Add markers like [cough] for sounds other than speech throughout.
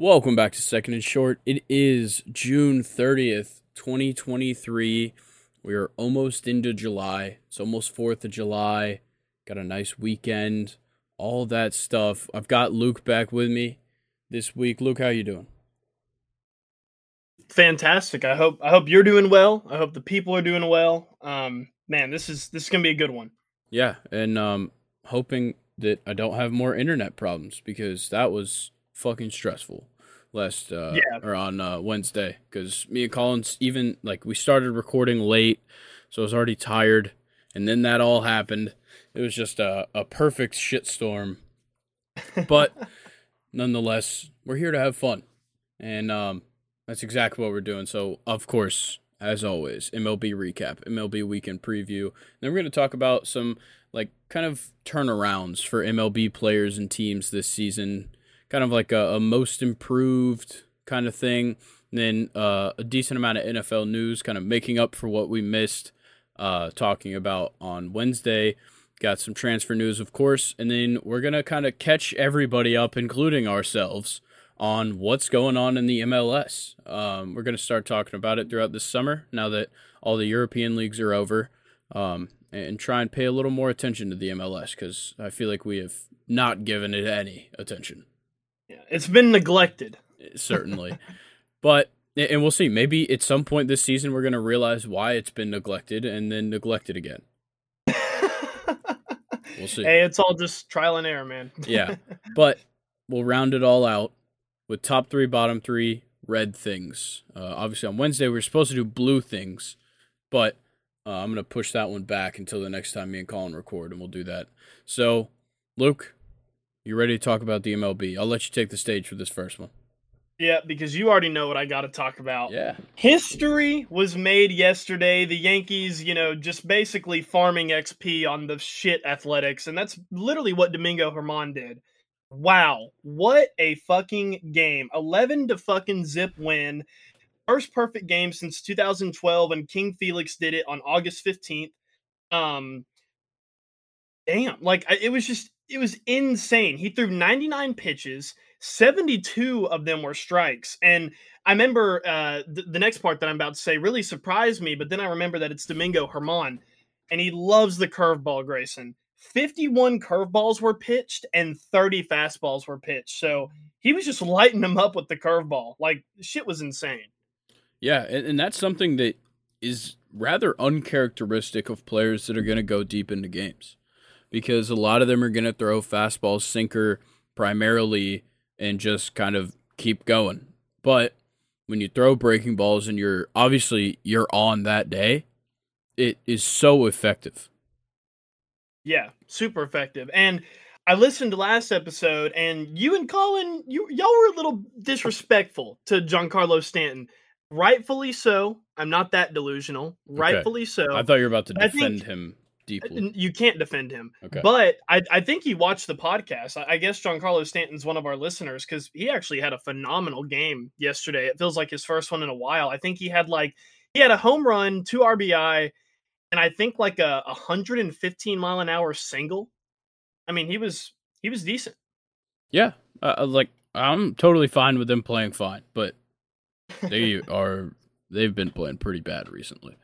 Welcome back to Second and Short. It is June 30th, 2023. We are almost into July. It's almost 4th of July. Got a nice weekend. All that stuff. I've got Luke back with me this week. Luke, how you doing? Fantastic. I hope I hope you're doing well. I hope the people are doing well. Um man, this is this is going to be a good one. Yeah, and um hoping that I don't have more internet problems because that was fucking stressful last uh Yeah. or on uh Wednesday cuz me and Collins even like we started recording late so I was already tired and then that all happened. It was just a a perfect shitstorm. But [laughs] nonetheless, we're here to have fun. And um that's exactly what we're doing. So, of course, as always, MLB recap, MLB weekend preview. Then we're going to talk about some like kind of turnarounds for MLB players and teams this season, kind of like a, a most improved kind of thing. And then uh, a decent amount of NFL news, kind of making up for what we missed uh, talking about on Wednesday. Got some transfer news, of course, and then we're gonna kind of catch everybody up, including ourselves, on what's going on in the MLS. Um, we're going to start talking about it throughout this summer now that all the European leagues are over um, and try and pay a little more attention to the MLS because I feel like we have not given it any attention, Yeah, it's been neglected. [laughs] certainly. but, and we'll see. Maybe at some point this season, we're going to realize why it's been neglected and then neglected again. [laughs] We'll see. Hey, it's all just trial and error, man. [laughs] Yeah. But we'll round it all out with top three, bottom three, red things. Uh, obviously, on Wednesday, we were supposed to do blue things, but uh, I'm going to push that one back until the next time me and Colin record, and we'll do that. So, Luke, you ready to talk about the MLB? I'll let you take the stage for this first one. yeah, because you already know what I got to talk about. Yeah. History was made yesterday. The Yankees, you know, just basically farming XP on the shit athletics, and that's literally what Domingo Germán did. Wow, what a fucking game. 11 to fucking zip win. First perfect game since 2012 and King Felix did it on August 15th. Um damn, like it was just it was insane. He threw 99 pitches, 72 of them were strikes. And I remember uh, th- the next part that I'm about to say really surprised me, but then I remember that it's Domingo Germán, and he loves the curveball, Grayson. 51 curveballs were pitched and 30 fastballs were pitched. So he was just lighting them up with the curveball. Like, shit was insane. Yeah, and, and that's something that is rather uncharacteristic of players that are going to go deep into games because a lot of them are going to throw fastball sinker primarily and just kind of keep going. But when you throw breaking balls and you're obviously you're on that day, it is so effective. Yeah, super effective. And I listened to last episode, and you and Colin, you y'all were a little disrespectful to Giancarlo Stanton. Rightfully so. I'm not that delusional. Rightfully so. I thought you were about to defend think- him deeply. You can't defend him. Okay. But I, I think he watched the podcast. I, I guess Giancarlo Stanton's one of our listeners because he actually had a phenomenal game yesterday. It feels like his first one in a while. I think he had like he had a home run, two RBI, and I think like a 115 mile an hour single. I mean, he was he was decent. Yeah, uh, uh, like I'm totally fine with them playing fine, but they [laughs] are they've been playing pretty bad recently.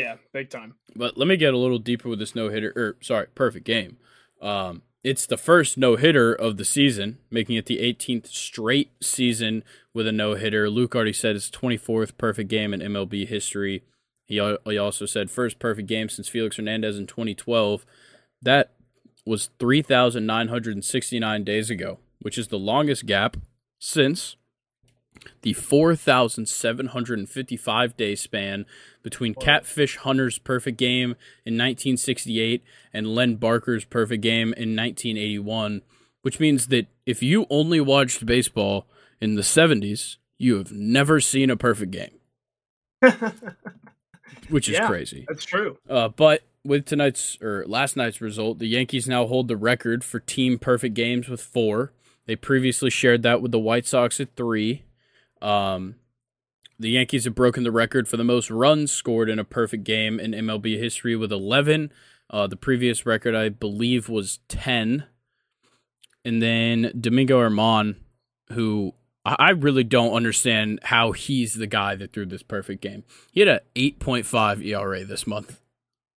Yeah, big time. But let me get a little deeper with this no hitter, or sorry, perfect game. Um, it's the first no hitter of the season, making it the 18th straight season with a no hitter. Luke already said it's 24th perfect game in MLB history. He, he also said first perfect game since Felix Hernandez in 2012. That was 3,969 days ago, which is the longest gap since the 4,755 day span between Catfish Hunter's perfect game in 1968 and Len Barker's perfect game in 1981, which means that if you only watched baseball in the 70s, you have never seen a perfect game, [laughs] which is Yeah. crazy. That's true. Uh, but with tonight's or last night's result, the Yankees now hold the record for team perfect games with four. They previously shared that with the White Sox at three. Um, the Yankees have broken the record for the most runs scored in a perfect game in MLB history with 11. Uh, the previous record, I believe, was 10. And then Domingo Germán, who I I really don't understand how he's the guy that threw this perfect game. He had a 8.5 ERA this month.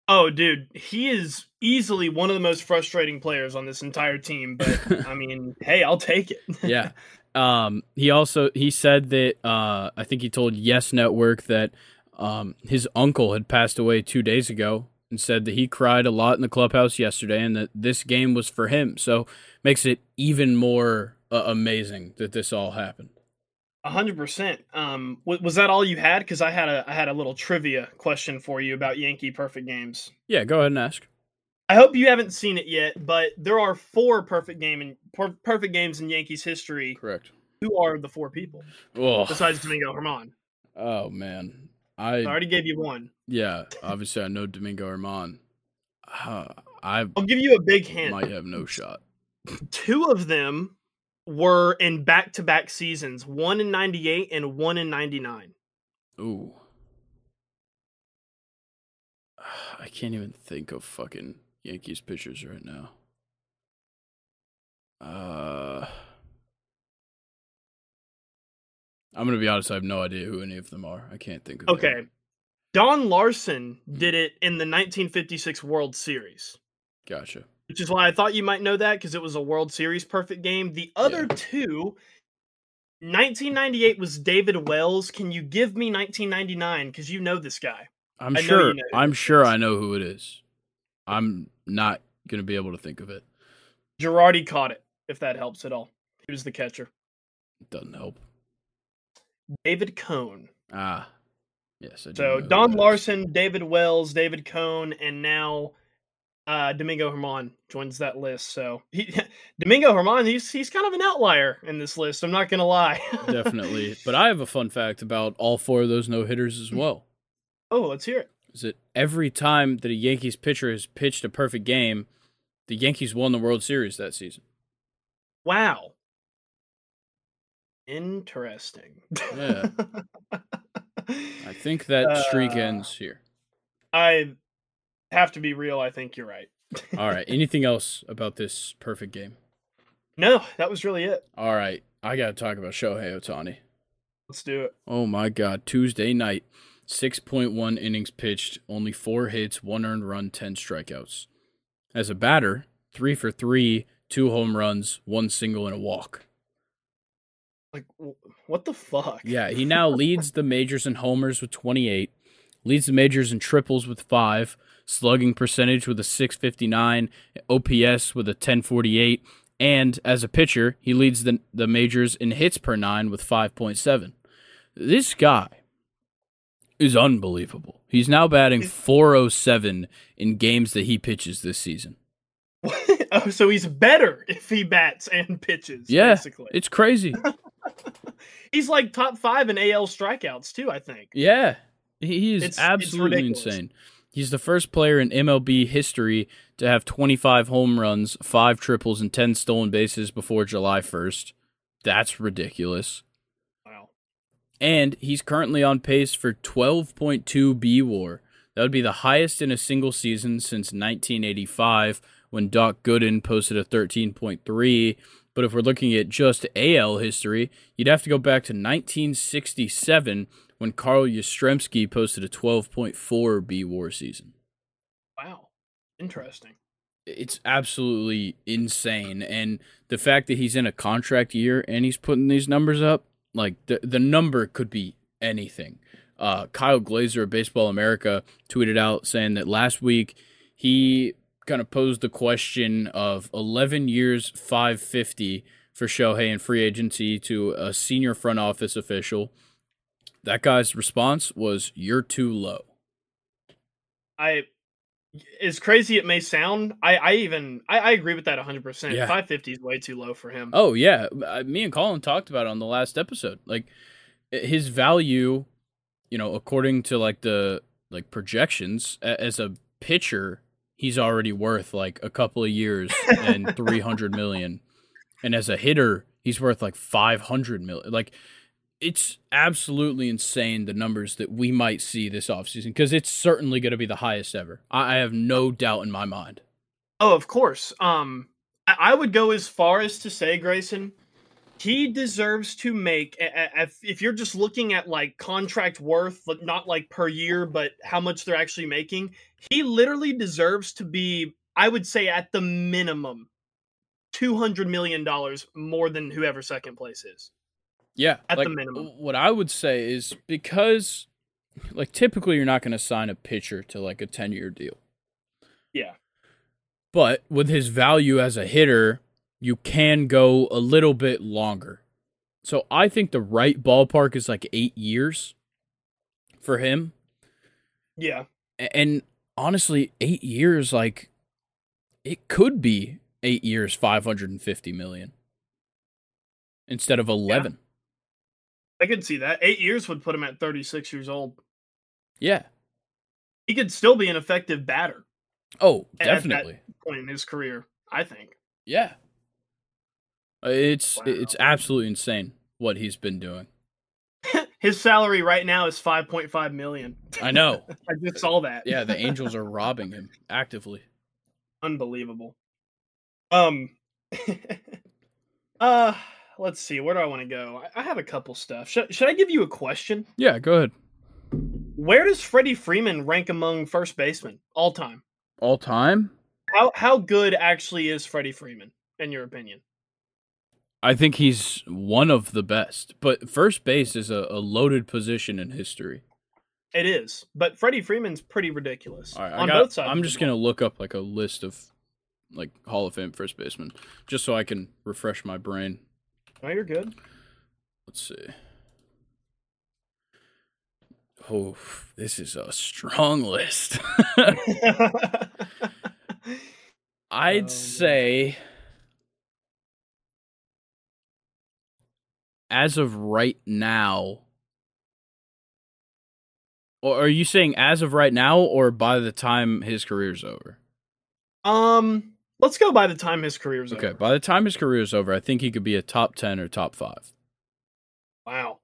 Oh, dude, he is easily one of the most frustrating players on this entire team. But [laughs] I mean, hey, I'll take it. yeah. [laughs] Um, he also he said that uh, I think he told Yes Network that um, his uncle had passed away two days ago, and said that he cried a lot in the clubhouse yesterday, and that this game was for him. So makes it even more uh, amazing that this all happened. A hundred percent. Um, was that all you had? Because I had a I had a little trivia question for you about Yankee perfect games. Yeah, go ahead and ask. I hope you haven't seen it yet, but there are four perfect game in per- perfect games in Yankees history. Correct. Who are the four people Oh, besides Domingo Germán? oh man, I I already gave you one. yeah. Obviously, I know Domingo Germán. Uh, I I'll give you a big hint. might have no shot. Two of them were in back-to-back seasons, one in '98 and one in '99. Ooh. [sighs] I can't even think of fucking Yankees pitchers right now. Uh I'm gonna be honest, I have no idea who any of them are. I can't think of them. Okay. Don Larsen did it in the 1956 World Series. Gotcha. which is why I thought you might know that because it was a World Series perfect game. The other Yeah. two, 1998 was David Wells. Can you give me 1999 because you know this guy? I'm I know you sure know I'm sure is. I know who it is. I'm not gonna be able to think of it. Girardi caught it, if that helps at all. He was the catcher. Doesn't help. David Cone. Ah. Yes, I So Don. Larsen, David Wells, David Cone, and now uh, Domingo Germán joins that list. So he, [laughs] Domingo Germán, he's he's kind of an outlier in this list. I'm not gonna lie. [laughs] Definitely. But I have a fun fact about all four of those no hitters as well. oh, let's hear it. Is that every time that a Yankees pitcher has pitched a perfect game, the Yankees won the World Series that season. Wow. Interesting. Yeah. [laughs] I think that streak Uh, ends here. I have to be real. I think you're right. [laughs] All right. Anything else about this perfect game? No, that was really it. All right. I got to talk about Shohei Ohtani. Let's do it. Oh my God. Tuesday night, 6.1 innings pitched, only four hits, one earned run, 10 strikeouts. As a batter, three for three, two home runs, one single, and a walk. Like, what the fuck? Yeah, he now [laughs] leads the majors in homers with 28, leads the majors in triples with 5, slugging percentage with a 659, OPS with a 1048, and as a pitcher, he leads the the majors in hits per 9 with 5.7. This guy is unbelievable. He's now batting 407 in games that he pitches this season. [laughs] oh, so he's better if he bats and pitches. Yeah, basically. It's crazy. [laughs] he's like top five in AL strikeouts too. I think. Yeah, he is It's- it's absolutely ridiculous. insane. He's the first player in MLB history to have 25 home runs, five triples, and 10 stolen bases before July 1st. That's ridiculous. And he's currently on pace for 12.2 B WAR. That would be the highest in a single season since 1985 when Doc Gooden posted a 13.3. But if we're looking at just AL history, you'd have to go back to 1967 when Carl Yastrzemski posted a 12.4 B WAR season. Wow. Interesting. It's absolutely insane. And the fact that he's in a contract year and he's putting these numbers up, like the, the number could be anything. Uh, Kyle Glaser of Baseball America tweeted out saying that last week he kind of posed the question of 11 years 550 for Shohei in free agency to a senior front office official. That guy's response was, You're too low. I as crazy it may sound, I, I even I, I agree with that 100. percent 550 is way too low for him. Oh yeah, Uh, me and Colin talked about it on the last episode. Like his value, you know, according to like the like projections as a pitcher, he's already worth like a couple of years and [laughs] 300 million. And as a hitter, he's worth like 500 million. Like it's absolutely insane the numbers that we might see this offseason because it's certainly going to be the highest ever. I, have no doubt in my mind. Oh, of course. Um, I, would go as far as to say, Grayson, he deserves to make if you're just looking at like contract worth not like per year but how much they're actually making he literally deserves to be i would say at the minimum 200 million dollars more than whoever second place is yeah at like, the minimum what i would say is because like typically you're not going to sign a pitcher to like a 10 year deal yeah but with his value as a hitter you can go a little bit longer. So I think the right ballpark is like eight years for him. Yeah. And honestly, eight years, like it could be eight years, 550 million instead of 11. I could see that. Eight years would put him at 36 years old. Yeah. He could still be an effective batter. Oh, definitely. point in his career, I think. Yeah. Uh, it's wow. it's absolutely insane what he's been doing. [laughs] His salary right now is 5.5 million. I know. [laughs] I just saw that. yeah, the Angels are [laughs] robbing him actively. Unbelievable. Um Uh let's see. Where do I want to go? I have a couple stuff. Should, should I give you a question? Yeah, go ahead. Where does Freddie Freeman rank among first basemen all time? All time? How how good actually is Freddie Freeman in your opinion? I think he's one of the best, but first base is a, a loaded position in history. It is, but Freddie Freeman's pretty ridiculous right, on got, both sides. I'm just gonna look up like a list of like Hall of Fame first basemen, just so I can refresh my brain. Oh, you're good. Let's see. Oh, this is a strong list. [laughs] I'd um, say as of right now, or are you saying as of right now, or by the time his career's over? Um, let's go by the time his career's okay, over. Okay, by the time his career is over, I think he could be a top ten or top five. Wow.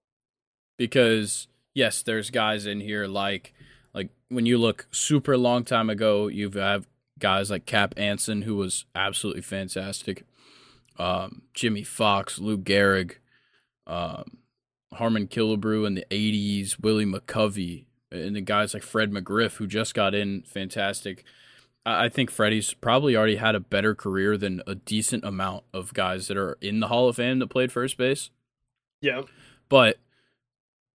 Because yes, there's guys in here like like when you look super long time ago, you've have guys like Cap Anson who was absolutely fantastic. Um, Jimmie Foxx, Lou Gehrig, um, Harmon Killebrew in the 80s, Willie McCovey, and the guys like Fred McGriff, who just got in, fantastic. I think Freddie's probably already had a better career than a decent amount of guys that are in the Hall of Fame that played first base. Yeah. But,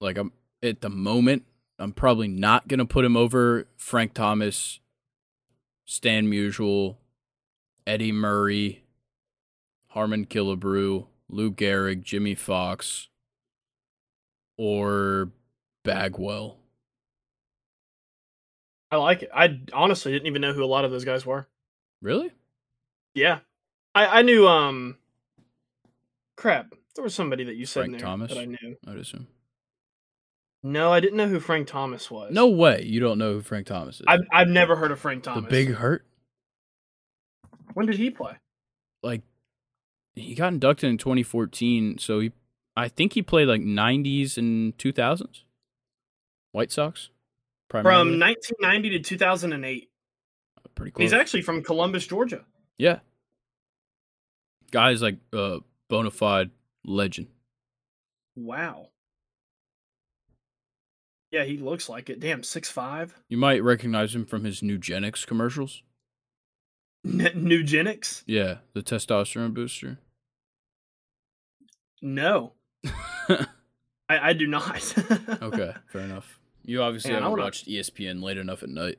like, I'm at the moment, I'm probably not going to put him over Frank Thomas, Stan Musial, Eddie Murray, Harmon Killebrew, Lou Gehrig, Jimmie Foxx, or Bagwell. I like it. I honestly didn't even know who a lot of those guys were. Really? Yeah, I, I knew. Um, crap. There was somebody that you said Frank there Thomas. that I knew. I'd assume. No, I didn't know who Frank Thomas was. No way, you don't know who Frank Thomas is. I've I've never heard of Frank Thomas. The Big Hurt. When did he play? Like he got inducted in 2014, so he I think he played like 90s and 2000s. White Sox. Primarily. From 1990 to 2008. Pretty close. He's actually from Columbus, Georgia. Yeah. Guy's like a bona fide legend. Wow. Yeah, he looks like it. Damn, six five. You might recognize him from his Nugenix commercials. Nugenix? Yeah, the testosterone booster. No, [laughs] I, I, do not. [laughs] okay, fair enough. You obviously Man, haven't watched ESPN late enough at night.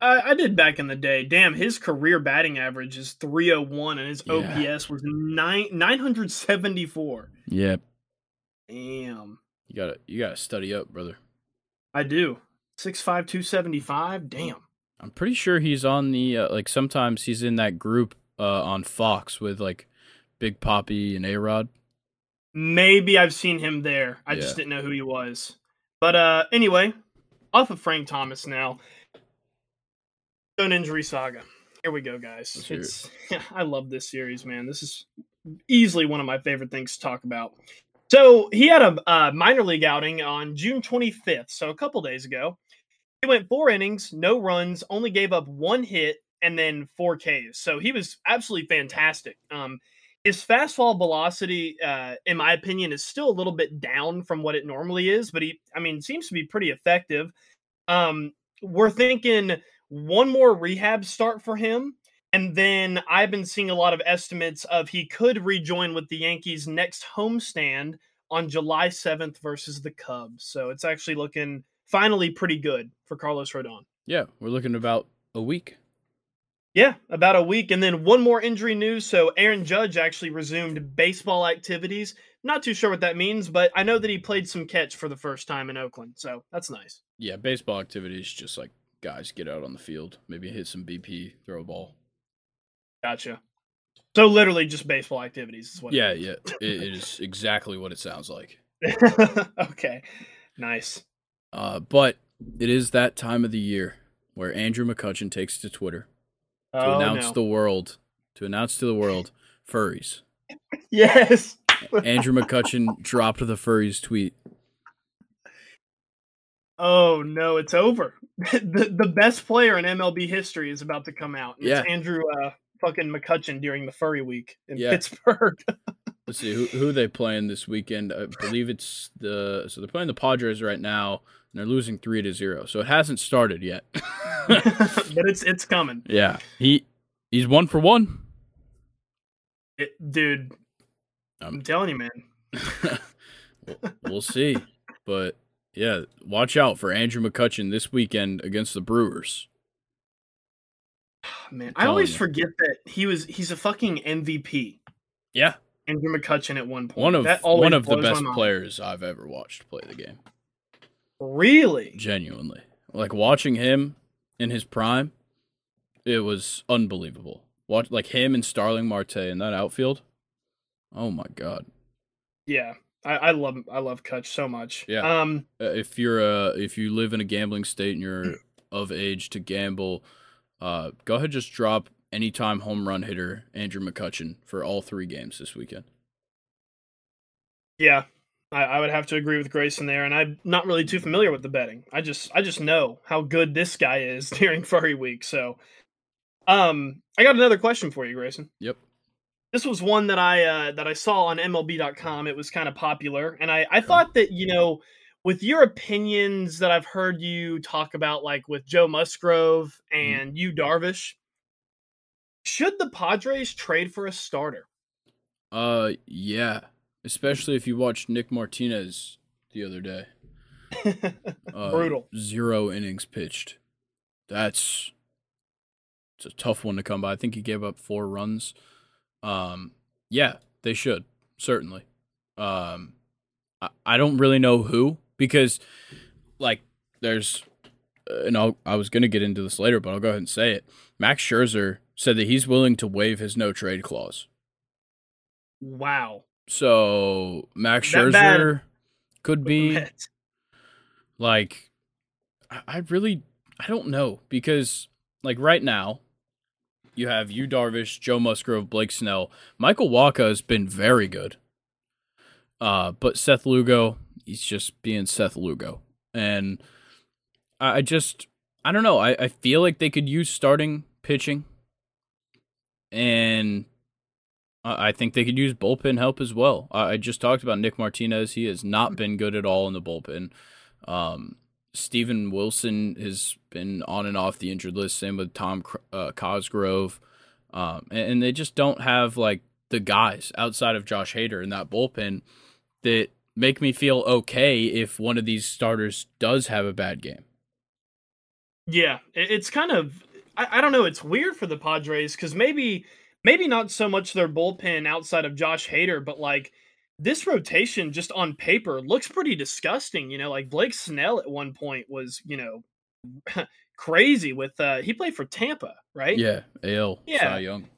I, I, did back in the day. Damn, his career batting average is 301 and his yeah. OPS was nine 974. Yep. Damn. You gotta you gotta study up, brother. I do. Six five two seventy five. Damn. I'm pretty sure he's on the uh, like sometimes he's in that group uh, on Fox with like Big Papi and A Rod. Maybe I've seen him there. I yeah. just didn't know who he was. But uh anyway, off of Frank Thomas now. Stone Injury Saga. Here we go, guys. It's [laughs] I love this series, man. This is easily one of my favorite things to talk about. So he had a uh, minor league outing on June 25th, so a couple days ago. He went four innings, no runs, only gave up one hit, and then four Ks. So he was absolutely fantastic. Um, his fastball velocity, uh, in my opinion, is still a little bit down from what it normally is, but he, I mean, seems to be pretty effective. Um, we're thinking one more rehab start for him. And then I've been seeing a lot of estimates of he could rejoin with the Yankees next homestand on July 7th versus the Cubs. So it's actually looking finally pretty good for Carlos Rodon. Yeah, we're looking about a week. Yeah, about a week. And then one more injury news. So Aaron Judge actually resumed baseball activities. Not too sure what that means, but I know that he played some catch for the first time in Oakland. So that's nice. Yeah, baseball activities just like guys get out on the field, maybe hit some BP, throw a ball. Gotcha. So literally just baseball activities is what. Yeah, yeah, it is exactly what it sounds like. [laughs] okay, nice. Uh, but it is that time of the year where Andrew McCutchen takes to Twitter to oh, announce no. the world, to announce to the world, furries. [laughs] yes. Andrew McCutchen dropped the furries tweet. Oh no, it's over. [laughs] the the best player in MLB history is about to come out. Yeah. It's Andrew uh, fucking McCutchen during the furry week in Yeah. Pittsburgh. [laughs] Let's see who who they playing this weekend. I believe it's the so they're playing the Padres right now, and they're losing three to zero. So it hasn't started yet. [laughs] but it's it's coming. yeah, he he's one for one. It, dude, Um, I'm telling you, man. [laughs] We'll- see, but yeah, watch out for Andrew McCutchen this weekend against the Brewers. [sighs] Man, I'm always telling forget that he was he's a fucking MVP. Yeah, Andrew McCutchen at one point. one of one of the best players I've ever watched play the game. Really? Genuinely, like watching him in his prime, it was unbelievable. Watch like him and Starling Marte in that outfield. Oh my god! Yeah. I, I love I love Kutch so much. Yeah. Um Uh, If you're uh if you live in a gambling state and you're [clears throat] of age to gamble, uh, go ahead just drop anytime home run hitter Andrew McCutchen for all three games this weekend. Yeah, I, I would have to agree with Grayson there, and I'm not really too familiar with the betting. I just I just know how good this guy is [laughs] during Furry Week. So, um, I got another question for you, Grayson. Yep. This was one that I uh, that I saw on MLB.com. It was kind of popular, and I I thought that you know with your opinions that I've heard you talk about, like with Joe Musgrove and Yu Darvish, should the Padres trade for a starter? Uh, yeah, especially if you watched Nick Martinez the other day. [laughs] Uh, Brutal. Zero innings pitched. That's it's a tough one to come by. I think he gave up four runs. Um, yeah, they should certainly. Um, I, I don't really know who because, like, there's, uh, and I'll, I was gonna get into this later, but I'll go ahead and say it. Max Scherzer said that he's willing to waive his no trade clause. Wow. So Max. Scherzer could be [laughs] like I- really I don't know because like right now you have Yu Darvish, Joe Musgrove, Blake Snell. Michael Wacha has been very good. Uh but Seth Lugo, he's just being Seth Lugo. And I, I just I don't know. I, I feel like they could use starting pitching. And I think they could use bullpen help as well. I just talked about Nick Martinez. He has not been good at all in the bullpen. Um, Steven Wilson has been on and off the injured list. Same with Tom uh, Cosgrove. Um, and, and they just don't have like the guys outside of Josh Hader in that bullpen that make me feel okay if one of these starters does have a bad game. Yeah, it's kind of I, I don't know. It's weird for the Padres because maybe maybe not so much their bullpen outside of Josh Hader, but like this rotation just on paper looks pretty disgusting. You know, like Blake Snell at one point was you know [laughs] crazy with uh he played for Tampa, right? Yeah, AL Yeah. Cy Young.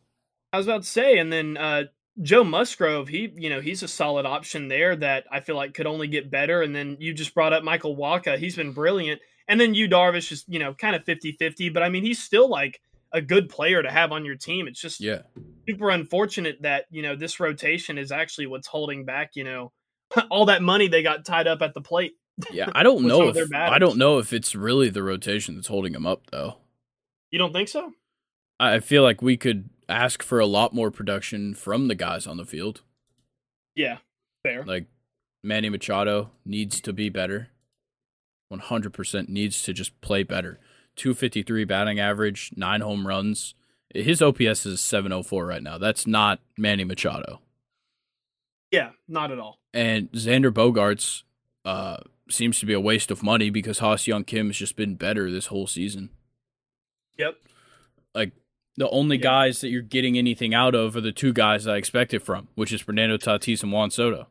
I was about to say, and then uh Joe Musgrove, he you know he's a solid option there that I feel like could only get better. And then you just brought up Michael Wacha, he's been brilliant. And then Yu Darvish is you know kind of 50-50, but I mean he's still like a good player to have on your team. It's just Yeah, super unfortunate that you know this rotation is actually what's holding back you know [laughs] all that money they got tied up at the plate. yeah. I don't [laughs] know if I don't know if it's really the rotation that's holding him up though. You don't think so? I feel like we could ask for a lot more production from the guys on the field. Yeah, fair. Like Manny Machado needs to be better. 100% needs to just play better. 253 batting average, 9 home runs. His OPS is 704 right now. That's not Manny Machado. Yeah, not at all. And Xander Bogaerts uh, seems to be a waste of money because Ha-Seong Kim has just been better this whole season. Yep. Like the only Yeah. guys that you're getting anything out of are the two guys I expected from, which is Fernando Tatis and Juan Soto.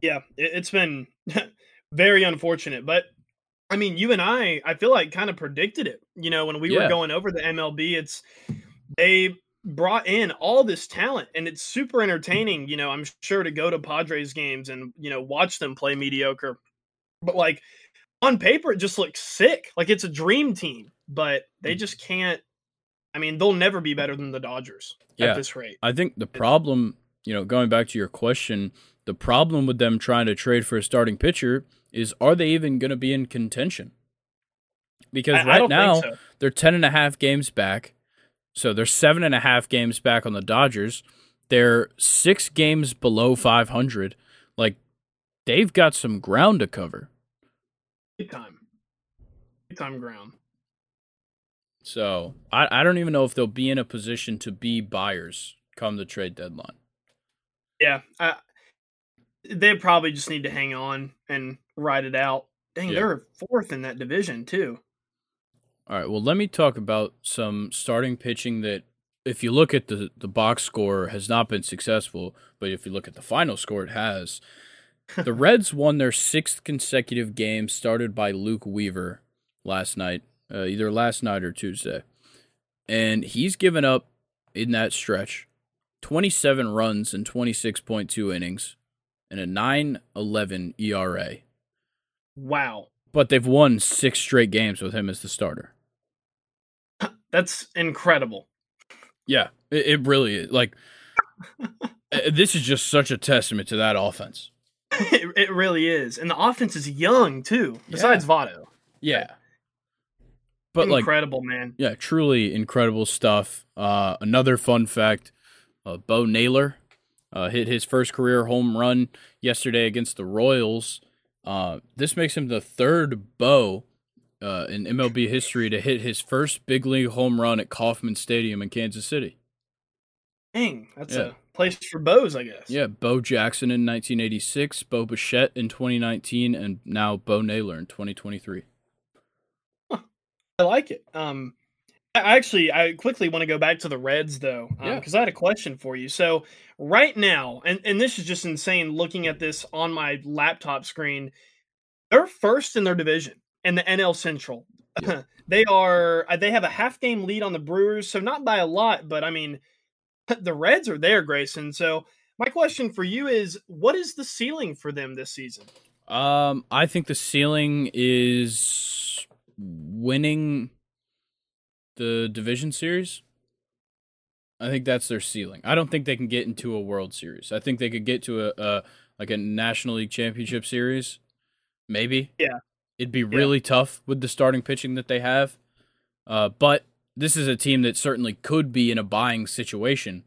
Yeah, it's been [laughs] very unfortunate, but I mean, you and I, I feel like kind of predicted it. You know, when we Yeah. were going over the MLB, it's they brought in all this talent and it's super entertaining, you know, I'm sure to go to Padres games and, you know, watch them play mediocre. But like on paper it just looks sick. Like it's a dream team, but they Mm. just can't I mean, they'll never be better than the Dodgers Yeah. at this rate. I think the problem, you know, going back to your question, the problem with them trying to trade for a starting pitcher is are they even going to be in contention? Because I, I right don't now so. they're 10 and a half games back. So they're seven and a half games back on the Dodgers. They're six games below 500. Like they've got some ground to cover. Big time. Big time ground. So I, I don't even know if they'll be in a position to be buyers come the trade deadline. Yeah, I, they probably just need to hang on and ride it out. Dang, Yeah. they're fourth in that division too. All right. Well, let me talk about some starting pitching that, if you look at the the box score, has not been successful. But if you look at the final score, it has. [laughs] The Reds won their sixth consecutive game, started by Luke Weaver last night, uh, either last night or Tuesday, and he's given up in that stretch 27 runs in 26.2 innings and a 9.11 ERA. Wow, But they've won six straight games with him as the starter. [laughs] that's incredible. Yeah, it, it really is. Like, [laughs] this is just such a testament to that offense. it, it really is, and the offense is young too. Besides Votto, Yeah. But, like, incredible man. yeah, truly incredible stuff. Uh, another fun fact uh, Bo Naylor uh, hit his first career home run yesterday against the Royals. Uh, this makes him the third Bo uh, in MLB history to hit his first big league home run at Kauffman Stadium in Kansas City. Dang, that's Yeah. a place for bows, I guess. Yeah, Bo Jackson in 1986, Bo Bichette in 2019, and now Bo Naylor in 2023. I like it. Um, actually, I quickly want to go back to the Reds though, Yeah. because I had a question for you. So right now, and and this is just insane. Looking at this on my laptop screen, they're first in their division in the NL Central. Yeah. [laughs] they are. uh, They have a half game lead on the Brewers, so not by a lot, but I mean, [laughs] the Reds are there, Grayson. So my question for you is, what is the ceiling for them this season? Um, I think the ceiling is winning the division series. I think that's their ceiling. I don't think they can get into a World Series. I think they could get to a, a like a National League Championship Series, maybe. Yeah. it'd be really tough with the starting pitching that they have. Uh, but this is a team that certainly could be in a buying situation.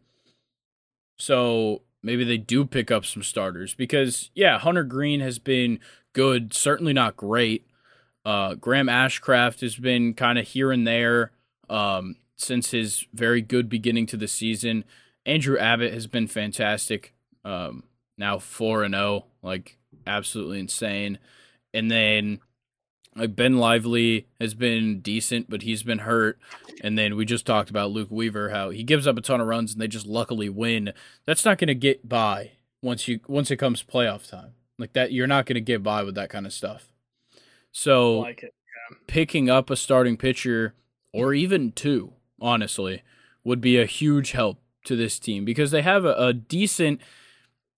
So maybe they do pick up some starters because yeah, Hunter Greene has been good, certainly not great. Uh, Graham Ashcraft has been kind of here and there um, since his very good beginning to the season. Andrew Abbott has been fantastic. Um, now four and zero, like absolutely insane. And then like Ben Lively has been decent, but he's been hurt. And then we just talked about Luke Weaver, how he gives up a ton of runs and they just luckily win. That's not going to get by once you once it comes playoff time. Like that, you're not going to get by with that kind of stuff. So like it. picking up a starting pitcher or even two, honestly, would be a huge help to this team because they have a, a decent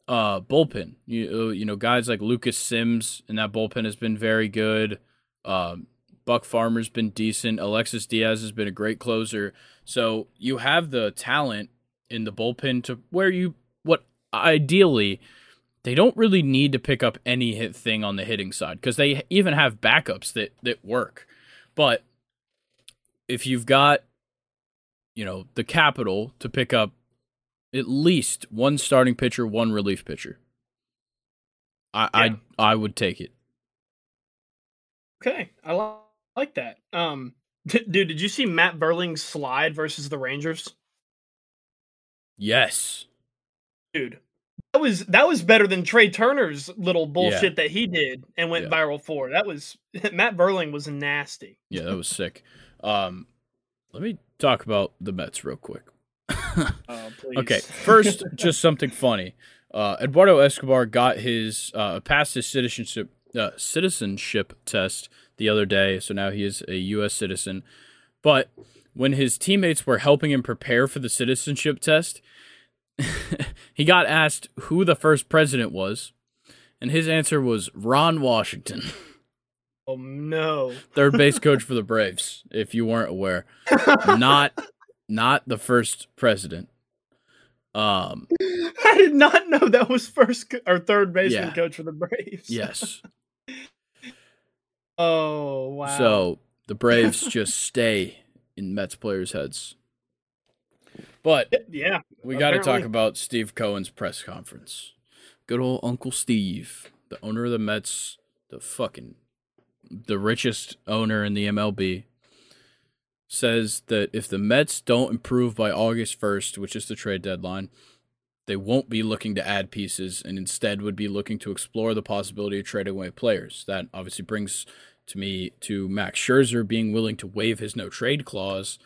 uh, bullpen. You, uh, you know, guys like Lucas Sims and that bullpen has been very good. Um, Buck Farmer's been decent. Alexis Diaz has been a great closer. So you have the talent in the bullpen to where you what ideally they don't really need to pick up any hit thing on the hitting side because they even have backups that that work. But if you've got you know, the capital to pick up at least one starting pitcher, one relief pitcher. I Yeah. I I would take it. Okay, I li- like that. Um, [laughs] dude, did you see Matt Burling's slide versus the Rangers? Yes. Dude, that was that was better than Trea Turner's little bullshit that he did and went Yeah. viral for. That was [laughs] Matt Burling was nasty. Yeah, that was sick. Um, let me talk about the Mets real quick. [laughs] Oh. Okay, first, [laughs] just something funny. Uh, Eduardo Escobar got his uh, passed his citizenship uh, citizenship test the other day, so now he is a U.S. citizen. But when his teammates were helping him prepare for the citizenship test, [laughs] he got asked who the first president was, and his answer was Ron Washington, oh no. third base coach for the Braves. If you weren't aware, not not the first president. Um. [laughs] I did not know that was first co- or third baseman Yeah. coach for the Braves. Yes. [laughs] Oh wow. So the Braves just stay in Mets players' heads. But yeah, we got to talk about Steve Cohen's press conference. Good old Uncle Steve, the owner of the Mets, the fucking the richest owner in the MLB, says that if the Mets don't improve by August 1st, which is the trade deadline, they won't be looking to add pieces and instead would be looking to explore the possibility of trading away players. That obviously brings to me to Max Scherzer being willing to waive his no trade clause.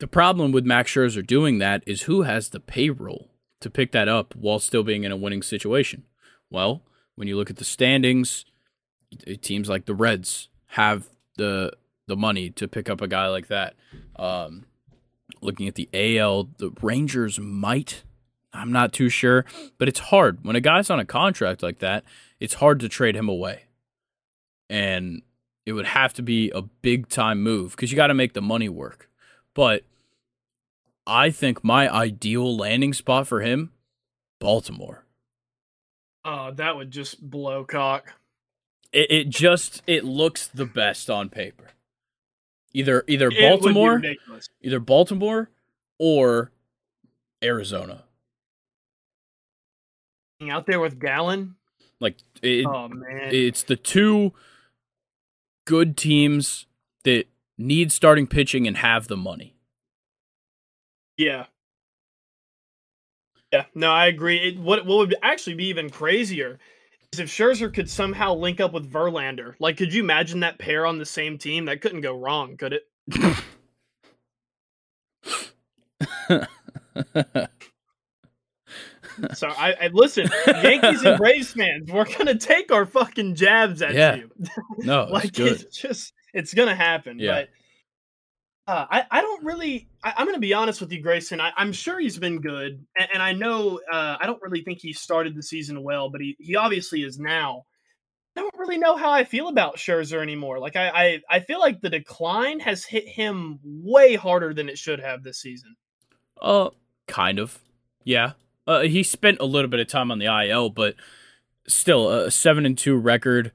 The problem with Max Scherzer doing that is who has the payroll to pick that up while still being in a winning situation. Well, when you look at the standings, teams like the Reds have the the money to pick up a guy like that. Um, looking at the AL, the Rangers might. I'm not too sure, but it's hard when a guy's on a contract like that. It's hard to trade him away, and it would have to be a big time move because you got to make the money work. But I think my ideal landing spot for him, Baltimore. oh, that would just blow cock. It, it just it looks the best on paper. Either either It Baltimore, either Baltimore or Arizona. out there with Gallen. Like it, Oh man, it's the two good teams that need starting pitching and have the money. yeah, yeah. No, I agree. It, what what would actually be even crazier is if Scherzer could somehow link up with Verlander. Like, could you imagine that pair on the same team? That couldn't go wrong, could it? [laughs] So I, I listen, Yankees and [laughs] Braves fans, we're gonna take our fucking jabs at Yeah. you. [laughs] no, it's like good. it's just it's gonna happen. Yeah. But uh, I I don't really. I, I'm gonna be honest with you, Grayson. I, I'm sure he's been good, and, and I know uh, I don't really think he started the season well, but he he obviously is now. I don't really know how I feel about Scherzer anymore. Like I, I I feel like the decline has hit him way harder than it should have this season. Uh, kind of. Yeah. Uh, he spent a little bit of time on the IL, but still, a seven and two record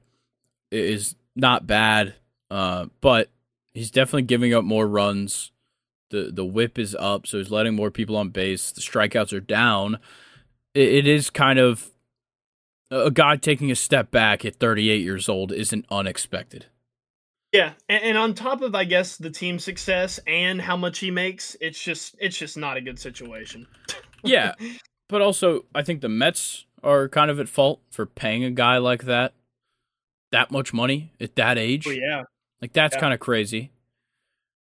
is not bad. Uh, but he's definitely giving up more runs. the The whip is up, so he's letting more people on base. The strikeouts are down. It, it is kind of a guy taking a step back at 38 years old isn't unexpected. Yeah, and, and on top of I guess the team success and how much he makes, it's just it's just not a good situation. [laughs] Yeah, but also I think the Mets are kind of at fault for paying a guy like that that much money at that age. Well, yeah, Like that's Yeah. kind of crazy.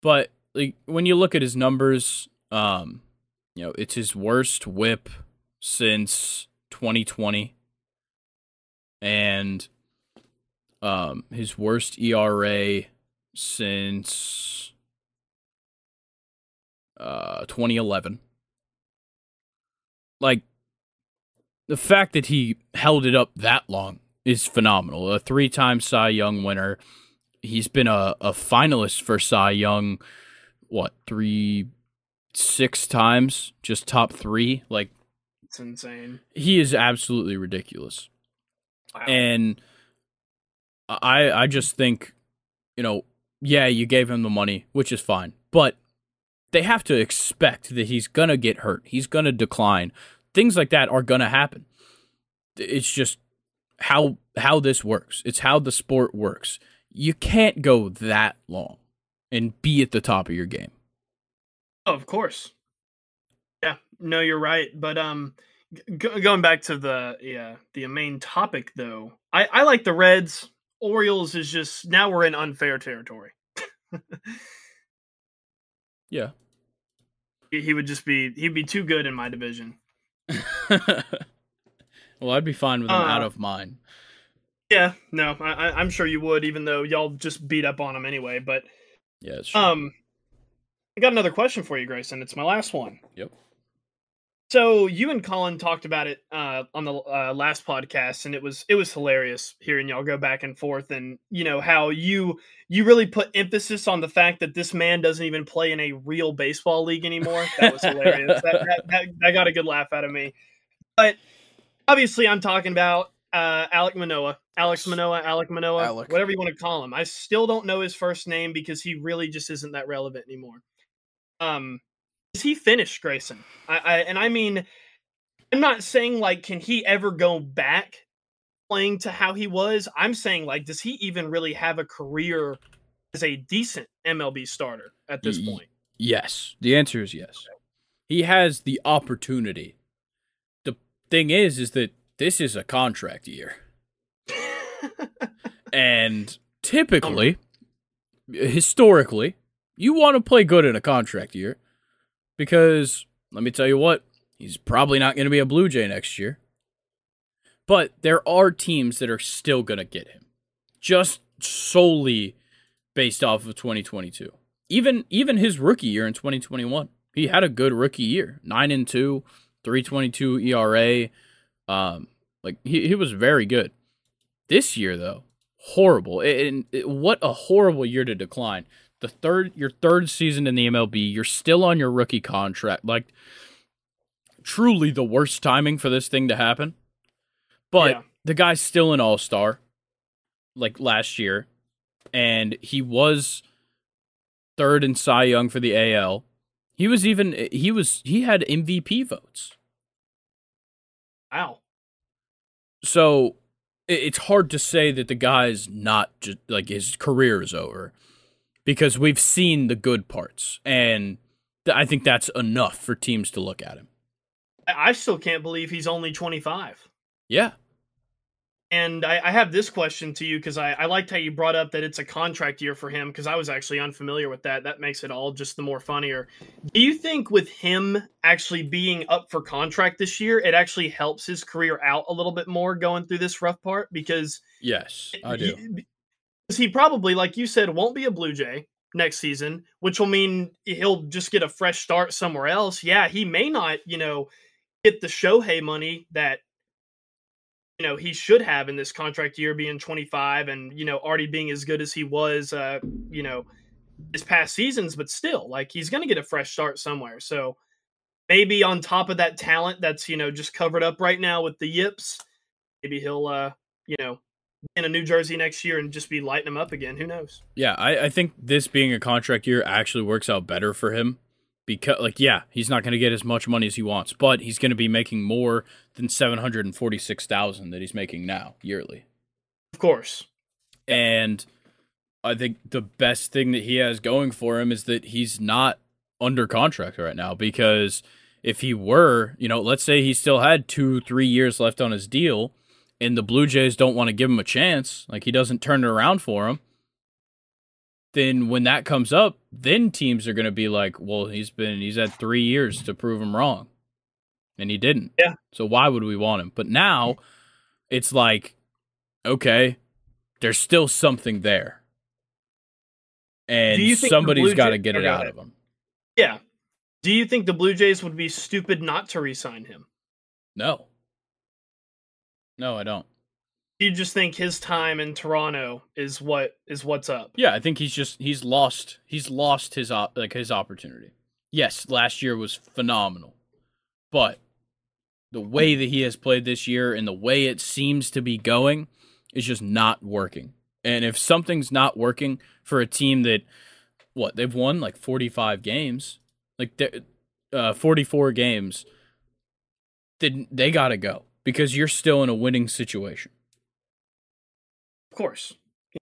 But like when you look at his numbers, um, you know, it's his worst whip since 2020 and um his worst ERA since uh 2011. Like the fact that he held it up that long is phenomenal. A three-time Cy Young winner. He's been a, a finalist for Cy Young what, three six times, just top 3. Like it's insane. he is absolutely ridiculous. Wow. And I I just think, you know, yeah, you gave him the money, which is fine. But they have to expect that he's going to get hurt. He's going to decline. Things like that are going to happen. It's just how how this works. It's how the sport works. You can't go that long and be at the top of your game. Oh, of course. Yeah, no, you're right. But um, g- going back to the yeah the main topic though, I I like the Reds. Orioles is just now we're in unfair territory. yeah, he, he would just be he'd be too good in my division. [laughs] well, I'd be fine with him uh, out of mine. Yeah, no, I, am sure you would, even though y'all just beat up on him anyway. But yeah, um, I got another question for you, Grayson. It's my last one. Yep. So you and Colin talked about it uh, on the uh, last podcast, and it was it was hilarious hearing y'all go back and forth, and you know how you you really put emphasis on the fact that this man doesn't even play in a real baseball league anymore. That was hilarious. that, that, that, that got a good laugh out of me. But obviously, I'm talking about uh, Alek Manoah, Alex Manoa, Alec Manoa, Alec. whatever you want to call him. I still don't know his first name because he really just isn't that relevant anymore. Um, is he finished, Grayson? I, I and I mean, I'm not saying like can he ever go back playing to how he was. I'm saying like, does he even really have a career as a decent MLB starter at this y- point? Yes, the answer is yes. He has the opportunity. The thing is, is that this is a contract year. And typically, historically, you want to play good in a contract year because let me tell you what, he's probably not going to be a Blue Jay next year. But there are teams that are still going to get him just solely based off of 2022. Even even his rookie year in 2021, he had a good rookie year. 9 and 2, 322 ERA. Um like he, he was very good. This year though, horrible. And uh, what a horrible year to decline. The third your third season in the MLB, you're still on your rookie contract. Like truly the worst timing for this thing to happen. But yeah. the guy's still an all-star like last year and he was third in Cy Young for the AL. He was even uh, he was he had MVP votes. Wow. So it's hard to say that the guy's not just like his career is over because we've seen the good parts and I think that's enough for teams to look at him. I still can't believe he's only 25. Yeah. And I, I have this question to you because I, I liked how you brought up that it's a contract year for him because I was actually unfamiliar with that. That makes it all just the more funnier. Do you think with him actually being up for contract this year, it actually helps his career out a little bit more going through this rough part? Because yes, I do. He, he probably, like you said, won't be a Blue Jay next season, which will mean he'll just get a fresh start somewhere else. Yeah, he may not, you know, get the Shohei money that you know he should have in this contract year being 25 and you know already being as good as he was uh you know his past seasons but still like he's going to get a fresh start somewhere so maybe on top of that talent that's you know just covered up right now with the yips maybe he'll uh you know in a New Jersey next year and just be lighting them up again. Who knows? Yeah, I, I think this being a contract year actually works out better for him because like yeah he's not going to get as much money as he wants but he's going to be making more than 746000 that he's making now yearly. Of course. And i think the best thing that he has going for him is that he's not under contract right now because if he were you know let's say he still had two three years left on his deal and the blue jays don't want to give him a chance like he doesn't turn it around for him then when that comes up, then teams are going to be like, well, he's been he's had 3 years to prove him wrong. And he didn't. Yeah. So why would we want him? But now it's like okay, there's still something there. And somebody's got to get it out of him. Yeah. Do you think the Blue Jays would be stupid not to re-sign him? No. No, I don't you just think his time in Toronto is what is what's up? Yeah, I think he's just he's lost he's lost his like his opportunity. Yes, last year was phenomenal. But the way that he has played this year and the way it seems to be going is just not working. And if something's not working for a team that what, they've won like 45 games, like uh, 44 games, then they got to go because you're still in a winning situation. Of course.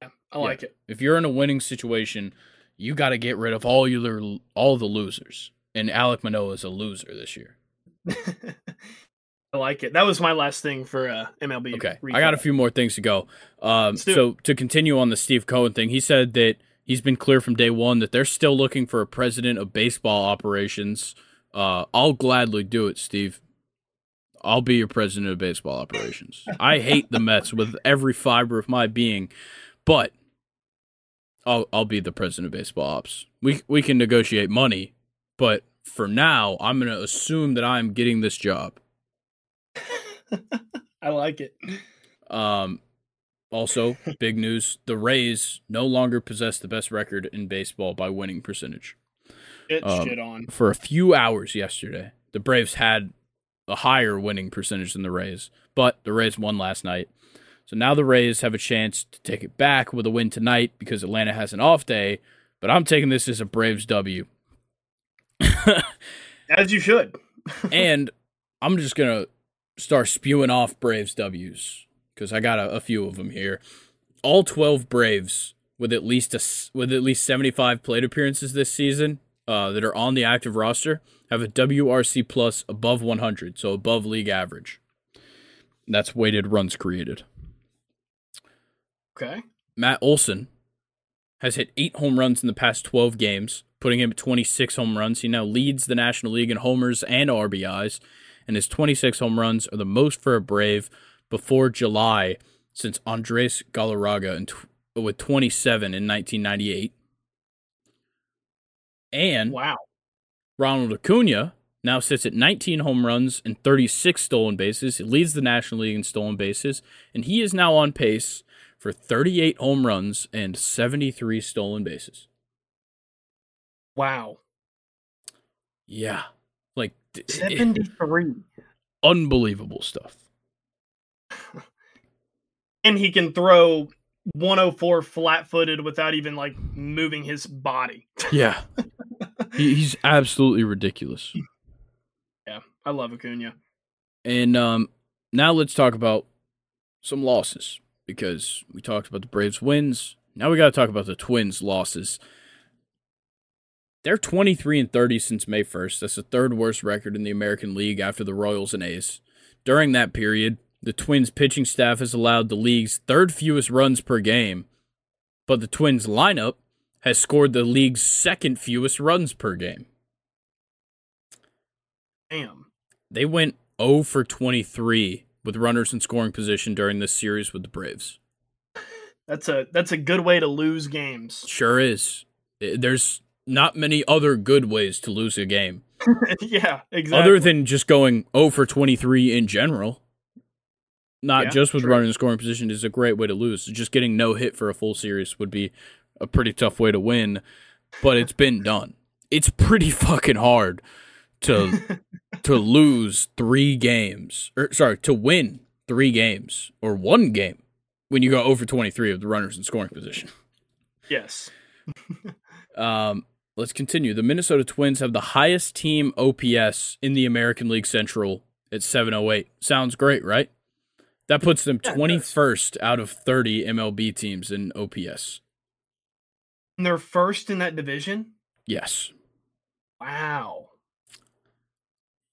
Yeah, I yeah. like it. If you're in a winning situation, you got to get rid of all your all the losers. And Alek Manoah is a loser this year. [laughs] I like it. That was my last thing for uh, MLB. Okay, recap. I got a few more things to go. Um, so it. to continue on the Steve Cohen thing, he said that he's been clear from day one that they're still looking for a president of baseball operations. Uh, I'll gladly do it, Steve. I'll be your president of baseball operations. I hate the Mets with every fiber of my being, but I'll I'll be the president of baseball ops. We we can negotiate money, but for now, I'm going to assume that I'm getting this job. I like it. Um also, big news, the Rays no longer possess the best record in baseball by winning percentage. Get um, shit on. For a few hours yesterday, the Braves had a higher winning percentage than the Rays, but the Rays won last night. So now the Rays have a chance to take it back with a win tonight because Atlanta has an off day. But I'm taking this as a Braves W. [laughs] as you should. [laughs] and I'm just gonna start spewing off Braves W's because I got a, a, few of them here. All 12 Braves with at least a, with at least 75 plate appearances this season uh, that are on the active roster have a WRC plus above 100, so above league average. That's weighted runs created. Okay. Matt Olson has hit eight home runs in the past 12 games, putting him at 26 home runs. He now leads the National League in homers and RBIs, and his 26 home runs are the most for a Brave before July since Andres Galarraga with 27 in 1998. And wow, Ronald Acuna now sits at 19 home runs and 36 stolen bases. He leads the National League in stolen bases, and he is now on pace for 38 home runs and 73 stolen bases. Wow. Yeah. Like 73. Unbelievable stuff. [laughs] and he can throw 104 flat footed without even like moving his body. yeah. [laughs] He, he's absolutely ridiculous. Yeah, I love Acuna. And um, now let's talk about some losses because we talked about the Braves wins. Now we got to talk about the Twins losses. They're 23 and 30 since May 1st. That's the third worst record in the American League after the Royals and A's. During that period, the Twins pitching staff has allowed the league's third fewest runs per game, but the Twins lineup has scored the league's second fewest runs per game. Damn. They went 0 for 23 with runners in scoring position during this series with the Braves. That's a that's a good way to lose games. Sure is. There's not many other good ways to lose a game. [laughs] yeah, exactly. Other than just going 0 for 23 in general. Not yeah, just with true. running in scoring position is a great way to lose. Just getting no hit for a full series would be a pretty tough way to win, but it's been done. It's pretty fucking hard to [laughs] to lose three games, or sorry, to win three games or one game when you go over 23 of the runners in scoring position. Yes. [laughs] um, let's continue. The Minnesota Twins have the highest team OPS in the American League Central at 708. Sounds great, right? That puts them 21st out of 30 MLB teams in OPS. And they're first in that division? Yes. Wow.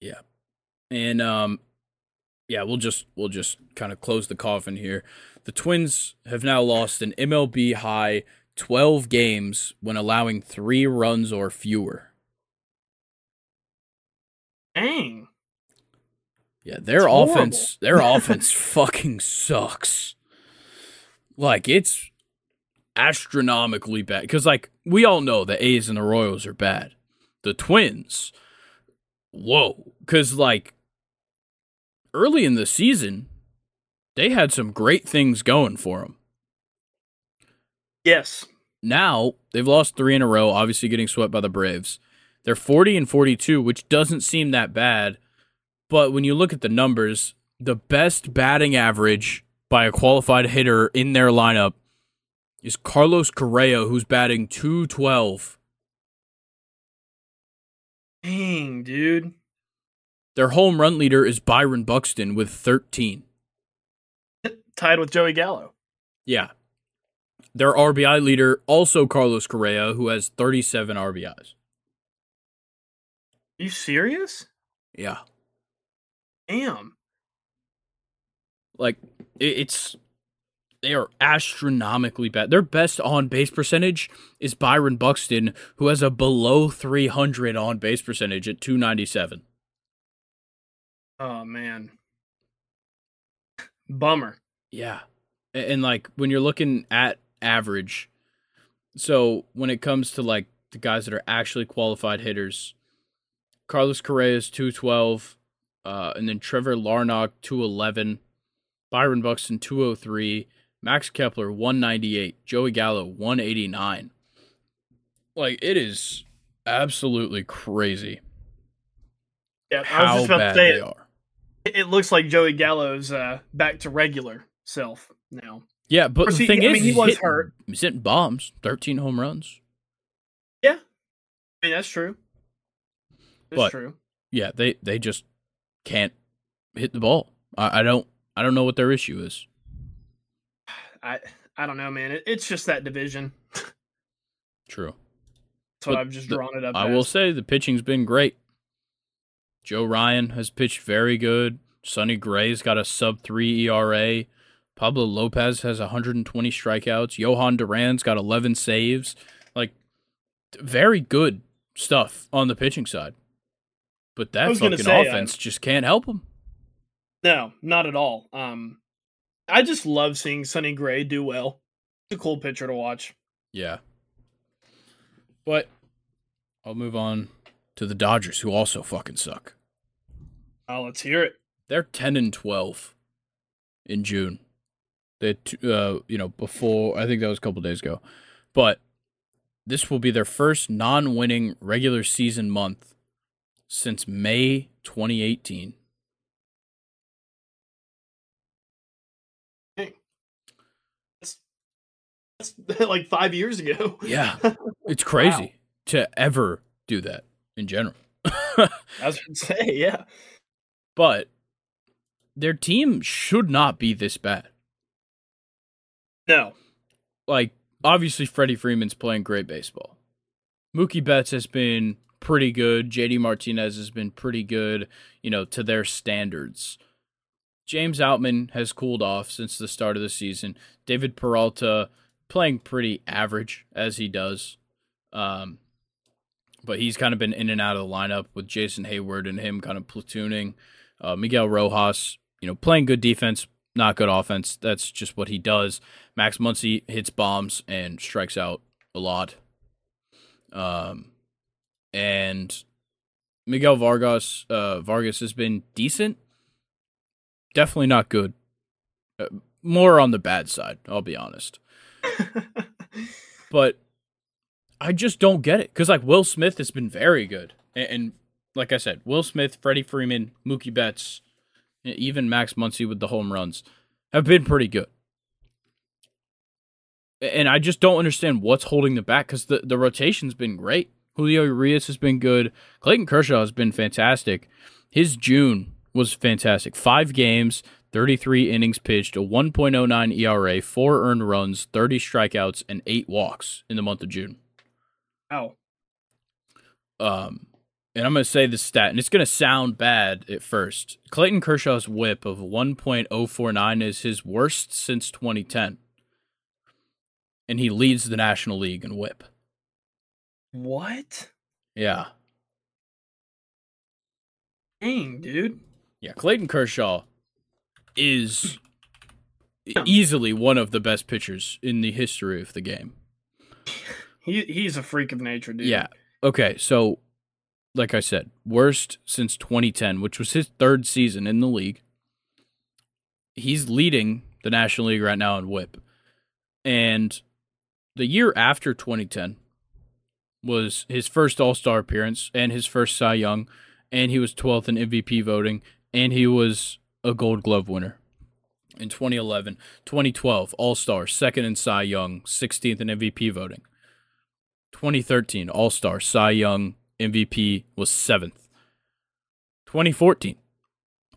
Yeah. And um yeah, we'll just we'll just kind of close the coffin here. The Twins have now lost an MLB high 12 games when allowing 3 runs or fewer. Dang. Yeah, their That's offense horrible. their [laughs] offense fucking sucks. Like it's astronomically bad because like we all know the A's and the Royals are bad. The Twins, whoa, because like early in the season, they had some great things going for them. Yes. Now they've lost three in a row, obviously getting swept by the Braves. They're 40 and 42, which doesn't seem that bad. But when you look at the numbers, the best batting average by a qualified hitter in their lineup is Carlos Correa, who's batting 212. Dang, dude. Their home run leader is Byron Buxton with 13. Tied with Joey Gallo. Yeah. Their RBI leader, also Carlos Correa, who has 37 RBIs. Are you serious? Yeah. Damn. Like, it, it's. They are astronomically bad. Their best on base percentage is Byron Buxton, who has a below 300 on base percentage at 297. Oh man. [laughs] Bummer. Yeah. And, and like when you're looking at average, so when it comes to like the guys that are actually qualified hitters, Carlos Correa is 212, uh, and then Trevor Larnach 211, Byron Buxton 203, Max Kepler 198, Joey Gallo 189. Like it is absolutely crazy Yeah, I was just about bad to say they it, are. it looks like Joey Gallo's uh, back to regular self now. Yeah, but course, the he- thing I is, mean, he was hitting- hurt. He's hitting bombs, 13 home runs. Yeah. I mean that's true. That's But- true. yeah, they they just can't hit the ball. I, I don't I don't know what their issue is. I I don't know, man. It, it's just that division. True. So I've just the- drawn it up. I will say the pitching's been great. Joe Ryan has pitched very good. Sonny Gray's got a sub three ERA. Pablo Lopez has 120 strikeouts. Jhoan Duran's got 11 saves. Like, very good stuff on the pitching side. But I that fucking say, uh, offense just can't help them. No, not at all. Um, I just love seeing Sonny Gray do well. It's a cool pitcher to watch. Yeah. But I'll move on to the Dodgers, who also fucking suck. Oh, let's hear it. They're 10 and 12 in June. They, uh, you know, before I think that was a couple days ago, but this will be their first non-winning regular season month since May 2018. That's, that's [laughs] like five years ago. Yeah, [laughs] it's crazy to ever do that in general. I was going to say, yeah. but their team should not be this bad. No. like obviously Freddie Freeman's playing great baseball. Mookie Betts has been pretty good. JD Martinez has been pretty good, you know, to their standards. James Outman has cooled off since the start of the season. David Peralta playing pretty average as he does. Um, but he's kind of been in and out of the lineup with Jason Heyward and him kind of platooning. Uh, Miguel Rojas, you know, playing good defense, not good offense. That's just what he does. Max Muncy hits bombs and strikes out a lot. Um, and Miguel Vargas, uh, Vargas has been decent. Definitely not good. Uh, more on the bad side, I'll be honest. [laughs] But I just don't get it because like Will Smith has been very good, and, and like I said, Will Smith, Freddie Freeman, Mookie Betts, even Max Muncy with the home runs have been pretty good. And I just don't understand what's holding them back because the, the rotation's been great. Julio Urias has been good. Clayton Kershaw has been fantastic. His June was fantastic. Five games, 33 innings pitched, a 1.09 ERA, four earned runs, 30 strikeouts, and eight walks in the month of June. Wow. Um, and I'm going to say this stat, and it's going to sound bad at first. Clayton Kershaw's WHIP of 1.049 is his worst since 2010. And he leads the National League in WHIP. What? Yeah. Dang, dude. Yeah, Clayton Kershaw is easily one of the best pitchers in the history of the game. He he's a freak of nature, dude. Yeah. Okay, so like I said, worst since 2010, which was his third season in the league. He's leading the National League right now in WHIP. And the year after 2010 was his first All-Star appearance and his first Cy Young, and he was 12th in MVP voting, and he was a Gold Glove winner. In 2011, 2012, All-Star, second in Cy Young, 16th in MVP voting. 2013 All Star, Cy Young, MVP was seventh. 2014,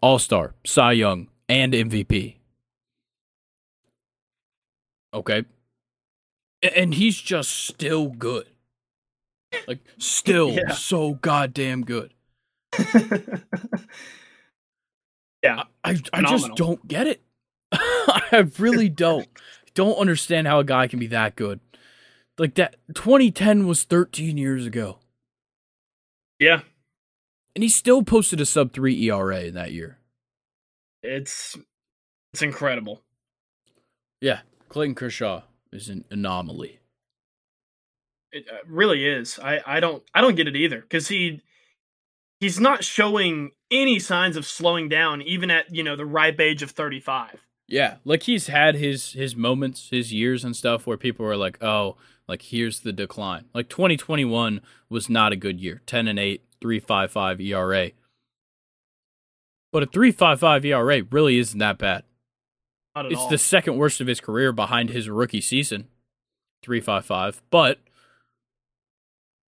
All Star, Cy Young, and MVP. Okay. And he's just still good. Like, still [laughs] Yeah. so goddamn good. [laughs] yeah. I, I just don't get it. [laughs] I really don't. don't understand how a guy can be that good. Like that 2010 was 13 years ago. Yeah. And he still posted a sub 3 ERA in that year. It's it's incredible. Yeah, Clayton Kershaw is an anomaly. It uh, really is. I I don't I don't get it either cuz he he's not showing any signs of slowing down even at, you know, the ripe age of 35. Yeah, like he's had his his moments, his years and stuff where people were like, "Oh, like here's the decline." Like 2021 was not a good year. 10 and 8, 3.55 ERA. But a 3.55 ERA really isn't that bad. Not at It's all. the second worst of his career behind his rookie season, 3.55. But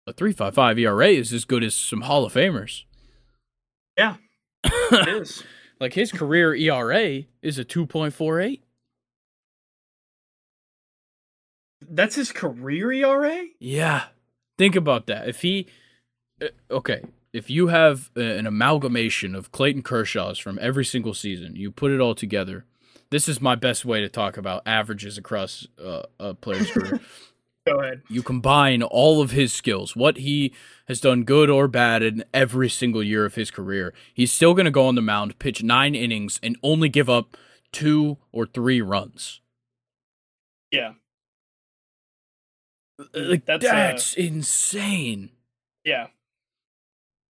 a 3.55 ERA is as good as some Hall of Famers. Yeah. it [laughs] is. like his career ERA is a 2.48. That's his career ERA? Yeah. Think about that. If he, uh, okay, if you have an amalgamation of Clayton Kershaw's from every single season, you put it all together. This is my best way to talk about averages across uh, a player's career. [laughs] Go ahead. You combine all of his skills, what he has done good or bad in every single year of his career. He's still going to go on the mound, pitch nine innings, and only give up two or three runs. Yeah. Like, that's, that's uh, insane. Yeah.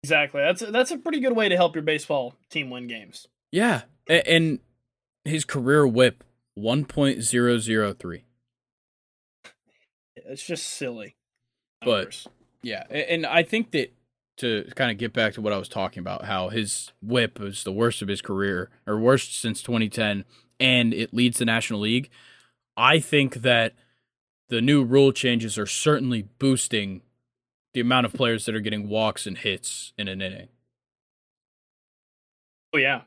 Exactly. That's a, that's a pretty good way to help your baseball team win games. Yeah. And his career WHIP 1.003. It's just silly. But- Yeah, and I think that to kind of get back to what I was talking about, how his WHIP was the worst of his career or worst since 2010, and it leads the National League. I think that the new rule changes are certainly boosting the amount of players that are getting walks and hits in an inning. oh yeah.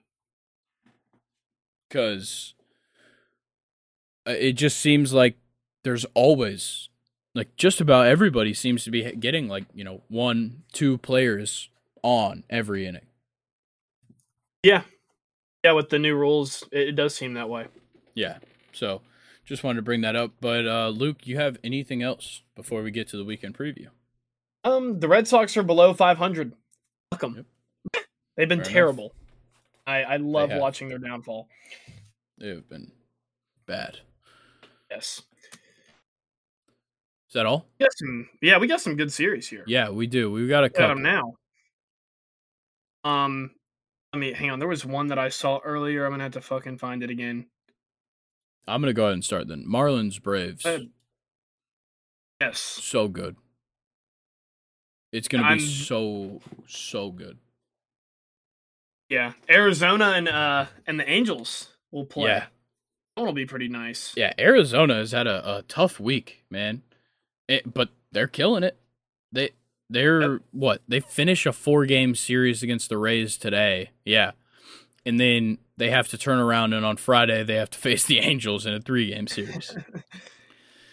because uh, it just seems like there's always like just about everybody seems to be getting like you know one two players on every inning Yeah. Yeah, with the new rules, it, does seem that way. yeah so just wanted to bring that up but uh luke you have anything else before we get to the weekend preview Um, the Red Sox are below 500. Fuck 'em. [laughs] They've been Fair enough. terrible. I I love watching their downfall. they've been bad Yes. Is that all got yeah, we got some good series here. yeah we do we got a got couple them now. Um, let me hang on. There was one that I saw earlier. I'm gonna have to fucking find it again. i'm gonna go ahead and start then marlins braves Yes. so good it's gonna I'm- be so so good Yeah. Arizona and uh and the Angels will play. Yeah. That one will be pretty nice. Yeah, Arizona has had a, a tough week, man. It, but they're killing it. They they're what? They finish a four game series against the Rays today. Yeah. And then they have to turn around and on Friday they have to [laughs] face the Angels in a three game series. [laughs]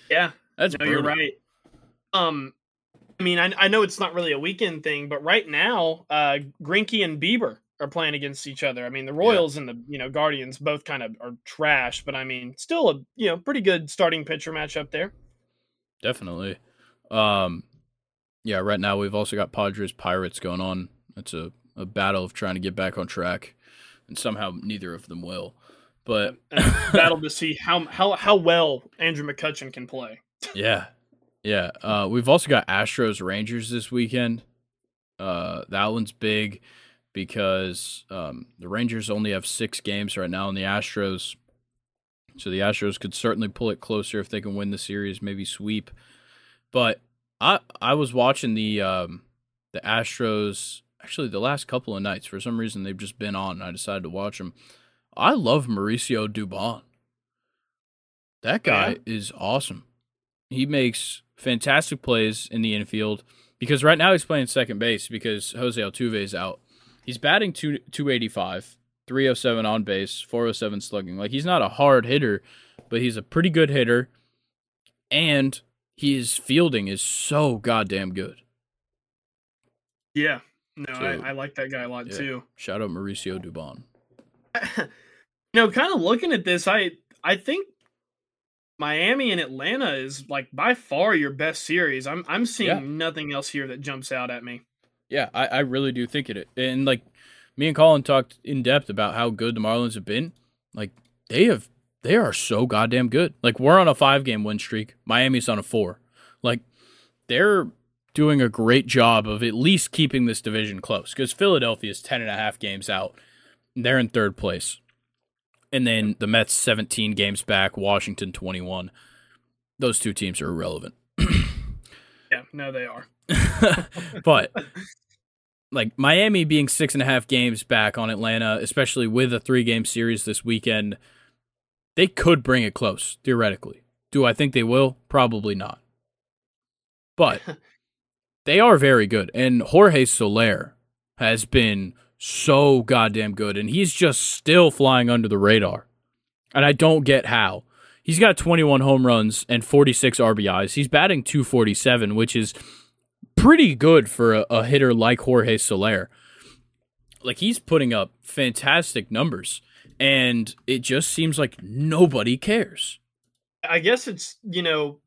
Yeah. That's No, you're right. Um, I mean, I, I know it's not really a weekend thing, but right now, uh, Greinke and Bieber are playing against each other. I mean, the Royals and the you know Guardians both kind of are trash, but I mean, still a you know pretty good starting pitcher matchup there. Definitely. Um yeah, right now we've also got Padres Pirates going on. It's a, a battle of trying to get back on track. And somehow neither of them will. But battle to see how how how well Andrew McCutchen can play. [laughs] Yeah. Yeah. Uh, we've also got Astros Rangers this weekend. Uh, that one's big because um, the Rangers only have six games right now, and the Astros. So the Astros could certainly pull it closer if they can win the series, maybe sweep. But I I was watching the um, the Astros actually the last couple of nights. For some reason, they've just been on. And I decided to watch them. I love Mauricio Dubon. That guy Yeah? is awesome. He makes fantastic plays in the infield. because right now he's playing second base because Jose Altuve is out. He's batting two, 285, 307 on base, 407 slugging. Like he's not a hard hitter, but he's a pretty good hitter, and his fielding is so goddamn good. Yeah, no, So, I, I like that guy a lot yeah. too. Shout out Mauricio Dubon. [laughs] you know, kind of looking at this, I I think Miami and Atlanta is like by far your best series. I'm I'm seeing Yeah. nothing else here that jumps out at me. Yeah, I, I really do think it. And like me and Colin talked in depth about how good the Marlins have been. Like they have they are so goddamn good. Like we're on a five game win streak. Miami's on a four. Like they're doing a great job of at least keeping this division close because Philadelphia's 10 and a half games out. They're in third place. And then the Mets 17 games back, Washington 21. Those two teams are irrelevant. Yeah, no, they are. [laughs] but like Miami being six and a half games back on Atlanta, especially with a three game series this weekend, they could bring it close, theoretically. Do I think they will? Probably not. But [laughs] they are very good. And Jorge Soler has been so goddamn good. And he's just still flying under the radar. And I don't get how. He's got 21 home runs and 46 RBIs. He's batting 247, which is pretty good for a, a hitter like Jorge Soler. Like he's putting up fantastic numbers, and it just seems like nobody cares. I guess it's you know,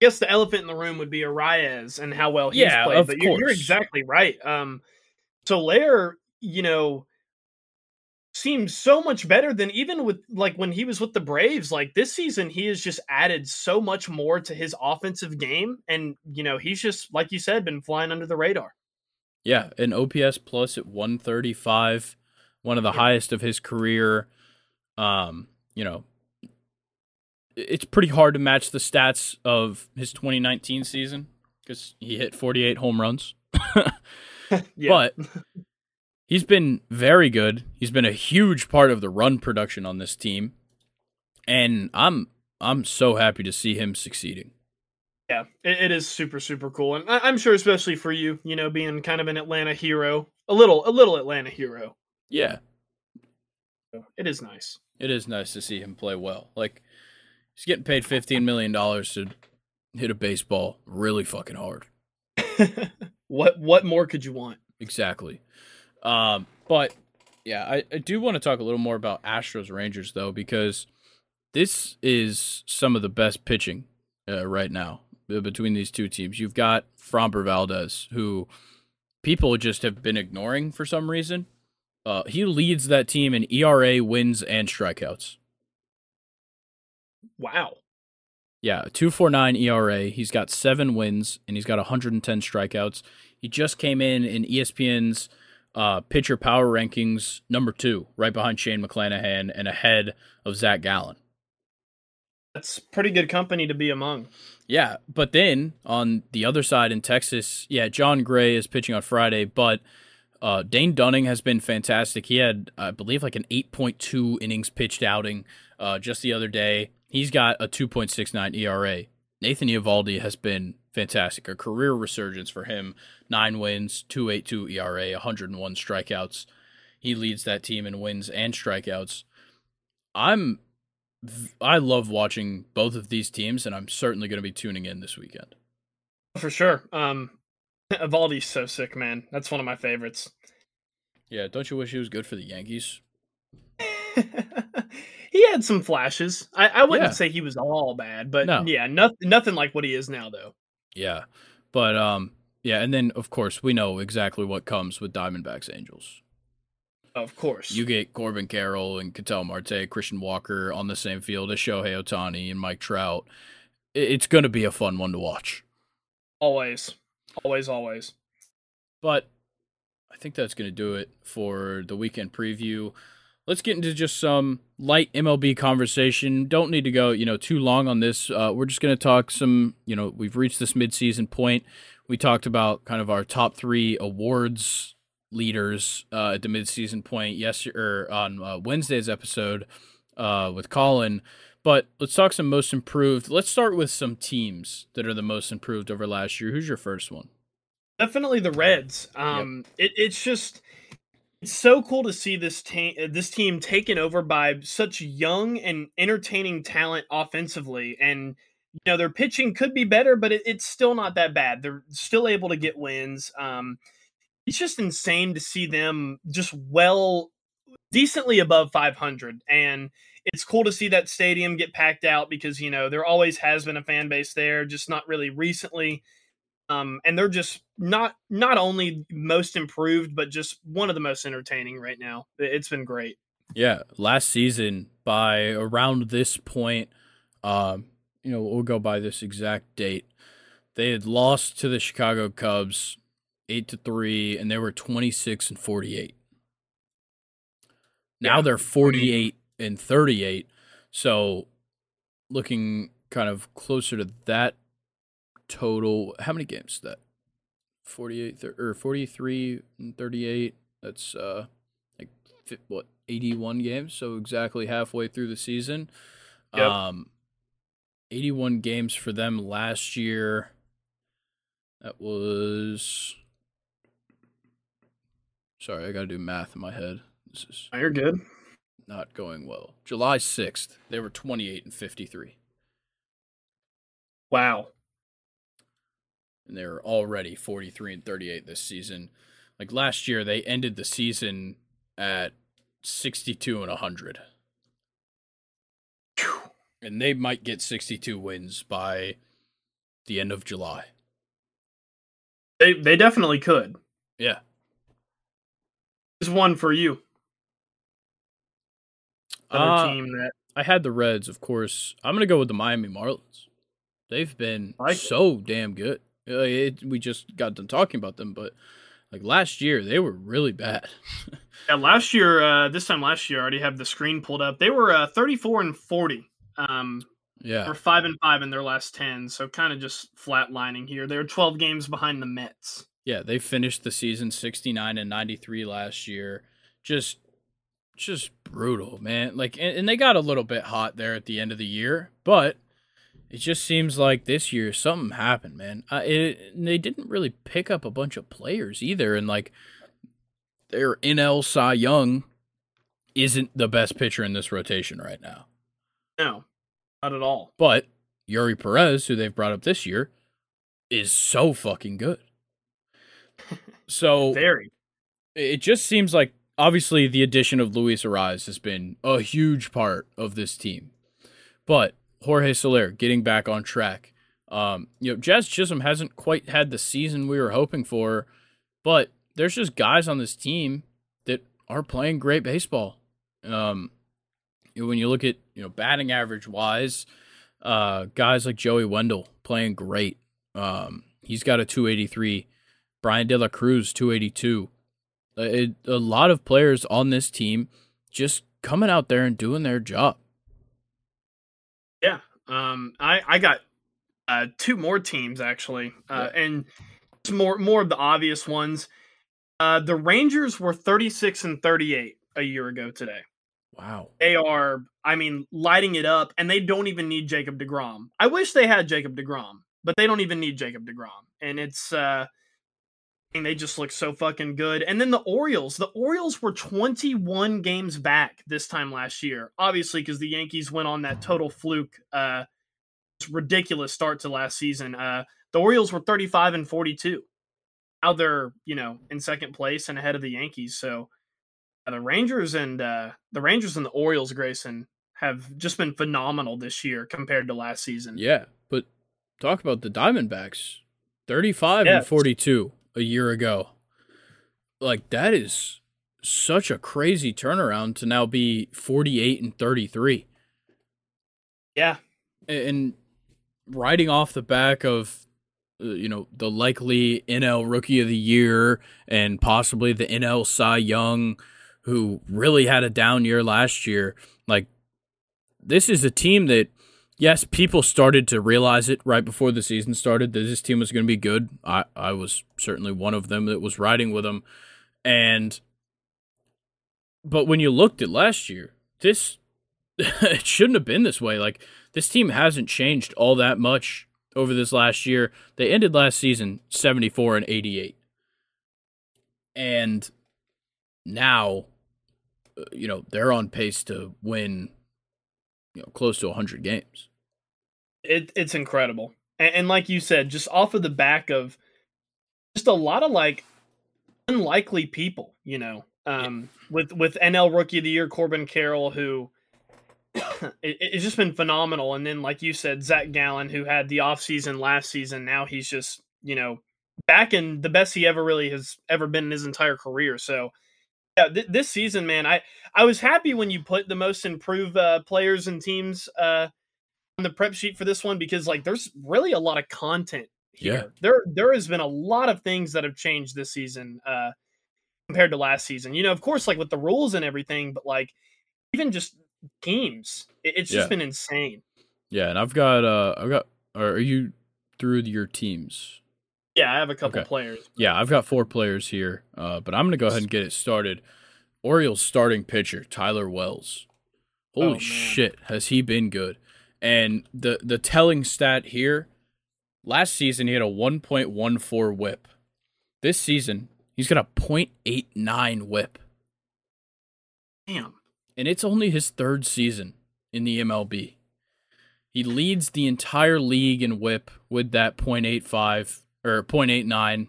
I guess the elephant in the room would be Arraez and how well he's Yeah, played. but you're, you're exactly right. Um, Soler, you know, seems so much better than even with like when he was with the Braves. Like this season, he has just added so much more to his offensive game, and you know, he's just like you said, been flying under the radar. Yeah, an OPS plus at 135, one of the Yeah. highest of his career. Um, you know, it's pretty hard to match the stats of his 2019 season because he hit 48 home runs. [laughs] [laughs] yeah, But [laughs] he's been very good. He's been a huge part of the run production on this team, and I'm I'm so happy to see him succeeding. Yeah, it, is super super cool, and I, I'm sure especially for you, you know, being kind of an Atlanta hero, a little a little Atlanta hero. Yeah, it is nice. it is nice to see him play well. Like he's getting paid 15 million dollars to hit a baseball really fucking hard. [laughs] what what more could you want? Exactly. Um, but yeah, I, I do want to talk a little more about Astros Rangers though, because this is some of the best pitching uh, right now uh, between these two teams. You've got Framber Valdez, who people just have been ignoring for some reason. Uh, he leads that team in ERA, wins, and strikeouts. Wow. Yeah, 249 ERA. He's got seven wins and he's got 110 strikeouts. He just came in in ESPN's uh, pitcher power rankings number two, right behind Shane McClanahan and ahead of Zach Gallen. That's pretty good company to be among. Yeah, but then on the other side in Texas, yeah, Jon Gray is pitching on Friday, but uh, Dane Dunning has been fantastic. He had, I believe, like an 8.2 innings pitched outing uh, just the other day. He's got a 2.69 ERA. Nathan Eovaldi has been fantastic. A career resurgence for him. Nine wins, 2.82 ERA, 101 strikeouts. He leads that team in wins and strikeouts. I'm I love watching both of these teams, and I'm certainly going to be tuning in this weekend. For sure. Um [laughs] Eovaldi's so sick, man. That's one of my favorites. Yeah, don't you wish he was good for the Yankees? [laughs] he had some flashes. I, I wouldn't Yeah. say he was all bad, but No. yeah, nothing nothing like what he is now though. Yeah, but um, yeah, and then of course we know exactly what comes with Diamondbacks Angels. Of course. You get Corbin Carroll and Ketel Marte, Christian Walker on the same field as Shohei Ohtani and Mike Trout. It's going to be a fun one to watch. always. Always, always. But I think that's going to do it for the weekend preview. Let's get into just some light MLB conversation. Don't need to go, you know, too long on this. Uh, we're just going to talk some, you know, we've reached this midseason point. We talked about kind of our top three awards leaders uh, at the midseason point yes or on uh, Wednesday's episode uh, with Colin. But let's talk some most improved. Let's start with some teams that are the most improved over last year. Who's your first one? Definitely the Reds. Um, yep. it, it's just it's so cool to see this team this team taken over by such young and entertaining talent offensively and you know their pitching could be better but it, it's still not that bad. They're still able to get wins um, it's just insane to see them just well decently above 500 and it's cool to see that stadium get packed out because you know there always has been a fan base there just not really recently um, and they're just not not only most improved but just one of the most entertaining right now it's been great yeah last season by around this point um, you know we'll go by this exact date they had lost to the chicago cubs 8 to 3 and they were 26 and 48 now yeah. they're 48 and 38. So looking kind of closer to that total, how many games is that? 48 or 43 and 38. That's uh like what 81 games, so exactly halfway through the season. Yep. Um 81 games for them last year. That was Sorry, I got to do math in my head. This is oh, You're good not going well. July 6th, they were 28 and 53. Wow. And they're already 43 and 38 this season. Like last year, they ended the season at 62 and 100. And they might get 62 wins by the end of July. They they definitely could. Yeah. There's one for you other uh, team that I had the Reds, of course. I'm gonna go with the Miami Marlins. They've been like so it. damn good. Uh, it, we just got done talking about them, but like last year they were really bad. [laughs] yeah, last year, uh, this time last year, I already have the screen pulled up. They were uh, 34 and 40. Um, yeah, or five and five in their last 10, so kind of just flatlining here. They're 12 games behind the Mets. Yeah, they finished the season 69 and 93 last year. Just just brutal, man. Like, and, and, they got a little bit hot there at the end of the year, but it just seems like this year something happened, man. Uh, it, they didn't really pick up a bunch of players either, and like their NL Cy Young isn't the best pitcher in this rotation right now. No, not at all. But Eury Perez, who they've brought up this year, is so fucking good. [laughs] So very. It just seems like obviously the addition of Luis Arraez has been a huge part of this team. But Jorge Soler getting back on track. Um, you know, Jazz Chisholm hasn't quite had the season we were hoping for, but there's just guys on this team that are playing great baseball. Um, when you look at you know batting average wise, uh, guys like Joey Wendle playing great. Um, he's got a 283. Bryan De La Cruz 282 a, a lot of players on this team just coming out there and doing their job. Yeah, um, I I got uh, two more teams actually, uh, yeah. and more more of the obvious ones. Uh, the Rangers were thirty six and thirty eight a year ago today. Wow, they are. I mean, lighting it up, and they don't even need Jacob deGrom. I wish they had Jacob deGrom, but they don't even need Jacob deGrom, and it's uh, they just look so fucking good. And then the Orioles, the Orioles were 21 games back this time last year, obviously because the Yankees went on that total fluke, uh, ridiculous start to last season. Uh, the Orioles were 35 and 42. Now they're you know in second place and ahead of the Yankees. So uh, the Rangers and uh, the Rangers and the Orioles, Grayson, have just been phenomenal this year compared to last season. Yeah, but talk about the Diamondbacks, 35 and 42 a year ago. Like that is such a crazy turnaround to now be 48 and 33. Yeah. And riding off the back of uh, you know the likely NL rookie of the year and possibly the NL Cy Young who really had a down year last year like this is a team that yes, people started to realize it right before the season started that this team was going to be good. I, I was certainly one of them that was riding with them. And, but when you looked at last year, this, [laughs] it shouldn't have been this way. Like, this team hasn't changed all that much over this last year. They ended last season 74 and 88. And now, uh, you know, they're on pace to win, you know, close to 100 games. It, it's incredible. And, and like you said, just off of the back of just a lot of like unlikely people, you know, um, with with NL Rookie of the Year Corbin Carroll, who [coughs] it, it's just been phenomenal. And then, like you said, Zach Gallen, who had the offseason last season, now he's just you know back in the best he ever really has ever been in his entire career. So. Yeah, th- this season, man, I I was happy when you put the most improved uh, players and teams uh, the prep sheet for this one because like there's really a lot of content here. Yeah. There there has been a lot of things that have changed this season uh compared to last season. You know, of course like with the rules and everything, but like even just teams. It, it's just Yeah. been insane. Yeah, and I've got uh I've got are you through your teams? Yeah, I have a couple Okay. players. Yeah, I've got four players here. Uh but I'm going to go ahead and get it started. Orioles starting pitcher Tyler Wells. Oh, Holy man. shit, has he been good? And the the telling stat here, last season he had a 1.14 whip. This season, he's got a 0.89 whip. Damn. and it's only his third season in the MLB. He leads the entire league in WHIP with that .85 or .89.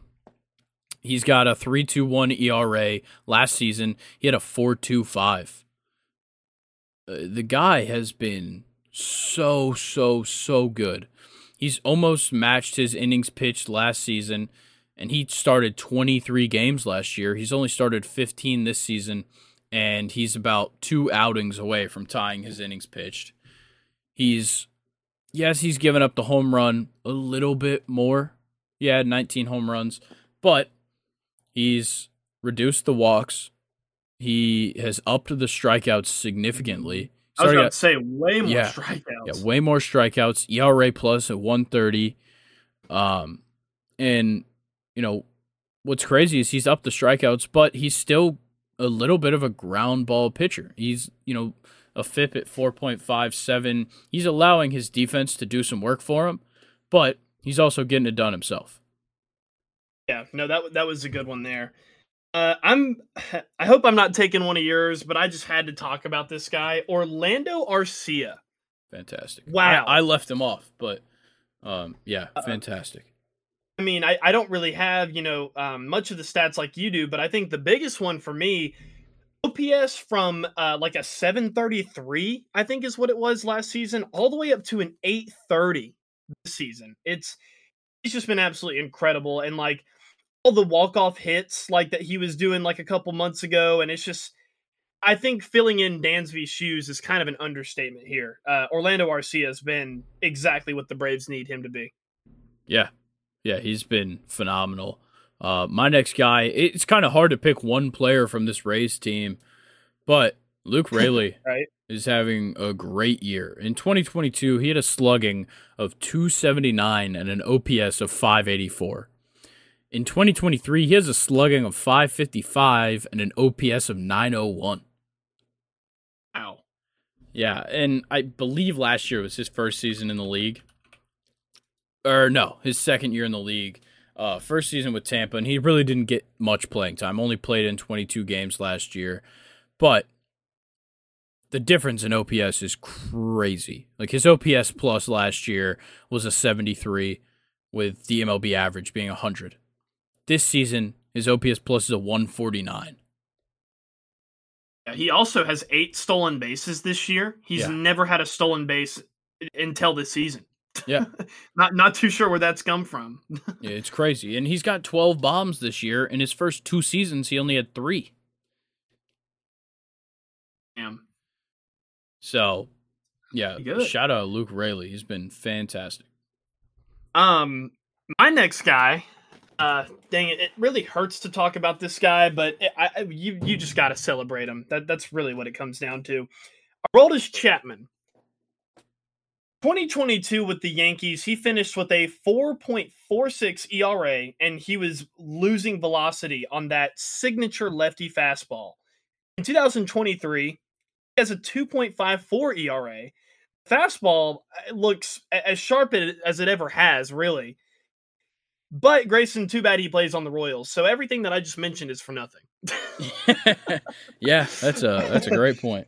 He's got a 3.21 ERA. Last season, he had a 4.25. Uh, the guy has been so so so good. He's almost matched his innings pitched last season and he started 23 games last year. He's only started 15 this season and he's about two outings away from tying his innings pitched. He's yes, he's given up the home run a little bit more. Yeah, 19 home runs, but he's reduced the walks. He has upped the strikeouts significantly. I was going to say way more Yeah. strikeouts. yeah, way more strikeouts. ERA plus at 130. Um, and you know what's crazy is he's up the strikeouts, but he's still a little bit of a ground ball pitcher. He's you know a FIP at 4.57. He's allowing his defense to do some work for him, but he's also getting it done himself. Yeah, no, that that was a good one there. Uh, I'm. [sighs] I hope I'm not taking one of yours, but I just had to talk about this guy, Orlando Arcia. Fantastic. Wow. I, I left him off, but um, yeah, Uh, fantastic. I mean, I, I don't really have you know um, much of the stats like you do, but I think the biggest one for me, OPS from uh, like a 733, I think is what it was last season, all the way up to an 830 this season. It's he's just been absolutely incredible, and like all the walk off hits like that he was doing like a couple months ago, and it's just. I think filling in Dansby's shoes is kind of an understatement here. Uh, Orlando Arcia has been exactly what the Braves need him to be. Yeah. Yeah, he's been phenomenal. Uh, my next guy, it's kind of hard to pick one player from this Rays team, but Luke [laughs] Raley Right. is having a great year. In 2022, he had a slugging of 279 and an OPS of 584. In 2023, he has a slugging of 555 and an OPS of 901. Wow. Yeah, and I believe last year was his first season in the league. Or no, his second year in the league. Uh, first season with Tampa, and he really didn't get much playing time. Only played in 22 games last year, but the difference in OPS is crazy. Like his OPS plus last year was a 73, with the MLB average being 100. This season, his OPS plus is a 149. Yeah, He also has eight stolen bases this year. He's Yeah. never had a stolen base until this season. Yeah. [laughs] not not too sure where that's come from. [laughs] Yeah, it's crazy. And he's got 12 bombs this year. In his first two seasons, he only had three. Damn. So, yeah, shout out Luke Raley. He's been fantastic. Um, my next guy. Uh, dang it! It really hurts to talk about this guy, but it, I, you you just got to celebrate him. That that's really what it comes down to. Aroldis Chapman. 2022 with the Yankees, he finished with a 4.46 ERA, and he was losing velocity on that signature lefty fastball. In 2023, he has a 2.54 ERA, fastball uh, looks as sharp as it ever has, really. But Grayson, too bad he plays on the Royals. So everything that I just mentioned is for nothing. [laughs] yeah, that's a that's a great point.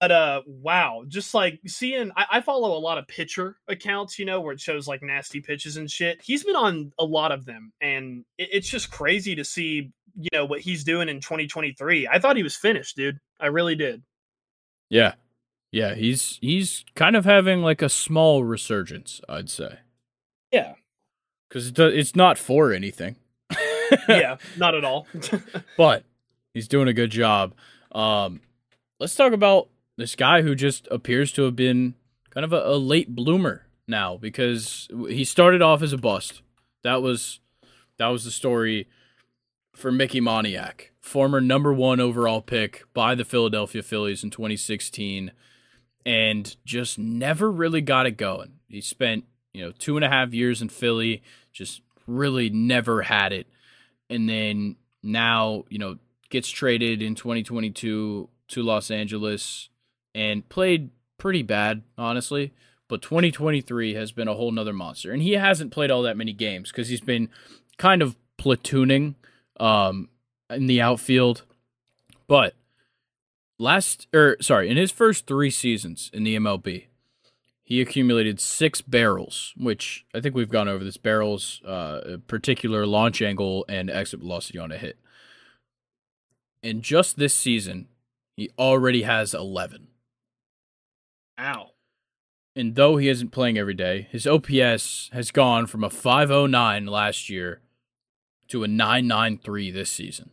But uh, wow, just like seeing, I, I, follow a lot of pitcher accounts, you know, where it shows like nasty pitches and shit. He's been on a lot of them, and it, it's just crazy to see, you know, what he's doing in 2023. I thought he was finished, dude. I really did. Yeah, yeah, he's he's kind of having like a small resurgence, I'd say. Yeah, because it it's not for anything. [laughs] yeah, not at all. [laughs] but he's doing a good job. Um, let's talk about this guy who just appears to have been kind of a, a late bloomer now because he started off as a bust. That was that was the story for Mickey Moniak, former number one overall pick by the Philadelphia Phillies in 2016, and just never really got it going. He spent you know two and a half years in Philly, just really never had it, and then now you know gets traded in 2022 to Los Angeles and played pretty bad, honestly. But 2023 has been a whole nother monster. And he hasn't played all that many games because he's been kind of platooning um, in the outfield. But last, or sorry, in his first three seasons in the MLB, he accumulated six barrels, which I think we've gone over this barrels, uh, particular launch angle and exit velocity on a hit. And just this season, he already has 11. Ow. And though he isn't playing every day, his OPS has gone from a 509 last year to a 993 this season.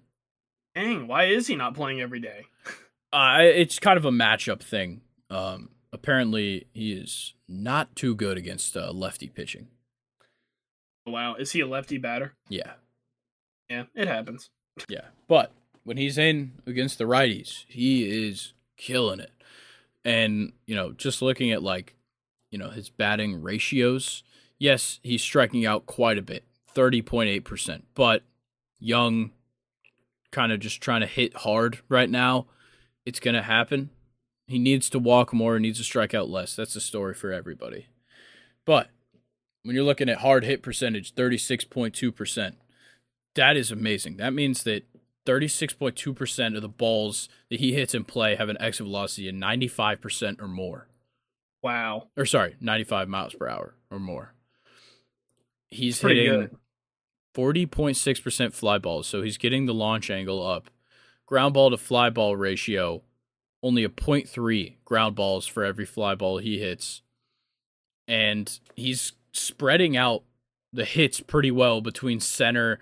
Dang, why is he not playing every day? [laughs] uh, it's kind of a matchup thing. Um, apparently, he is not too good against uh, lefty pitching. Wow, is he a lefty batter? Yeah. Yeah, it happens. Yeah, but when he's in against the righties, he is killing it. And, you know, just looking at like, you know, his batting ratios, yes, he's striking out quite a bit, 30.8%, but young, kind of just trying to hit hard right now. It's going to happen. He needs to walk more, needs to strike out less. That's a story for everybody. But when you're looking at hard hit percentage, 36.2%, that is amazing. That means that 36.2% of the balls that he hits in play have an exit velocity of 95% or more. Wow. Or sorry, 95 miles per hour or more. He's hitting 40.6% fly balls, so he's getting the launch angle up. Ground ball to fly ball ratio, only a 0.3 ground balls for every fly ball he hits. And he's spreading out the hits pretty well between center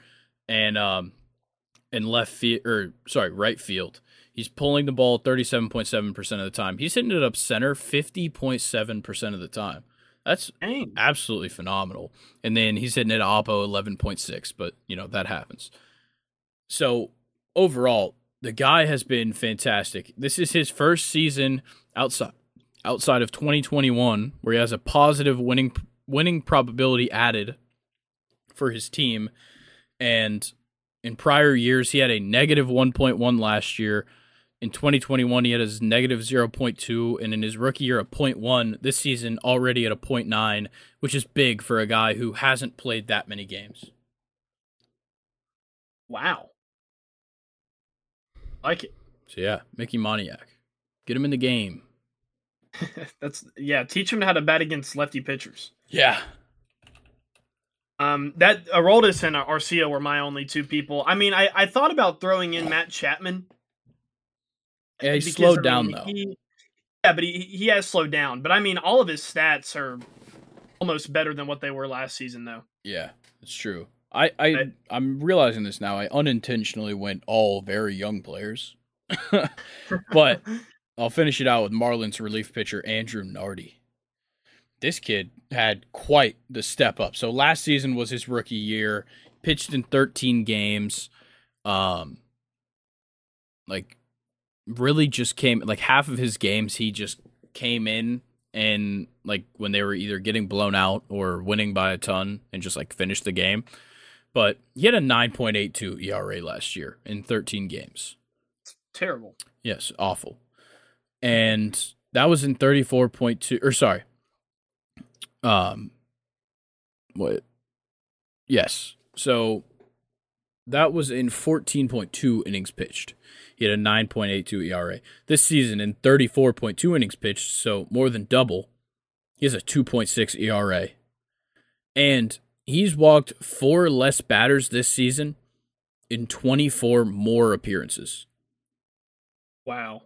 and um, in left field or sorry, right field. He's pulling the ball 37.7% of the time. He's hitting it up center 50.7% of the time. That's Dang. absolutely phenomenal. And then he's hitting it oppo 11.6, but you know, that happens. So, overall, the guy has been fantastic. This is his first season outside outside of 2021 where he has a positive winning winning probability added for his team and in prior years, he had a negative 1.1 last year. In 2021, he had his negative 0.2, and in his rookie year, a 0.1. This season, already at a 0.9, which is big for a guy who hasn't played that many games. Wow. Like it. So, yeah, Mickey Moniak. Get him in the game. [laughs] That's, yeah, teach him how to bat against lefty pitchers. Yeah, um, that Aroldis and Arcia were my only two people. I mean, I, I thought about throwing in Matt Chapman. Yeah, he slowed I mean, down though. He, yeah, but he he has slowed down. But I mean, all of his stats are almost better than what they were last season, though. Yeah, it's true. I, I, I'm realizing this now. I unintentionally went all very young players, [laughs] but [laughs] I'll finish it out with Marlins relief pitcher Andrew Nardi this kid had quite the step up. So last season was his rookie year, pitched in 13 games. Um like really just came like half of his games he just came in and like when they were either getting blown out or winning by a ton and just like finished the game. But he had a 9.82 ERA last year in 13 games. Terrible. Yes, awful. And that was in 34.2 or sorry. Um what? Yes. So that was in 14.2 innings pitched. He had a 9.82 ERA. This season in 34.2 innings pitched, so more than double, he has a 2.6 ERA. And he's walked four less batters this season in 24 more appearances. Wow.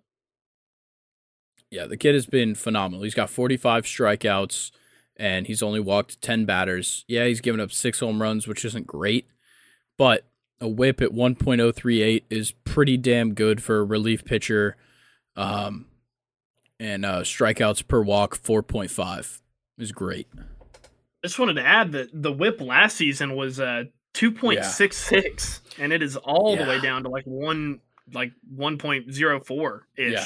Yeah, the kid has been phenomenal. He's got 45 strikeouts and he's only walked 10 batters. Yeah, he's given up six home runs, which isn't great, but a whip at 1.038 is pretty damn good for a relief pitcher. Um, and uh, strikeouts per walk 4.5 is great. Just wanted to add that the whip last season was uh 2.66 yeah. and it is all yeah. the way down to like 1 like 1.04 ish. Yeah.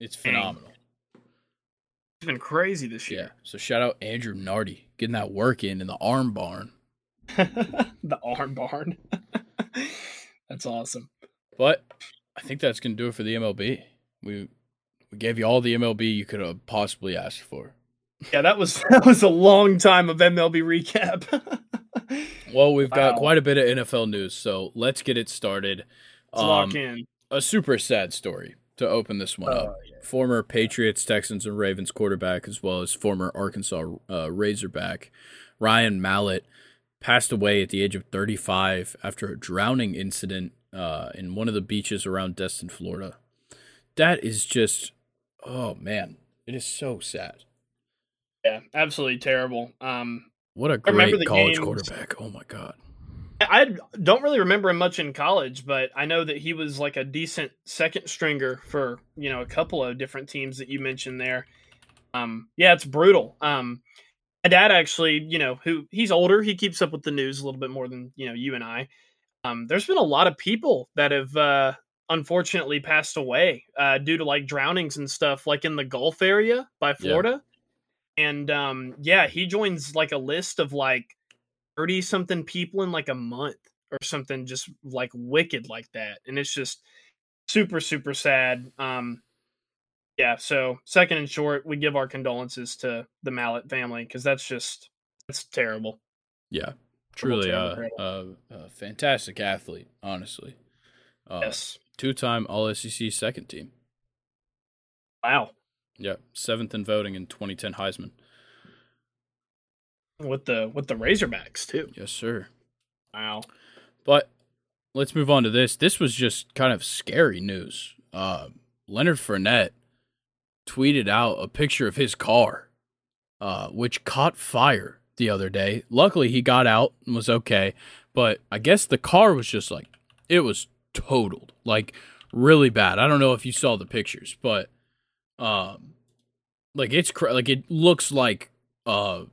It's phenomenal. It's been crazy this year. Yeah. So shout out Andrew Nardi getting that work in in the arm barn. [laughs] the arm barn. [laughs] that's awesome. But I think that's gonna do it for the MLB. We we gave you all the MLB you could have possibly asked for. Yeah, that was [laughs] that was a long time of MLB recap. [laughs] well, we've got wow. quite a bit of NFL news, so let's get it started. Let's um, lock in. A super sad story to open this one up. Yeah. Former Patriots, Texans, and Ravens quarterback, as well as former Arkansas uh, Razorback Ryan Mallett, passed away at the age of 35 after a drowning incident uh, in one of the beaches around Destin, Florida. That is just, oh man, it is so sad. Yeah, absolutely terrible. Um, what a great college games. quarterback! Oh my god. I don't really remember him much in college, but I know that he was like a decent second stringer for you know a couple of different teams that you mentioned there. Um, yeah, it's brutal. Um, my dad actually, you know, who he's older, he keeps up with the news a little bit more than you know you and I. Um, there's been a lot of people that have uh, unfortunately passed away uh, due to like drownings and stuff, like in the Gulf area by Florida. Yeah and um yeah he joins like a list of like 30 something people in like a month or something just like wicked like that and it's just super super sad um yeah so second and short we give our condolences to the Mallett family because that's just that's terrible. Yeah truly a, a, a, fantastic athlete honestly uh, yes. two-time all sec second team. Wow yeah, seventh in voting in 2010 Heisman. With the with the Razorbacks too. Yes, sir. Wow. But let's move on to this. This was just kind of scary news. Uh, Leonard Fournette tweeted out a picture of his car, uh, which caught fire the other day. Luckily, he got out and was okay. But I guess the car was just like it was totaled, like really bad. I don't know if you saw the pictures, but um like it's cr- like it looks like uh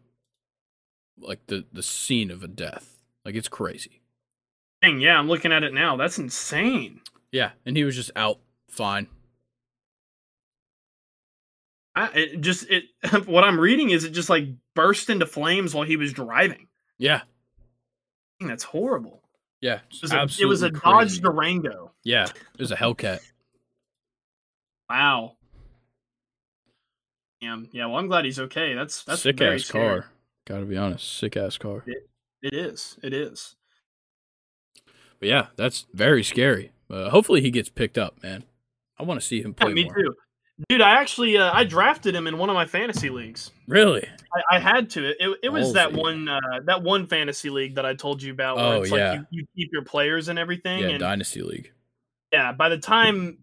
like the the scene of a death. Like it's crazy. Dang, yeah i'm looking at it now. That's insane. Yeah and he was just out fine. I, it just it [laughs] what i'm reading is it just like burst into flames while he was driving. Yeah. Dang, that's horrible. Yeah it was a, it was a dodge durango. Yeah it was a hellcat. Wow Damn. Yeah. Well, I'm glad he's okay. That's that's sick ass car. Gotta be honest, sick ass car. It, it is. It is. But yeah, that's very scary. Uh, hopefully he gets picked up, man. I want to see him play. Yeah, me more. too, dude. I actually uh, I drafted him in one of my fantasy leagues. Really? I, I had to. It, it, it was that one uh, that one fantasy league that I told you about. Where oh it's yeah. Like you, you keep your players and everything. Yeah, and, dynasty league. Yeah. By the time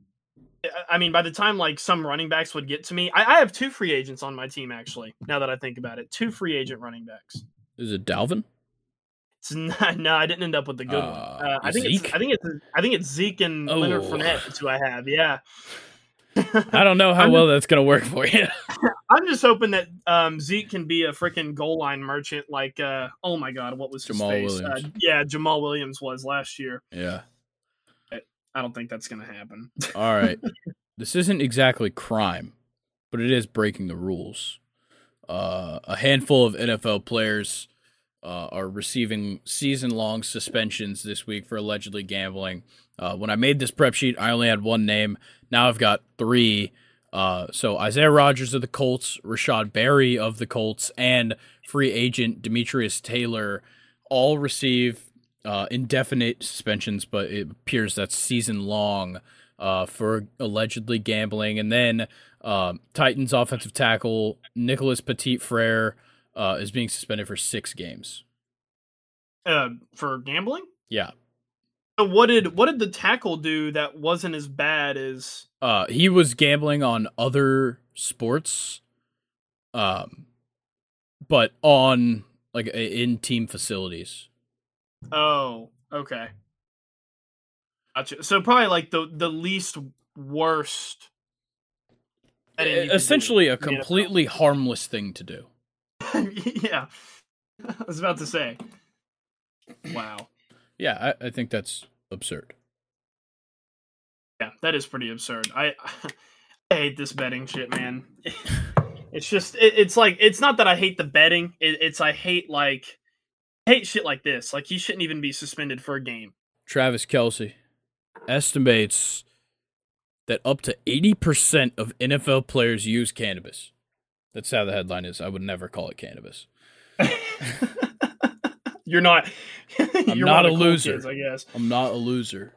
I mean, by the time like some running backs would get to me, I, I, have two free agents on my team actually. Now that I think about it, two free agent running backs. Is it Dalvin? It's not, [laughs] no, I didn't end up with the good uh, one. Uh, I think Zeke? it's I think it's I think it's Zeke and oh. Leonard Fournette. That's who I have. Yeah. I don't know [laughs] how well just, that's gonna work for you. [laughs] I'm just hoping that um, Zeke can be a freaking goal line merchant. Like, uh, oh my god, what was face? Uh, yeah, Jamaal Williams was last year. Yeah. I don't think that's going to happen. [laughs] All right. This isn't exactly crime, but it is breaking the rules. Uh, a handful of NFL players uh, are receiving season long suspensions this week for allegedly gambling. Uh, when I made this prep sheet, I only had one name. Now I've got three. Uh, so Isaiah Rodgers of the Colts, Rashod Berry of the Colts, and free agent Demetrius Taylor all receive uh, indefinite suspensions, but it appears that's season long uh, for allegedly gambling. And then uh, Titans offensive tackle Nicholas Petit Frere uh, is being suspended for six games. Uh, for gambling. Yeah. So what did what did the tackle do that wasn't as bad as? Uh, he was gambling on other sports, um, but on like in team facilities. Oh, okay. Gotcha. So probably like the the least worst. Essentially, a completely harmless thing to do. [laughs] yeah, [laughs] I was about to say. Wow. Yeah, I, I think that's absurd. Yeah, that is pretty absurd. I [laughs] I hate this betting shit, man. it's just it, it's like it's not that I hate the betting. It, it's I hate like hate shit like this. Like he shouldn't even be suspended for a game. Travis Kelce estimates that up to 80% of NFL players use cannabis. That's how the headline is. I would never call it cannabis. [laughs] you're not. I'm you're not a loser. Kids, I guess. I'm not a loser.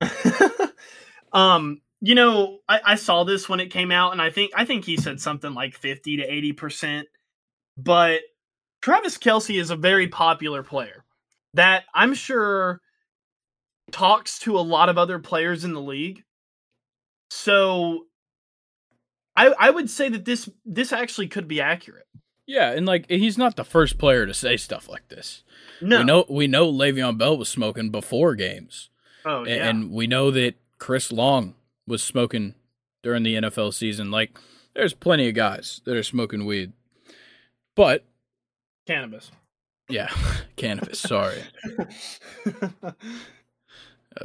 [laughs] um, you know, I, I saw this when it came out, and I think I think he said something like fifty to eighty percent. But Travis Kelce is a very popular player that I'm sure talks to a lot of other players in the league. So I I would say that this this actually could be accurate. Yeah, and like he's not the first player to say stuff like this. No. We know we know Le'Veon Bell was smoking before games. Oh, yeah. And we know that Chris Long was smoking during the NFL season. Like there's plenty of guys that are smoking weed. But cannabis. Yeah, [laughs] cannabis, sorry. [laughs] uh,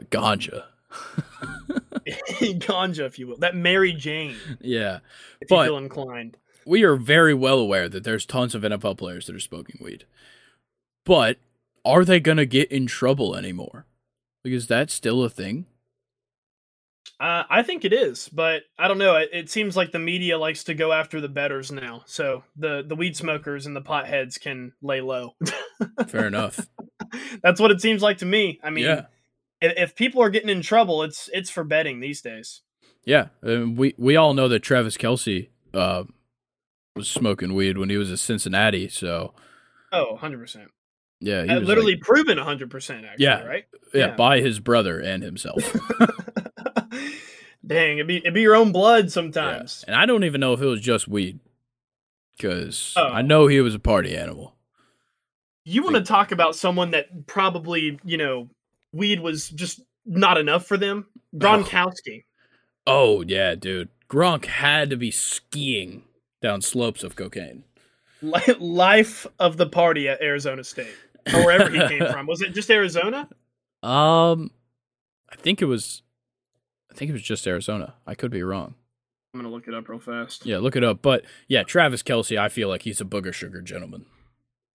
ganja. [laughs] ganja, if you will. That Mary Jane. Yeah. If but you feel inclined. We are very well aware that there's tons of NFL players that are smoking weed. But are they going to get in trouble anymore? Because that's still a thing. Uh, I think it is, but I don't know. It, it, seems like the media likes to go after the betters now, so the the weed smokers and the potheads can lay low. Fair [laughs] enough. That's what it seems like to me. I mean, yeah. if, if people are getting in trouble, it's it's for betting these days. Yeah, we we all know that Travis Kelce uh, was smoking weed when he was at Cincinnati. So, oh, 100 percent. Yeah, he literally like, proven 100 percent. Actually, yeah, right. Yeah, yeah, by his brother and himself. [laughs] Dang, it'd be it'd be your own blood sometimes. Yeah. And I don't even know if it was just weed, because oh. I know he was a party animal. You want to talk about someone that probably you know weed was just not enough for them? Gronkowski. Oh, oh yeah, dude. Gronk had to be skiing down slopes of cocaine. Life of the party at Arizona State, or wherever he came [laughs] from. Was it just Arizona? Um, I think it was think it was just Arizona. I could be wrong. I'm gonna look it up real fast. Yeah, look it up. But yeah, Travis Kelce, I feel like he's a booger sugar gentleman.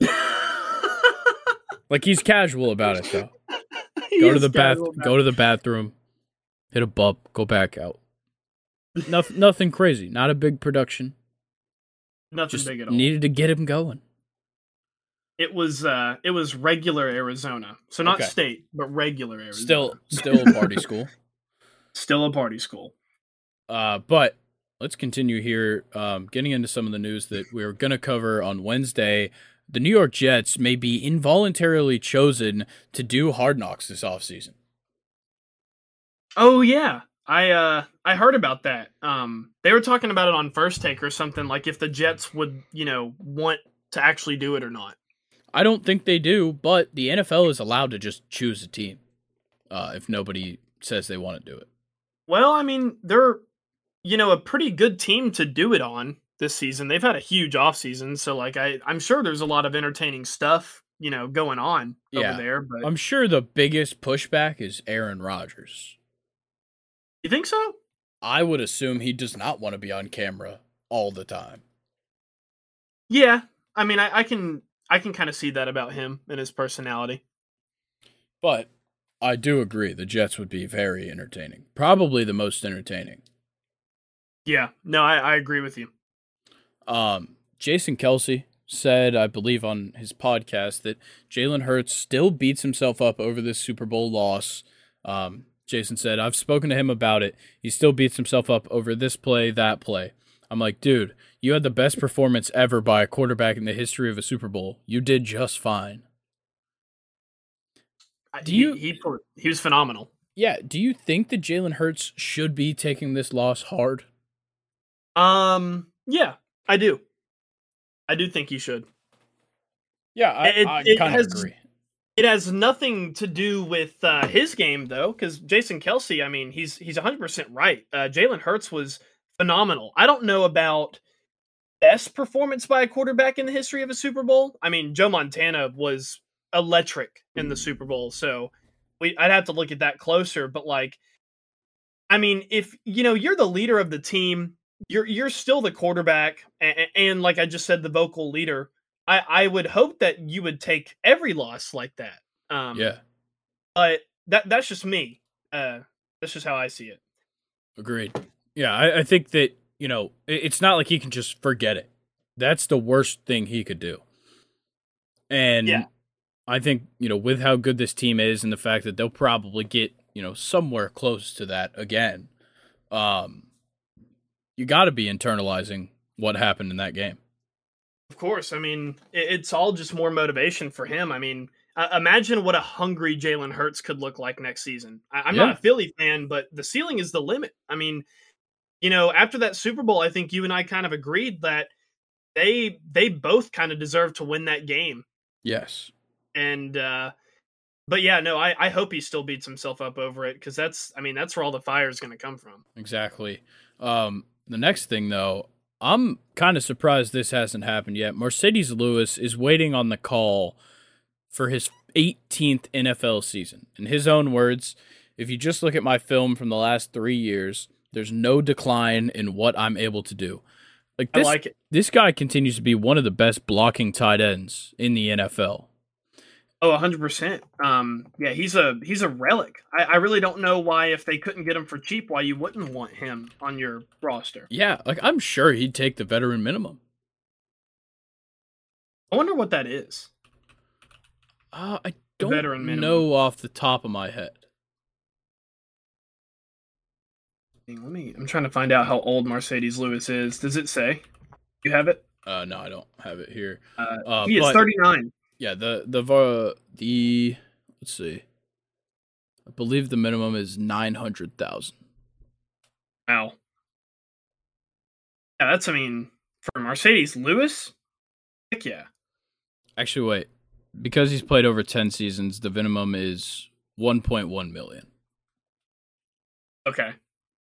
[laughs] like he's casual about it though. go to the bath. Go to the bathroom. Hit a bump. Go back out. nothing. Nothing crazy. Not a big production. Nothing Just big at all. Needed to get him going. It was uh it was regular Arizona. So not okay. state, but regular Arizona. Still still a party [laughs] school. Still a party school. Uh, but let's continue here. Um, getting into some of the news that we're going to cover on Wednesday. The New York Jets may be involuntarily chosen to do hard knocks this offseason. Oh yeah. I uh I heard about that. Um they were talking about it on first take or something like if the Jets would, you know, want to actually do it or not. I don't think they do, but the NFL is allowed to just choose a team. Uh if nobody says they want to do it. Well, I mean, they're you know a pretty good team to do it on this season. They've had a huge offseason, so like I I'm sure there's a lot of entertaining stuff, you know, going on yeah. over there, but I'm sure the biggest pushback is Aaron Rodgers. You think so? I would assume he does not want to be on camera all the time. Yeah, I mean, I, I can I can kind of see that about him and his personality. But I do agree the Jets would be very entertaining. Probably the most entertaining. Yeah, no, I, I agree with you. Um, Jason Kelce said, I believe on his podcast, that Jalen Hurts still beats himself up over this Super Bowl loss. Um, Jason said, I've spoken to him about it. He still beats himself up over this play, that play. I'm like, dude, you had the best performance ever by a quarterback in the history of a Super Bowl. You did just fine. Do you? He, he, he was phenomenal. Yeah. Do you think that Jalen Hurts should be taking this loss hard? Um. Yeah, I do. I do think he should. Yeah, I, it, I it kind of agree. It has nothing to do with uh, his game though, because Jason Kelce. I mean, he's he's 100 percent right. Uh, Jalen Hurts was phenomenal. I don't know about best performance by a quarterback in the history of a Super Bowl. I mean, Joe Montana was electric in the Super Bowl, so we I'd have to look at that closer. But like, I mean, if you know you're the leader of the team, you're you're still the quarterback, and, and like I just said, the vocal leader. I I would hope that you would take every loss like that. Um, yeah, but that that's just me. Uh, that's just how I see it. Agreed. Yeah, I, I think that you know it's not like he can just forget it. That's the worst thing he could do. And yeah. I think you know with how good this team is and the fact that they'll probably get you know somewhere close to that again. Um, you got to be internalizing what happened in that game. Of course, I mean it's all just more motivation for him. I mean, imagine what a hungry Jalen Hurts could look like next season. I- am yeah. not a Philly fan, but the ceiling is the limit. I mean, you know, after that Super Bowl, I think you and I kind of agreed that they they both kind of deserve to win that game. Yes. And uh but yeah, no, I, I hope he still beats himself up over it because that's I mean that's where all the fire is going to come from. Exactly. Um, the next thing though, I'm kind of surprised this hasn't happened yet. Marcedes Lewis is waiting on the call for his 18th NFL season. In his own words, if you just look at my film from the last three years, there's no decline in what I'm able to do. Like this, I like it. This guy continues to be one of the best blocking tight ends in the NFL. Oh, 100%. Um, yeah, he's a he's a relic. I, I really don't know why if they couldn't get him for cheap, why you wouldn't want him on your roster. Yeah, like I'm sure he'd take the veteran minimum. I wonder what that is. Uh, I don't know off the top of my head. Let me. I'm trying to find out how old Marcedes Lewis is. Does it say? You have it? Uh, no, I don't have it here. Uh, uh he is 39. Yeah, the the uh, the let's see. I believe the minimum is nine hundred thousand. Wow. Yeah, that's I mean for Marcedes Lewis. Heck yeah. Actually, wait. Because he's played over ten seasons, the minimum is one point one million. Okay.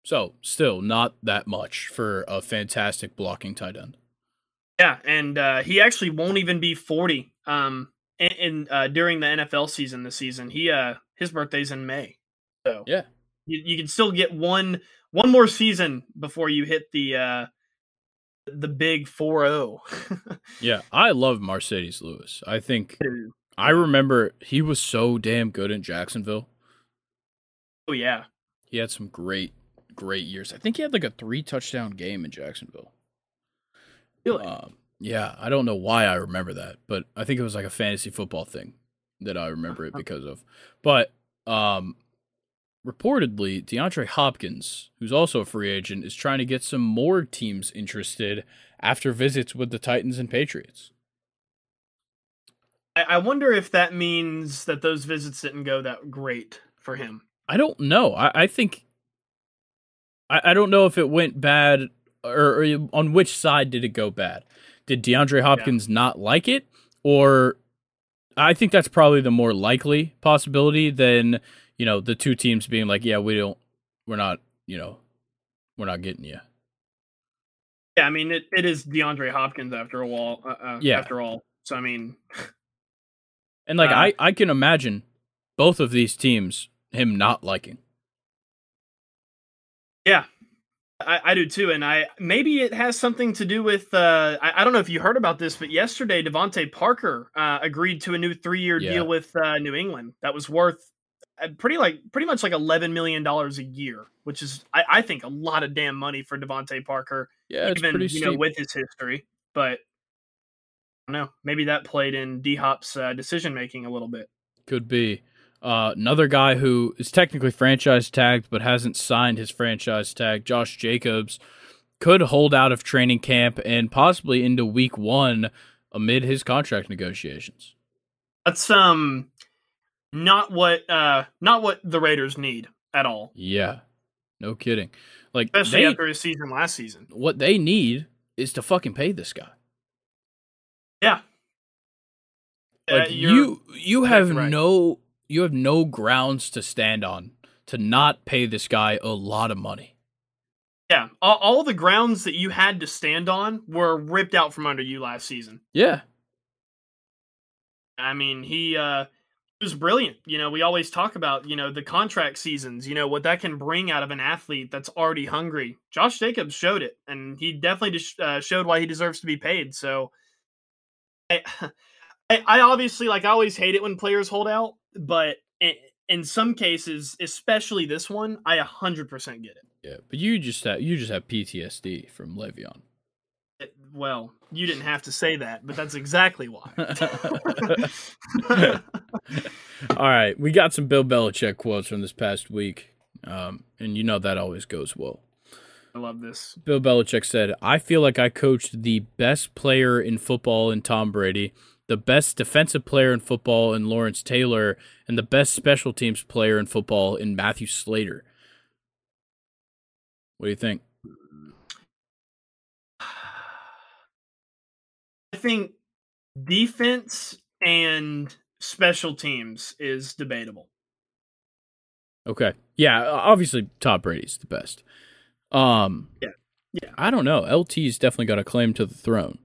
So still not that much for a fantastic blocking tight end. Yeah, and uh, he actually won't even be forty um, and, in uh, during the NFL season this season. He uh, his birthday's in May, so yeah, you, you can still get one one more season before you hit the uh, the big 4-0. [laughs] yeah, I love Marcedes Lewis. I think I remember he was so damn good in Jacksonville. Oh yeah. He had some great great years. I think he had like a three touchdown game in Jacksonville. Really? Um, yeah, I don't know why I remember that, but I think it was like a fantasy football thing that I remember it because of. But um, reportedly, DeAndre Hopkins, who's also a free agent, is trying to get some more teams interested after visits with the Titans and Patriots. I wonder if that means that those visits didn't go that great for him. I don't know. I, I think I, I don't know if it went bad or, or, on which side did it go bad. Did DeAndre Hopkins yeah. not like it, or I think that's probably the more likely possibility than you know the two teams being like, yeah, we don't, we're not, you know, we're not getting you. Yeah, I mean it, it is DeAndre Hopkins after a while. Uh, uh, yeah, after all. So I mean, and like uh, I I can imagine both of these teams him not liking. Yeah, I, I, do too, and I maybe it has something to do with uh, I, I, don't know if you heard about this, but yesterday DeVante Parker uh, agreed to a new three-year yeah. deal with uh, New England that was worth uh, pretty like pretty much like eleven million dollars a year, which is I, I think a lot of damn money for DeVante Parker. Yeah, even you steep. know with his history, but I don't know. Maybe that played in D Hop's uh, decision making a little bit. Could be. Uh, another guy who is technically franchise tagged but hasn't signed his franchise tag, Josh Jacobs, could hold out of training camp and possibly into week one amid his contract negotiations. That's um not what uh not what the Raiders need at all, Yeah, no kidding. Like especially they, after his season last season. what they need is to fucking pay this guy. Yeah. Uh, Like you're- you, you have right. no, you have no grounds to stand on to not pay this guy a lot of money. yeah, all, all the grounds that you had to stand on were ripped out from under you last season. Yeah, I mean, he uh was brilliant. You know, we always talk about, you know, the contract seasons, you know, what that can bring out of an athlete that's already hungry. Josh Jacobs showed it, and he definitely just uh, showed why he deserves to be paid. So I, [laughs] I, I obviously, like, I always hate it when players hold out, but in, in some cases, especially this one, I 100% get it. yeah. But you just have, you just have PTSD from Le'Veon. It- Well, you didn't have to say that, but that's exactly why. [laughs] All right, we got some Bill Belichick quotes from this past week, um, and you know that always goes well. I love this. Bill Belichick said, I feel like I coached the best player in football in Tom Brady, the best defensive player in football in Lawrence Taylor, and the best special teams player in football in Matthew Slater. What do you think? I think defense and special teams is debatable. Okay. Yeah, obviously Tom Brady's the best. Um Yeah. Yeah. I don't know. LT's definitely got a claim to the throne.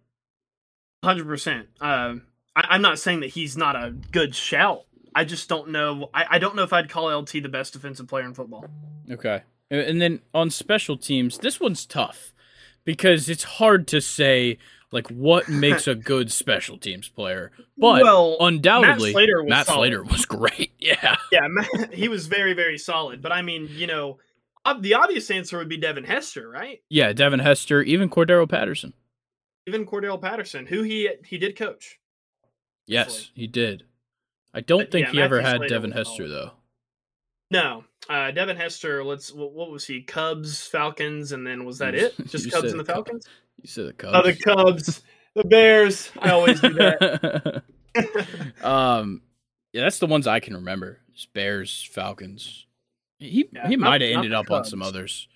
Hundred percent. Uh, I, I'm not saying that he's not a good shout. I just don't know. I, I don't know if I'd call LT the best defensive player in football. Okay. And- then on special teams, this one's tough because it's hard to say like what [laughs] makes a good special teams player. But well, undoubtedly Matt Slater was Matt. Slater was [laughs] great. Yeah. yeah, [laughs] Matt, he was very very solid. But I mean, you know, the obvious answer would be Devin Hester, right? Yeah, Devin Hester, even Cordero Patterson. Even Cordell Patterson, who he he did coach. Yes, he did. I don't But, think yeah, he ever had Devin Hester though. No, uh, Devin Hester. Let's what, what was he? Cubs, Falcons, and then was that it? [laughs] Just Cubs and the Cubs. Falcons. You said the Cubs. Oh, the Cubs, the Bears. I always do that. [laughs] um, yeah, that's the ones I can remember. It's Bears, Falcons. He Yeah, he might have ended up on some others.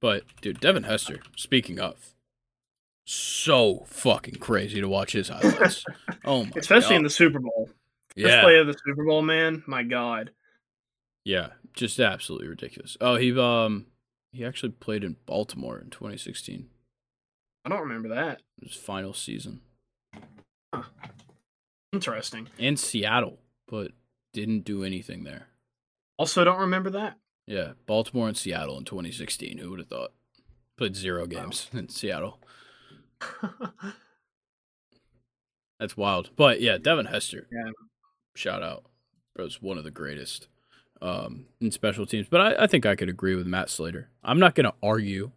But dude, Devin Hester. Speaking of, so fucking crazy to watch his highlights. [laughs] oh my, Especially in the Super Bowl. First yeah, play of the Super Bowl, man. My God. yeah, just absolutely ridiculous. Oh, he um he actually played in Baltimore in 2016. I don't remember that. His final season, Interesting. In Seattle, but didn't do anything there. Also, don't remember that. Yeah, Baltimore and Seattle in 2016. Who would have thought? Played zero games [laughs] in Seattle. [laughs] That's wild. But yeah, Devin Hester. Yeah. Shout out. Bro's one of the greatest um, in special teams. But I, I think I could agree with Matt Slater. I'm not going to argue.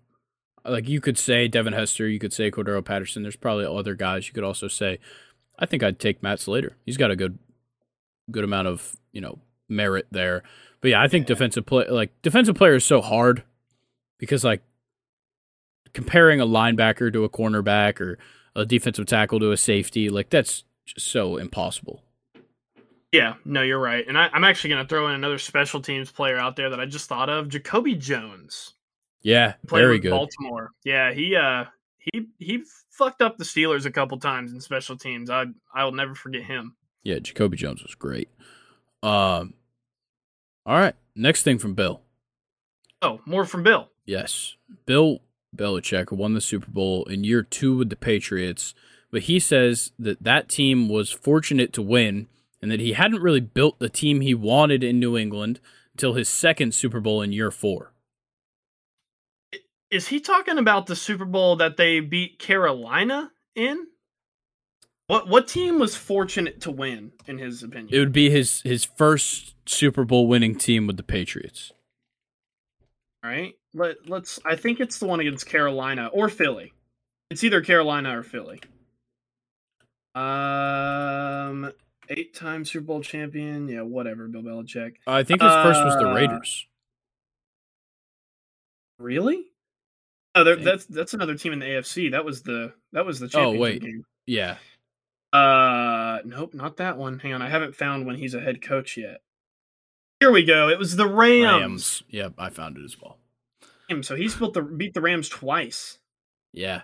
Like you could say Devin Hester, you could say Cordero Patterson. There's probably other guys you could also say. I think I'd take Matt Slater. He's got a good, good amount of you know merit there. But yeah, I think Yeah. defensive play like defensive player is so hard because like comparing a linebacker to a cornerback or a defensive tackle to a safety, like that's just so impossible. yeah, no, you're right. And I, I'm actually going to throw in another special teams player out there that I just thought of Jacoby Jones. Yeah, very good. Baltimore. Yeah, he uh he he fucked up the Steelers a couple times in special teams. I I will never forget him. Yeah, Jacoby Jones was great. Um, all right, next thing from Bill. Oh, more from Bill. Yes, Bill Belichick won the Super Bowl in year two with the Patriots, but he says that that team was fortunate to win and that he hadn't really built the team he wanted in New England until his second Super Bowl in year four. Is he talking about the Super Bowl that they beat Carolina in? What what team was fortunate to win in his opinion? It would be his his first Super Bowl winning team with the Patriots. right? Let let's. I think it's the one against Carolina or Philly. It's either Carolina or Philly. Um, eight-time Super Bowl champion. Yeah, whatever. Bill Belichick. I think his first was the Uh, Raiders. Really? Oh, that's that's another team in the AFC. That was the that was the Oh, championship wait. game. Yeah. Uh, nope, not that one. Hang on, I haven't found when he's a head coach yet. Here we go. It was the Rams. Rams. Yep, I found it as well. So he's built the beat the Rams twice. Yeah.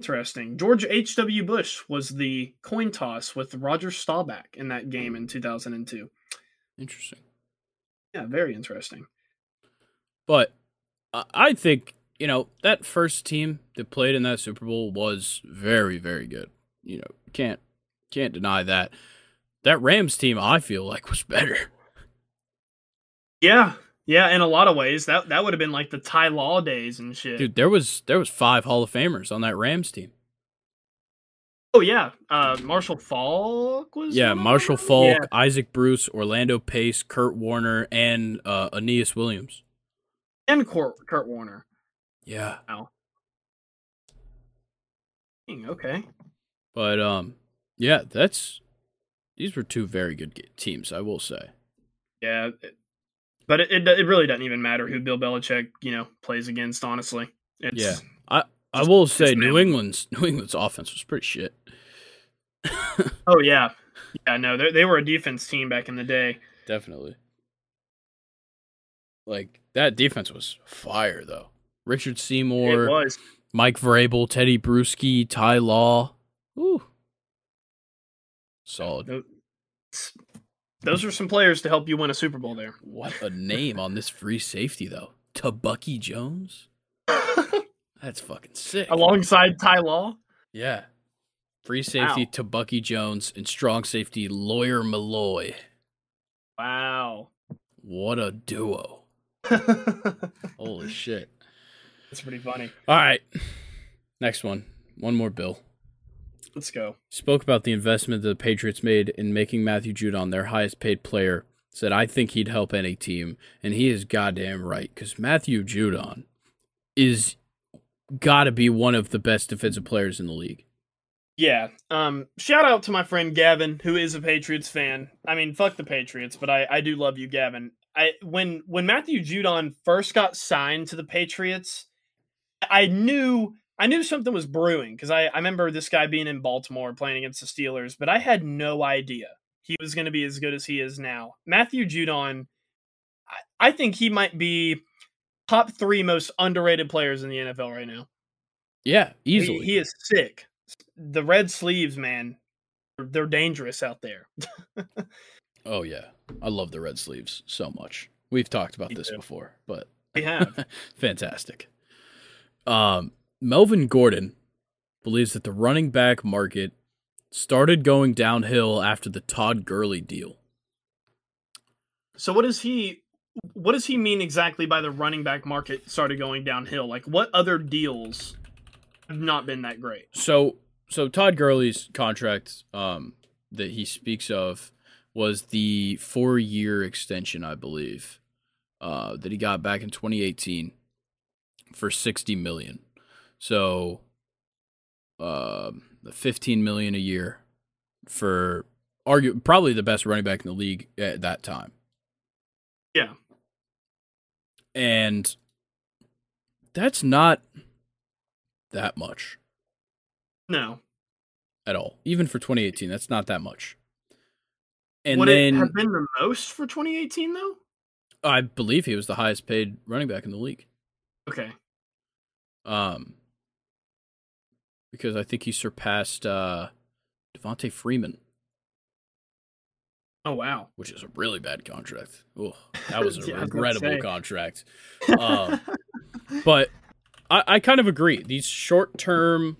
Interesting. George H.W. Bush was the coin toss with Roger Staubach in that game in 2002. Interesting. Yeah, very interesting. But I think, you know, that first team that played in that Super Bowl was very, very good. You know, can't can't deny that. That Rams team I feel like was better. Yeah, yeah. In a lot of ways, that that would have been like the Ty Law days and shit. Dude, there was there was five Hall of Famers on that Rams team. Oh yeah, uh, Marshall Faulk was. Yeah, Marshall? Faulk, Yeah. Isaac Bruce, Orlando Pace, Kurt Warner, and uh, Aeneas Williams. and Kurt, Kurt Warner. Yeah. Dang, Okay. But um yeah, that's these were two very good teams, I will say. Yeah, but it, it it really doesn't even matter who Bill Belichick you know plays against. Honestly, it's, Yeah. I Just- will say New. England's New England's offense was pretty shit. [laughs] Oh yeah, yeah. No, they they were a defense team back in the day. Definitely. Like that defense was fire though. Richard it Seymour, was. Mike Vrabel, Teddy Bruschi, Ty Law. Ooh. Solid. Tho- Those are some players to help you win a Super Bowl there. What a name on this free safety though. Tebucky Jones? [laughs] That's fucking sick. Alongside Ty Law. Yeah. Free safety Wow. Tebucky Jones and strong safety Lawyer Milloy. Wow. What a duo. [laughs] Holy shit. That's pretty funny. All right. Next one. One more bill. Let's go. Spoke about the investment the Patriots made in making Matthew Judon their highest paid player. Said, I think he'd help any team. And he is goddamn right. Because Matthew Judon is got to be one of the best defensive players in the league. Yeah. Um. Shout out to my friend Gavin, who is a Patriots fan. I mean, fuck the Patriots, but I I do love you, Gavin. I when when Matthew Judon first got signed to the Patriots, I knew I knew something was brewing because I I remember this guy being in Baltimore playing against the Steelers, but I had no idea he was going to be as good as he is now. Matthew Judon, I, I think he might be top three most underrated players in the NFL right now. Yeah, easily. He, is sick. The red sleeves, man, they're- they're dangerous out there. [laughs] oh, yeah. I love the red sleeves so much. We've talked about Me this too. before, but We have. [laughs] fantastic. Um, Melvin Gordon believes that the running back market started going downhill after the Todd Gurley deal. so what does he what does he mean exactly by the running back market started going downhill? Like what other deals have not been that great? So, so Todd Gurley's contract um, that he speaks of was the four-year extension, I believe, uh, that he got back in 2018 for 60 million. So, um, 15 million a year for argue probably the best running back in the league at that time. Yeah. And that's not that much No. at all. Even for 2018, that's not that much. And Would then it have been the most for 2018 though? I believe he was the highest paid running back in the league. Okay. Um, because I think he surpassed uh, Devonta Freeman, Oh wow. which is a really bad contract. Ugh, that [laughs] was a Yeah, I was about to regrettable contract. Um, [laughs] but I, I kind of agree. These short term,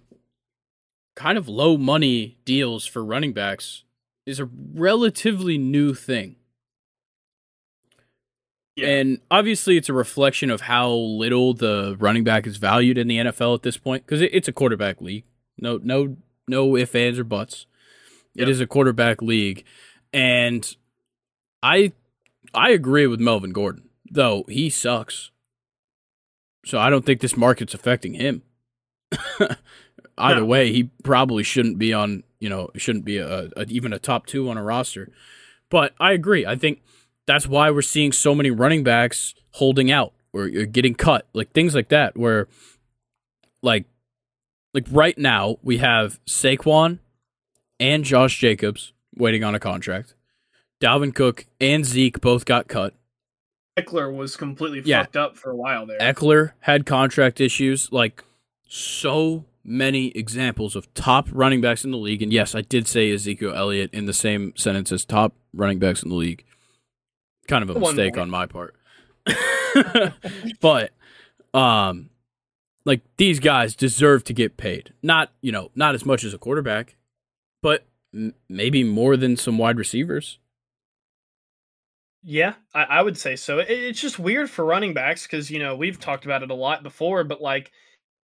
kind of low money deals for running backs is a relatively new thing. Yeah. And obviously, it's a reflection of how little the running back is valued in the NFL at this point because it, it's a quarterback league. No, no no ifs, ands, or buts. It Yep. is a quarterback league, and I I agree with Melvin Gordon, though he sucks. So I don't think this market's affecting him. [laughs] Either No. way, he probably shouldn't be on. You know, shouldn't be a, a even a top two on a roster. But I agree. I think that's why we're seeing so many running backs holding out or you're getting cut, like things like that. Where, like, like right now we have Saquon and Josh Jacobs waiting on a contract. Dalvin Cook and Zeke both got cut. Ekeler was completely Yeah. fucked up for a while there. Ekeler had contract issues. Like so many examples of top running backs in the league. And yes, I did say Ezekiel Elliott in the same sentence as top running backs in the league. Kind of a One mistake more. on my part. [laughs] but um like these guys deserve to get paid. Not, you know, not as much as a quarterback, but m- maybe more than some wide receivers. Yeah, I, I would say so. It, it's just weird for running backs because you know we've talked about it a lot before, but like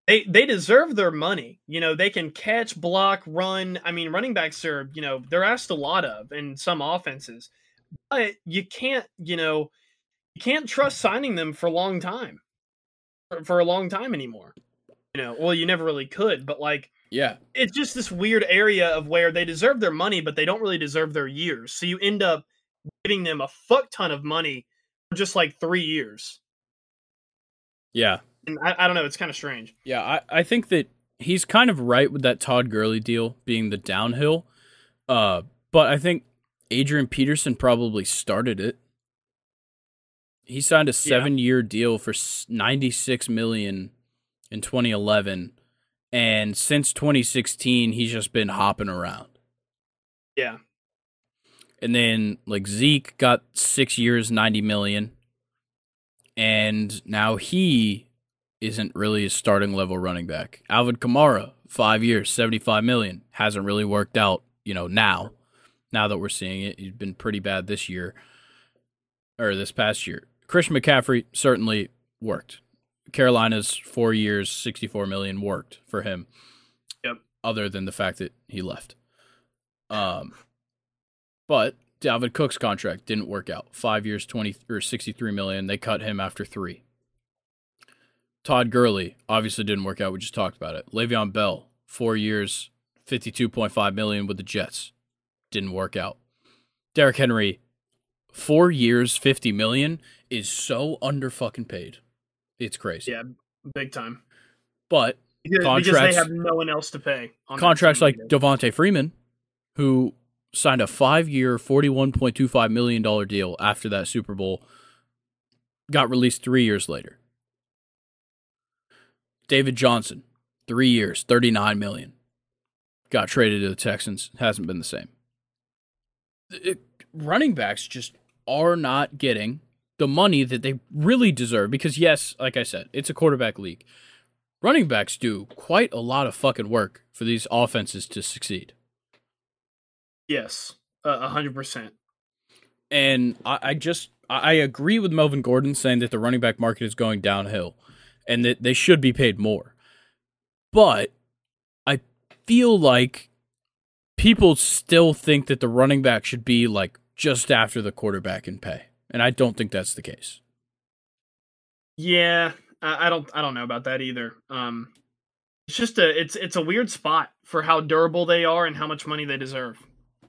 they they deserve their money. You know they can catch, block, run. I mean, running backs are you know they're asked a lot of in some offenses, but you can't you know you can't trust signing them for a long time for, for a long time anymore. You know, well you never really could, but like Yeah. it's just this weird area of where they deserve their money, but they don't really deserve their years. So you end up giving them a fuck ton of money for just like three years. Yeah. And I, I don't know, it's kind of strange. Yeah, I, I think that he's kind of right with that Todd Gurley deal being the downhill. Uh, but I think Adrian Peterson probably started it. He signed a seven-year deal for ninety-six million in 2011, and since 2016, he's just been hopping around. Yeah. And then like Zeke got six years, 90 million, and now he isn't really a starting level running back. Alvin Kamara, five years, 75 million, hasn't really worked out, you know, now. Now that we're seeing it, he's been pretty bad this year or this past year. Christian McCaffrey certainly worked. Carolina's four years, 64 million worked for him. Yep. Other than the fact that he left. Um, but Dalvin Cook's contract didn't work out. Five years, 20 or 63 million. They cut him after three. Todd Gurley obviously didn't work out. We just talked about it. Le'Veon Bell, four years, 52.5 million with the Jets. Didn't work out. Derrick Henry, four years, 50 million is so under fucking paid. It's crazy. Yeah, big time. But Because, because they have no one else to pay. on contracts like either. Devonta Freeman, who signed a five-year, forty-one point two five million dollar deal after that Super Bowl, got released three years later. David Johnson, three years, thirty-nine million, got traded to the Texans. Hasn't been the same. It- running backs just are not getting the money that they really deserve because yes, like I said, it's a quarterback league running backs do quite a lot of fucking work for these offenses to succeed. Yes, a hundred percent. And I, I just I I agree with Melvin Gordon saying that the running back market is going downhill and that they should be paid more. But I feel like people still think that the running back should be like just after the quarterback in pay. And I don't think that's the case. Yeah, I, don't I don't know about that either. Um, it's just a it's it's a weird spot for how durable they are and how much money they deserve.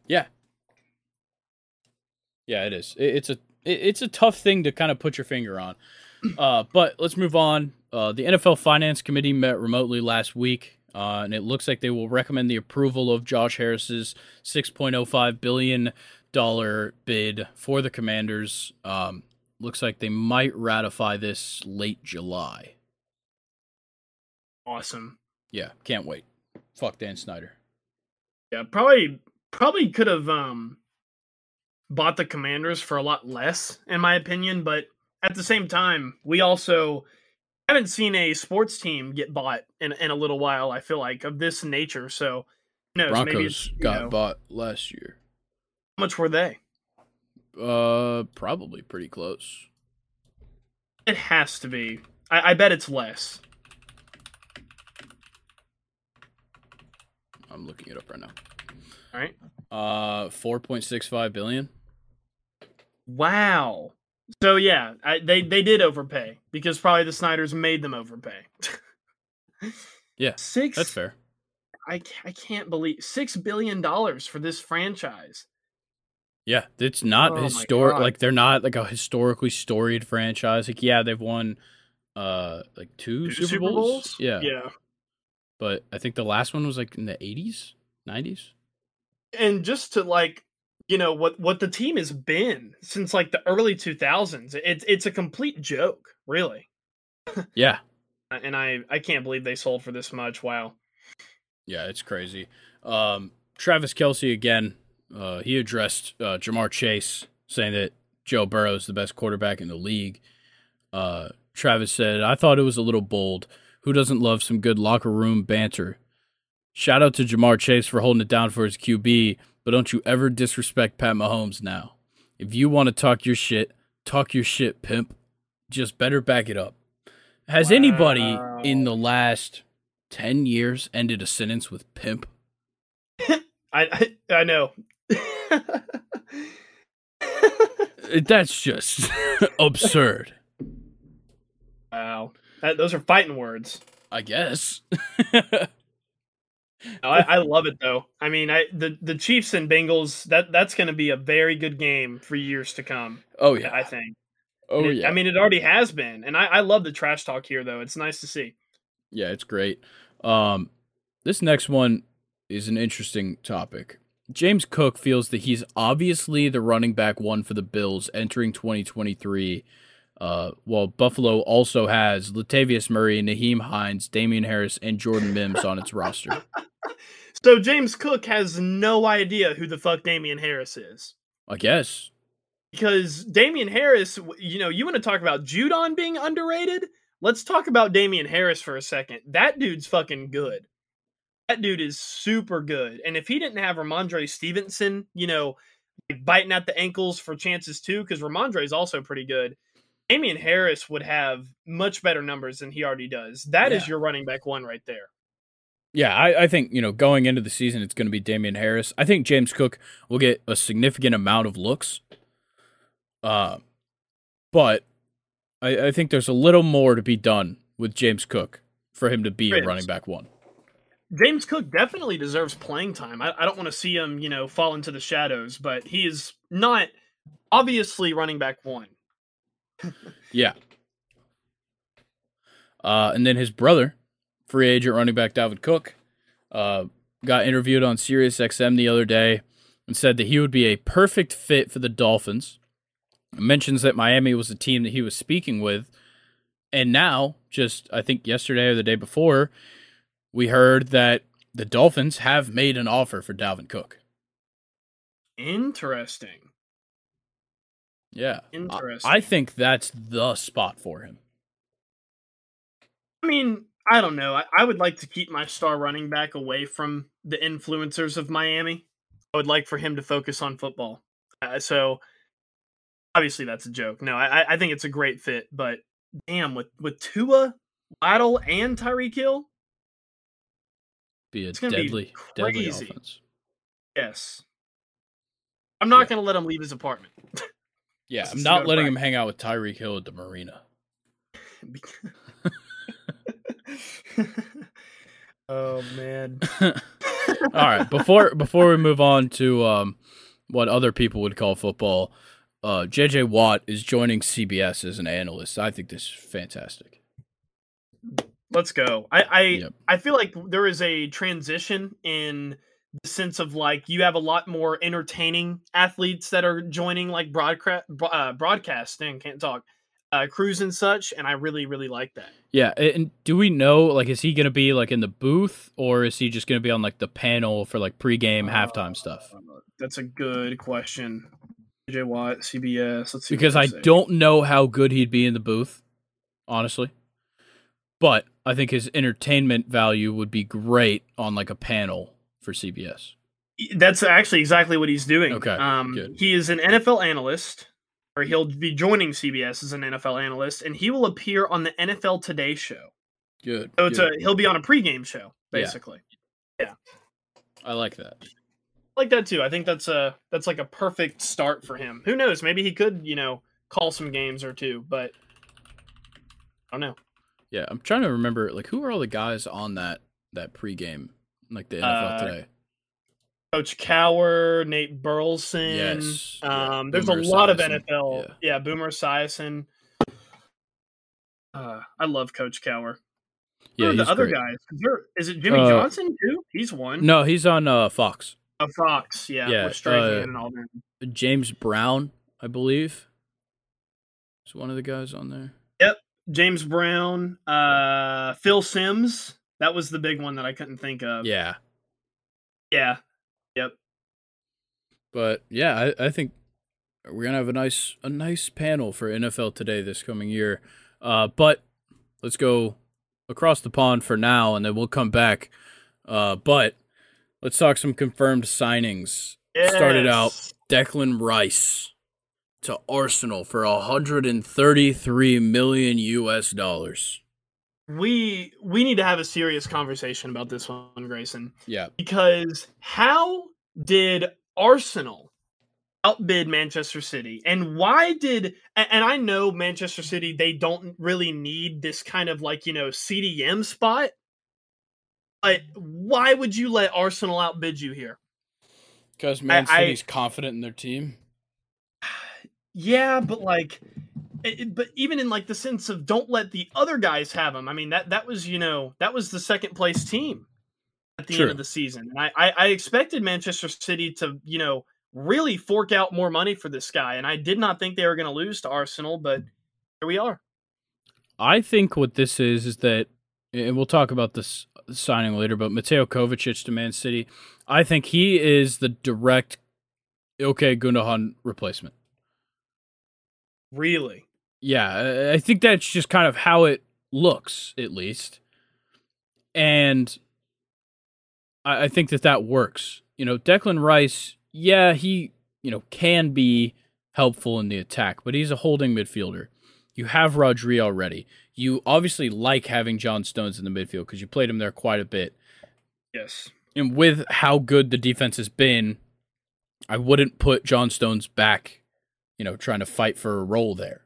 Yeah. Yeah, it is. It, it's a it, it's a tough thing to kind of put your finger on. Uh, but let's move on. Uh, the NFL Finance Committee met remotely last week, uh, and it looks like they will recommend the approval of Josh Harris's six point oh five billion dollar bid for the Commanders. Um, looks like they might ratify this late July. Awesome. Yeah, can't wait. Fuck Dan Snyder. Yeah, probably probably could have um bought the commanders for a lot less, in my opinion, but at the same time, we also haven't seen a sports team get bought in, in a little while, I feel like, of this nature. So no, Broncos got know, bought last year. how much were they? Uh, probably pretty close. It has to be. I, I bet it's less. I'm looking it up right now. All right. Uh, four point six five billion. Wow. So yeah, I, they they did overpay because probably the Snyders made them overpay. Yeah, six. That's fair. I I can't believe six billion dollars for this franchise. Yeah, it's not Oh historic. Like they're not like a historically storied franchise. Like yeah, they've won uh like two, Two Super, Bowls? Yeah, Yeah. but I think the last one was like in the 80s, 90s. And just to like, you know what what the team has been since like the early two thousands. It's it's a complete joke, really. Yeah, [laughs] And I I can't believe they sold for this much. Wow. yeah, it's crazy. Um, Travis Kelce again. Uh, he addressed uh, Ja'Marr Chase, saying that Joe Burrow is the best quarterback in the league. Uh, Travis said, "I thought it was a little bold. Who doesn't love some good locker room banter?" Shout out to Ja'Marr Chase for holding it down for his QB, but don't you ever disrespect Pat Mahomes now. If you want to talk your shit, talk your shit, pimp. Just better back it up. Has anybody in the last 10 years ended a sentence with pimp? [laughs] I I, I know. [laughs] That's just [laughs] absurd, wow. That, those are fighting words. I guess. I, I love it though. I mean, I the the Chiefs and Bengals that that's going to be a very good game for years to come. oh, yeah. I think. Oh, it- yeah. I mean, it already has been, and I, I love the trash talk here though. It's nice to see. Yeah, it's great. Um, this next one is an interesting topic. James Cook feels that he's obviously the running back one for the Bills entering 2023, uh, while Buffalo also has Latavius Murray, Nyheim Hines, Damien Harris, and Jordan Mims on its roster. [laughs] So James Cook has no idea who the fuck Damien Harris is. I guess. Because Damien Harris, you know, you want to talk about Judon being underrated? Let's talk about Damien Harris for a second. That dude's fucking good. That dude is super good. And if he didn't have Rhamondre Stevenson, you know, like biting at the ankles for chances too, because Rhamondre is also pretty good. Damien Harris would have much better numbers than he already does. That is Yeah. your running back one right there. Yeah, I, I think, you know, going into the season, it's going to be Damien Harris. I think James Cook will get a significant amount of looks. Uh, but I, I think there's a little more to be done with James Cook for him to be a running back one. James Cook definitely deserves playing time. I, I don't want to see him, you know, fall into the shadows, but he is not obviously running back one. Yeah. Uh, and then his brother, free agent running back Dalvin Cook, uh, got interviewed on Sirius XM the other day and said that he would be a perfect fit for the Dolphins. Mentions that Miami was the team that he was speaking with. And now, just I think yesterday or the day before, we heard that the Dolphins have made an offer for Dalvin Cook. Interesting. Yeah. I- Interesting. I think that's the spot for him. I mean, I don't know. I, I would like to keep my star running back away from the influencers of Miami. I would like for him to focus on football. Uh, so obviously that's a joke. No, I, I- I think it's a great fit, but damn, with with Tua, Waddle, and Tyreek Hill, Be a It's gonna be deadly, deadly offense. yes. I'm not Yeah. going to let him leave his apartment. [laughs] Yeah, I'm not letting him hang out with Tyreek Hill at the marina. [laughs] oh man. [laughs] All right, before before we move on to um, what other people would call football, uh, JJ Watt is joining CBS as an analyst. I think this is fantastic. Let's go. I I, Yep. I feel like there is a transition in the sense of like you have a lot more entertaining athletes that are joining like broadcast uh, broadcasting can't talk uh, crews and such, and I really really like that. Yeah, and do we know like is he going to be like in the booth or is he just going to be on like the panel for like pregame, halftime stuff? Uh, That's a good question. JJ Watt, CBS. Let's see. Because I say. don't know how good he'd be in the booth, honestly. But I think his entertainment value would be great on like a panel for CBS. That's actually exactly what he's doing. Okay, Um, good. he is an NFL analyst, or he'll be joining CBS as an NFL analyst, and he will appear on the NFL Today show. Good. So it's good. a he'll be on a pregame show, basically. Yeah. basically. I like that. I like that too. I think that's a that's like a perfect start for him. Who knows? Maybe he could, you know, call some games or two, but I don't know. Yeah, I'm trying to remember like who are all the guys on that that pregame like the NFL Uh, today. Coach Cowher, Nate Burleson. Yes, yeah, Um, there's Boomer a lot of NFL. yeah. Yeah, Boomer Esiason. Uh, I love Coach Cowher. Yeah, the other great. guys? Is, it Jimmy Uh, Johnson too? He's one. No, he's on uh, Fox. A Fox, yeah, Yeah, uh, and all them. James Brown, I believe. Is one of the guys on there. Yep, James Brown, uh, Phil Simms. That was the big one that I couldn't think of. Yeah, yeah, yep. but yeah, I, I think we're gonna have a nice a nice panel for NFL today this coming year. Uh, but let's go across the pond for now, and then we'll come back. Uh, but let's talk some confirmed signings. Started out Declan Rice to Arsenal for 133 million US dollars. We we need to have a serious conversation about this one, Grayson. Yeah. because how did Arsenal outbid Manchester City? And why did and I know Manchester City they don't really need this kind of like, you know, CDM spot. But why would you let Arsenal outbid you here? Because Man I- City's confident in their team. [sighs] Yeah, but like it- but even in like the sense of don't let the other guys have them. I mean that that was, you know, that was the second place team at the True. end of the season. And I, I I expected Manchester City to, you know, really fork out more money for this guy. And I did not think they were going to lose to Arsenal, but here we are. I think what this is is that, and we'll talk about this signing later, but Mateo Kovacic to Man City, I think he is the direct okay Gundogan replacement. Really? Yeah, I- think that's just kind of how it looks, at least. And I, I think that that works. You know, Declan Rice, yeah, he, you know, can be helpful in the attack, but he's a holding midfielder. You have Rodri already. You obviously like having John Stones in the midfield because you played him there quite a bit. Yes. And with how good the defense has been, I wouldn't put John Stones back, you know, trying to fight for a role there.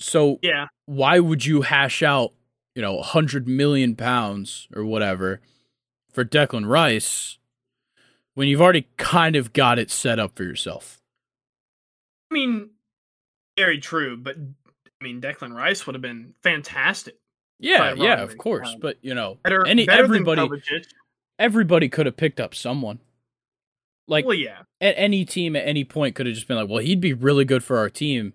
So Yeah. why would you hash out, you know, a hundred million pounds or whatever for Declan Rice when you've already kind of got it set up for yourself? I mean, very true, but I mean Declan Rice would have been fantastic. Yeah, yeah, of course. um, But you know, Better, any better everybody everybody could have picked up someone. Like well, yeah. a- any team at any point could have just been like, well, he'd be really good for our team.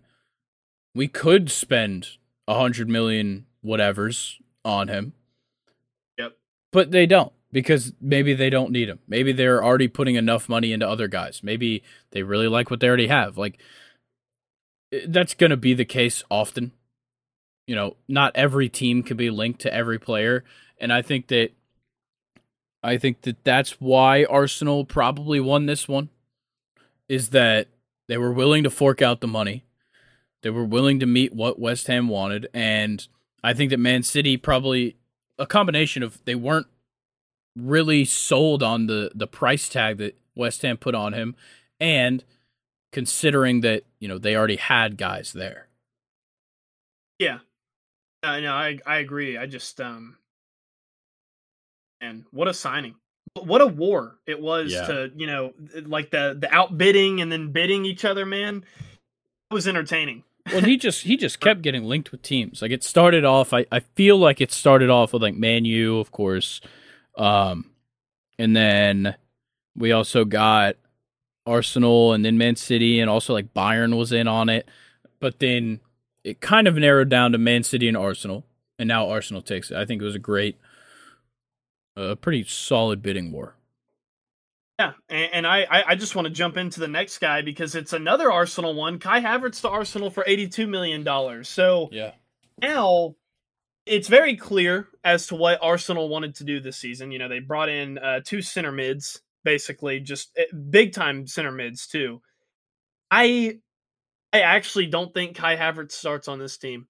We could spend a hundred million whatevers on him. Yep. But they don't because maybe they don't need him. Maybe they're already putting enough money into other guys. Maybe they really like what they already have. Like eh, that's going to be the case often. You know, not every team can be linked to every player, and I think that I think that that's why Arsenal probably won this one is that they were willing to fork out the money. They were willing to meet what West Ham wanted and I think that Man City probably a combination of they weren't really sold on the the price tag that West Ham put on him and considering that, you know, they already had guys there. Yeah. I know. I I agree. I just um. And what a signing! What a war it was Yeah. to you know like the the outbidding and then bidding each other. Man, it was entertaining. Well, he just he just kept getting linked with teams. Like it started off, I, I feel like it started off with like Man U, of course, um, and then we also got Arsenal, and then Man City, and also like Bayern was in on it. But then it kind of narrowed down to Man City and Arsenal, and now Arsenal takes it. I think it was a great, a pretty solid bidding war. Yeah, and, and I I just want to jump into the next guy because it's another Arsenal one. Kai Havertz to Arsenal for eighty two million dollars. So Yeah, now it's very clear as to what Arsenal wanted to do this season. You know, they brought in uh, two center mids, basically, just eh, big time center mids too. I I actually don't think Kai Havertz starts on this team.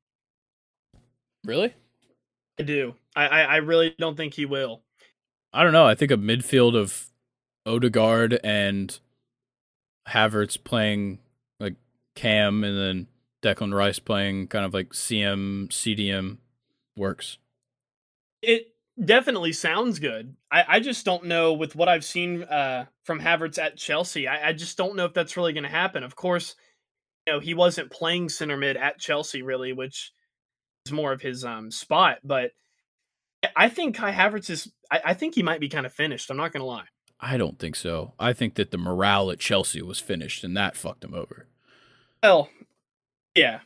really? I do. I I, I really don't think he will. I don't know. I think a midfield of Odegaard and Havertz playing like Cam and then Declan Rice playing kind of like CM CDM works. It definitely sounds good. I, I just don't know with what I've seen uh, from Havertz at Chelsea. I, I just don't know if that's really going to happen. Of course, you know he wasn't playing center mid at Chelsea really, which is more of his um, spot. But I think Kai Havertz is. I, I think he might be kind of finished. I'm not going to lie. I don't think so. I think that the morale at Chelsea was finished, and that fucked him over. Well, yeah,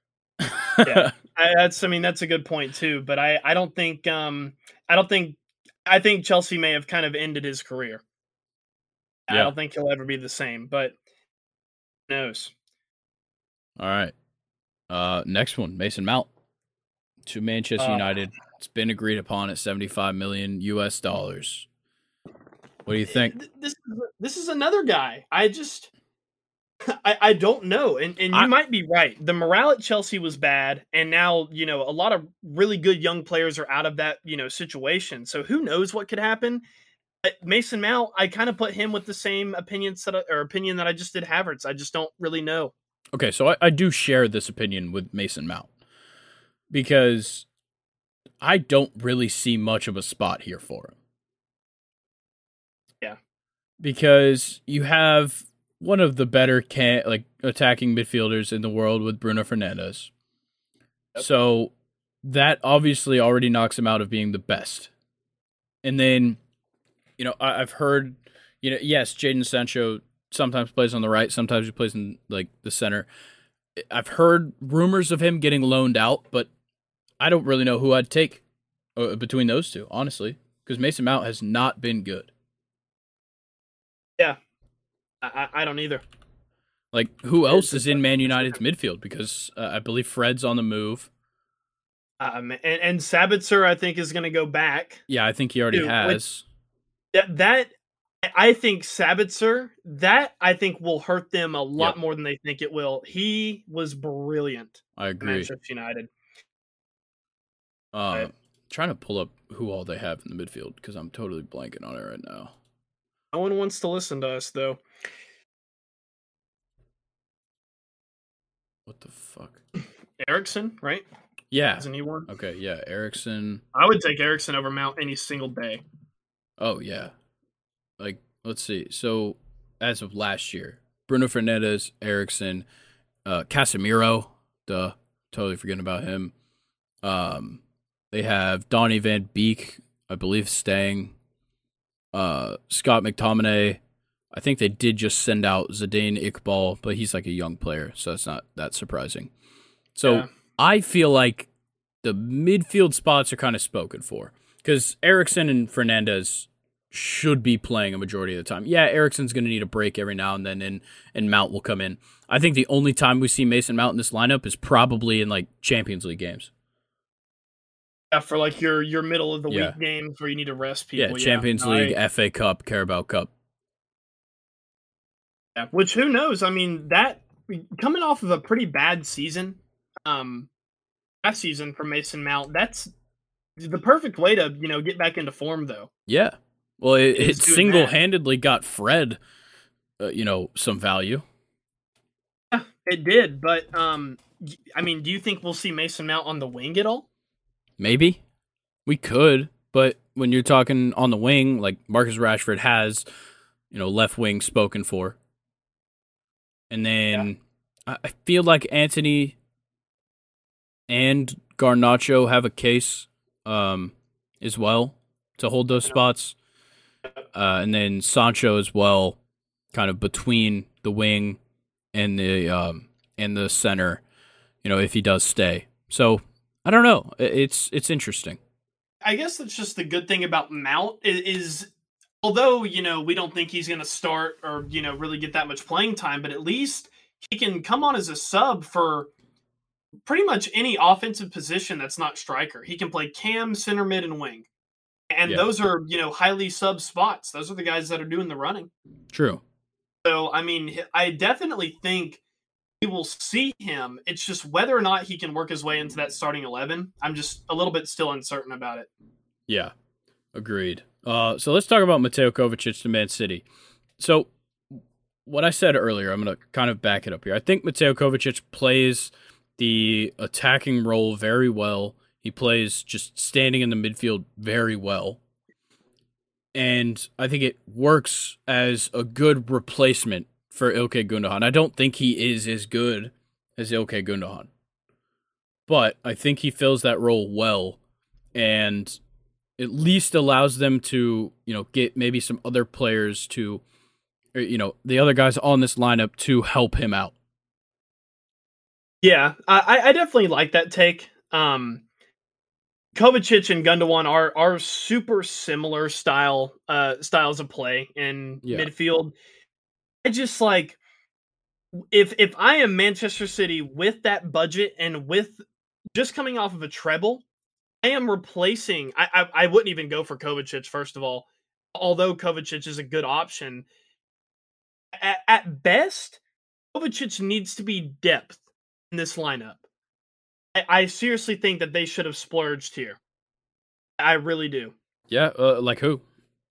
[laughs] yeah. I, that's. I mean, that's a good point too. But I, I don't think. Um, I don't think. I think Chelsea may have kind of ended his career. Yeah. I don't think he'll ever be the same. But knows. All right. Uh, next one, Mason Mount to Manchester uh, United. It's been agreed upon at 75 million US dollars. What do you eh, think? This this is another guy. I just [laughs] I, I don't know. And and you I, might be right. The morale at Chelsea was bad, and now, you know, a lot of really good young players are out of that, you know, situation. So who knows what could happen? Eh, Mason Mount, I kind of put him with the same opinions that I, or opinion that I just did Havertz. I just don't really know. Okay, so I, I do share this opinion with Mason Mount because I don't really see much of a spot here for him. Because you have one of the better can like attacking midfielders in the world with Bruno Fernandes. Yep. So that obviously already knocks him out of being the best. And then, you know, I, have heard, you know, yes, Jaden Sancho sometimes plays on the right, sometimes he plays in like the center. I've heard rumors of him getting loaned out, but I don't really know who I'd take uh, between those two, honestly, because Mason Mount has not been good. Yeah, I, I don't either. Like, who else is in Man United's midfield? Because uh, I believe Fred's on the move. Um, and, and Sabitzer, I think, is going to go back. Yeah, I think he already Dude, has. That, that I think Sabitzer, that I think will hurt them a lot yep. more than they think it will. He was brilliant. I agree. Manchester United. Uh, trying to pull up who all they have in the midfield because I'm totally blanking on it right now. No one wants to listen to us though. What the fuck? Eriksen, right? Yeah. Isn't he one? Okay, yeah. Eriksen. I would take Eriksen over Mount any single day. Oh yeah. Like, let's see. So as of last year, Bruno Fernandes, Eriksen, uh, Casemiro, duh, totally forgetting about him. Um, they have Donny Van Beek, I believe, staying. Uh, Scott McTominay. I think they did just send out Zidane Iqbal, but he's like a young player, so that's not that surprising. So yeah. I feel like the midfield spots are kind of spoken for because Eriksen and Fernandes should be playing a majority of the time. Yeah, Eriksen's going to need a break every now and then, and and Mount will come in. I think the only time we see Mason Mount in this lineup is probably in like Champions League games. Yeah, for like your your middle of the yeah. week games where you need to rest people. Yeah, Champions yeah. League, I, FA Cup, Carabao Cup. Yeah, which who knows? I mean, that coming off of a pretty bad season, um, last season for Mason Mount, that's the perfect way to you know get back into form, though. Yeah, well, it, it single handedly got Fred, uh, you know, some value. Yeah, it did, but um, I mean, do you think we'll see Mason Mount on the wing at all? Maybe we could, but when you're talking on the wing, like Marcus Rashford has, you know, left wing spoken for, and then yeah. I feel like Antony and Garnacho have a case um, as well to hold those spots, uh, and then Sancho as well, kind of between the wing and the um, and the center. You know, if he does stay, so I don't know. It's it's interesting. I guess that's just the good thing about Mount is, is although you know we don't think he's going to start or you know really get that much playing time, but at least he can come on as a sub for pretty much any offensive position that's not striker. He can play cam, center mid, and wing, and yeah. those are you know highly sub spots. Those are the guys that are doing the running. True. So I mean, I definitely think we will see him. It's just whether or not he can work his way into that starting 11. I'm just a little bit still uncertain about it. Yeah. Agreed. Uh, so let's talk about Mateo Kovacic to Man City. So what I said earlier, I'm going to kind of back it up here. I think Mateo Kovacic plays the attacking role very well. He plays just standing in the midfield very well. And I think it works as a good replacement for Ilkay Gundogan. I don't think he is as good as Ilkay Gundogan. But I think he fills that role well and at least allows them to, you know, get maybe some other players to or, you know, the other guys on this lineup to help him out. Yeah, I, I definitely like that take. Um, Kovacic and Gundogan are are super similar style uh styles of play in yeah. midfield. I just like if if I am Manchester City with that budget and with just coming off of a treble, I am replacing. I I, I wouldn't even go for Kovacic first of all, although Kovacic is a good option. At, at best, Kovacic needs to be depth in this lineup. I, I seriously think that they should have splurged here. I really do. Yeah, uh, like who?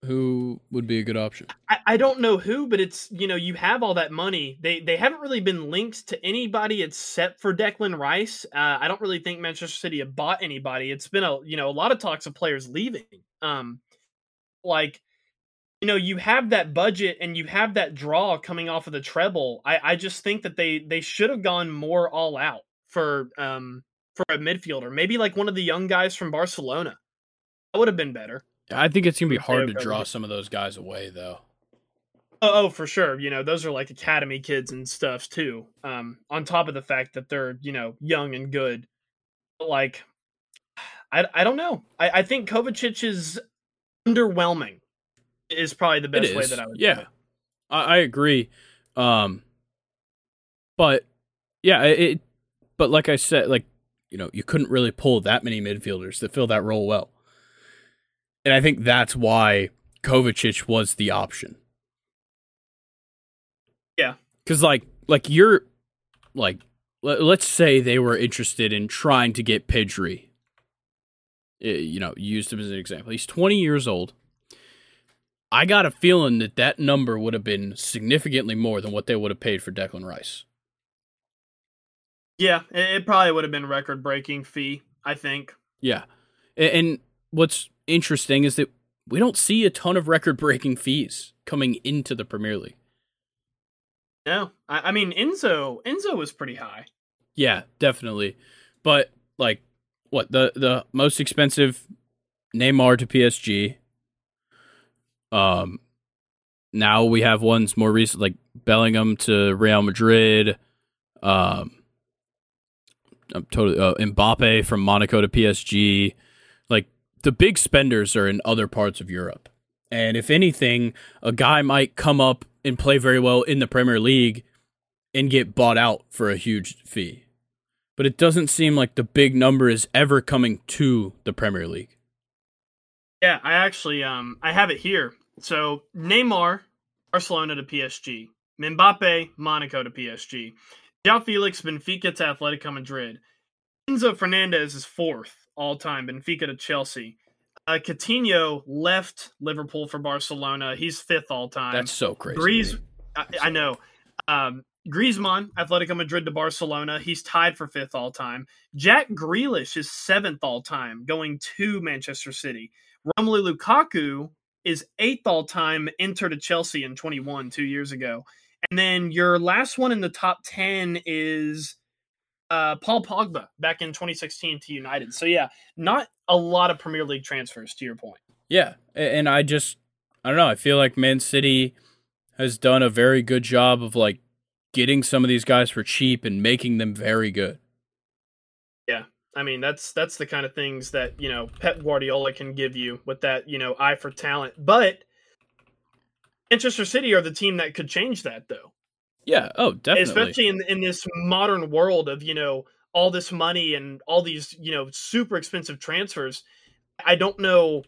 Who would be a good option? I, I don't know who, but it's you know you have all that money. They they haven't really been linked to anybody except for Declan Rice. Uh, I don't really think Manchester City have bought anybody. It's been a you know a lot of talks of players leaving. Um, like you know you have that budget and you have that draw coming off of the treble. I I just think that they they should have gone more all out for um for a midfielder. Maybe like one of the young guys from Barcelona. That would have been better. I think it's gonna be hard to draw some of those guys away, though. Oh, oh, for sure. You know, those are like academy kids and stuff too. Um, on top of the fact that they're you know young and good. But like, I I don't know. I I think Kovacic is underwhelming. Is probably the best way that I would. Yeah, I, I, agree. Um, but yeah, it. But like I said, like you know, you couldn't really pull that many midfielders that fill that role well. And I think that's why Kovacic was the option. Yeah. Cuz like like you're like let's say they were interested in trying to get Pedri. Eh, you know, used him as an example. He's 20 years old. I got a feeling that that number would have been significantly more than what they would have paid for Declan Rice. Yeah, it probably would have been record breaking fee, I think. Yeah. And what's interesting is that we don't see a ton of record breaking fees coming into the Premier League. No, I, I mean Enzo. Enzo was pretty high. Yeah, definitely. But like, what the the most expensive Neymar to PSG. Um, now we have ones more recent like Bellingham to Real Madrid. Um, I'm totally uh, Mbappe from Monaco to PSG the big spenders are in other parts of Europe. And if anything, a guy might come up and play very well in the Premier League and get bought out for a huge fee. But it doesn't seem like the big number is ever coming to the Premier League. Yeah, I actually um I have it here. So Neymar, Barcelona to PSG. Mbappe, Monaco to PSG. João Felix, Benfica to Atletico Madrid. Enzo Fernandez is fourth all time. Benfica to Chelsea. Uh, Coutinho left Liverpool for Barcelona. He's fifth all time. That's so crazy. Griez, I, I, know. Um, Griezmann, Atletico Madrid to Barcelona. He's tied for fifth all time. Jack Grealish is seventh all time, going to Manchester City. Romelu Lukaku is eighth all time, entered to Chelsea in 21, two years ago. And then your last one in the top 10 is uh, Paul Pogba back in 2016 to United. So yeah, not a lot of Premier League transfers to your point. Yeah, and I just I don't know. I feel like Man City has done a very good job of like getting some of these guys for cheap and making them very good. Yeah. I mean, that's that's the kind of things that, you know, Pep Guardiola can give you with that, you know, eye for talent. But Manchester City are the team that could change that though. Yeah. Oh, definitely. Especially in in this modern world of you know all this money and all these you know super expensive transfers. I don't know.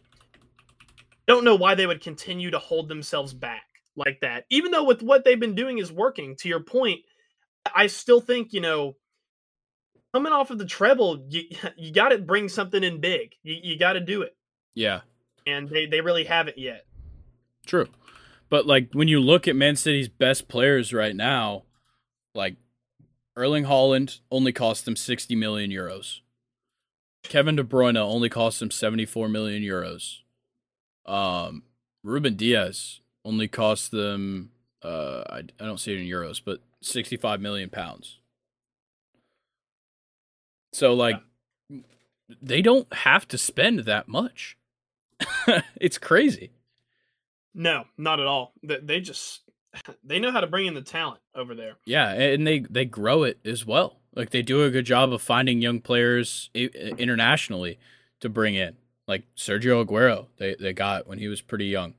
Don't know why they would continue to hold themselves back like that, even though with what they've been doing is working. To your point, I still think you know coming off of the treble, you [laughs] you got to bring something in big. You, you got to do it. Yeah, and they they really haven't yet. True. But like when you look at Man City's best players right now, like Erling Haaland only cost them 60 million euros. Kevin De Bruyne only cost them 74 million euros. Um, Ruben Dias only cost them uh I, I don't see it in euros, but 65 million pounds. So like yeah. they don't have to spend that much. [laughs] it's crazy. No, not at all. They just [laughs] they know how to bring in the talent over there. Yeah, and they they grow it as well. Like they do a good job of finding young players internationally to bring in. Like Sergio Aguero, they they got when he was pretty young.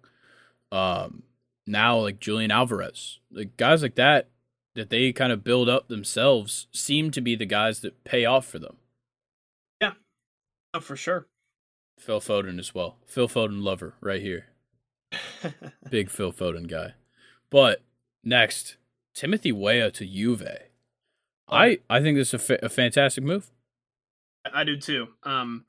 Um, now like Julian Alvarez, like guys like that that they kind of build up themselves seem to be the guys that pay off for them. Yeah, oh, for sure. Phil Foden as well. Phil Foden lover right here. [laughs] Big Phil Foden guy. But next, Timothy Weah to Juve. I I think this is a, fa- a fantastic move. I do too. Um,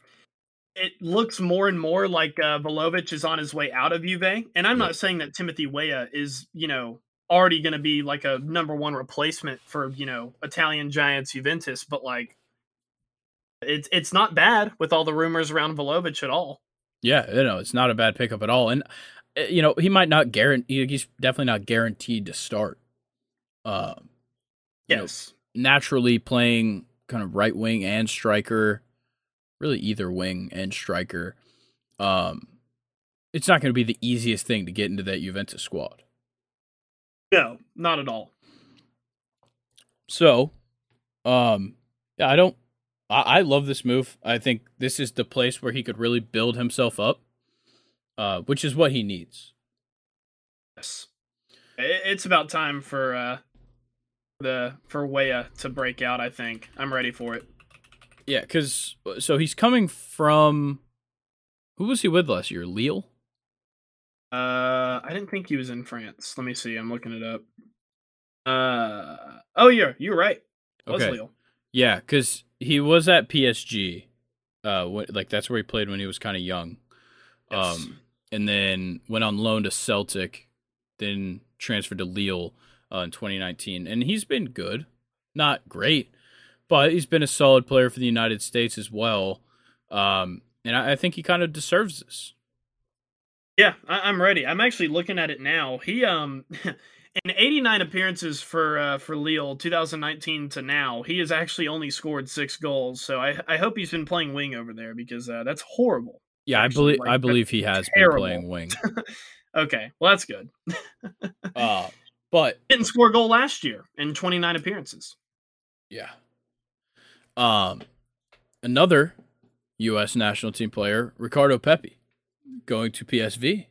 it looks more and more like uh, is on his way out of Juve, and I'm yeah. not saying that Timothy Weah is you know already going to be like a number one replacement for you know Italian giants Juventus, but like it's it's not bad with all the rumors around Vlahovic at all. Yeah, you know, it's not a bad pickup at all, and you know he might not guarantee. He's definitely not guaranteed to start. Um, yes, know, naturally playing kind of right wing and striker, really either wing and striker. Um, it's not going to be the easiest thing to get into that Juventus squad. No, not at all. So, um, yeah, I don't. I, I love this move. I think this is the place where he could really build himself up, uh, which is what he needs. Yes, it's about time for uh, the for Weah to break out. I think I'm ready for it. Yeah, because so he's coming from. Who was he with last year? Lille. Uh, I didn't think he was in France. Let me see. I'm looking it up. Uh, oh yeah, you're right. It okay. Lille. Yeah, because he was at PSG. Uh, like that's where he played when he was kind of young. Yes. Um, and then went on loan to Celtic, then transferred to Lille uh, in 2019, and he's been good, not great, but he's been a solid player for the United States as well. Um, and I, I think he kind of deserves this. Yeah, I, am ready. I'm actually looking at it now. He um [laughs] in 89 appearances for uh, for Lille 2019 to now, he has actually only scored six goals. So I I hope he's been playing wing over there because uh, that's horrible. Yeah. I believe like, I believe he has terrible. been playing wing. [laughs] okay, well that's good. [laughs] uh, but didn't score a goal last year in 29 appearances. Yeah. Um, another U.S. national team player, Ricardo Pepi going to PSV.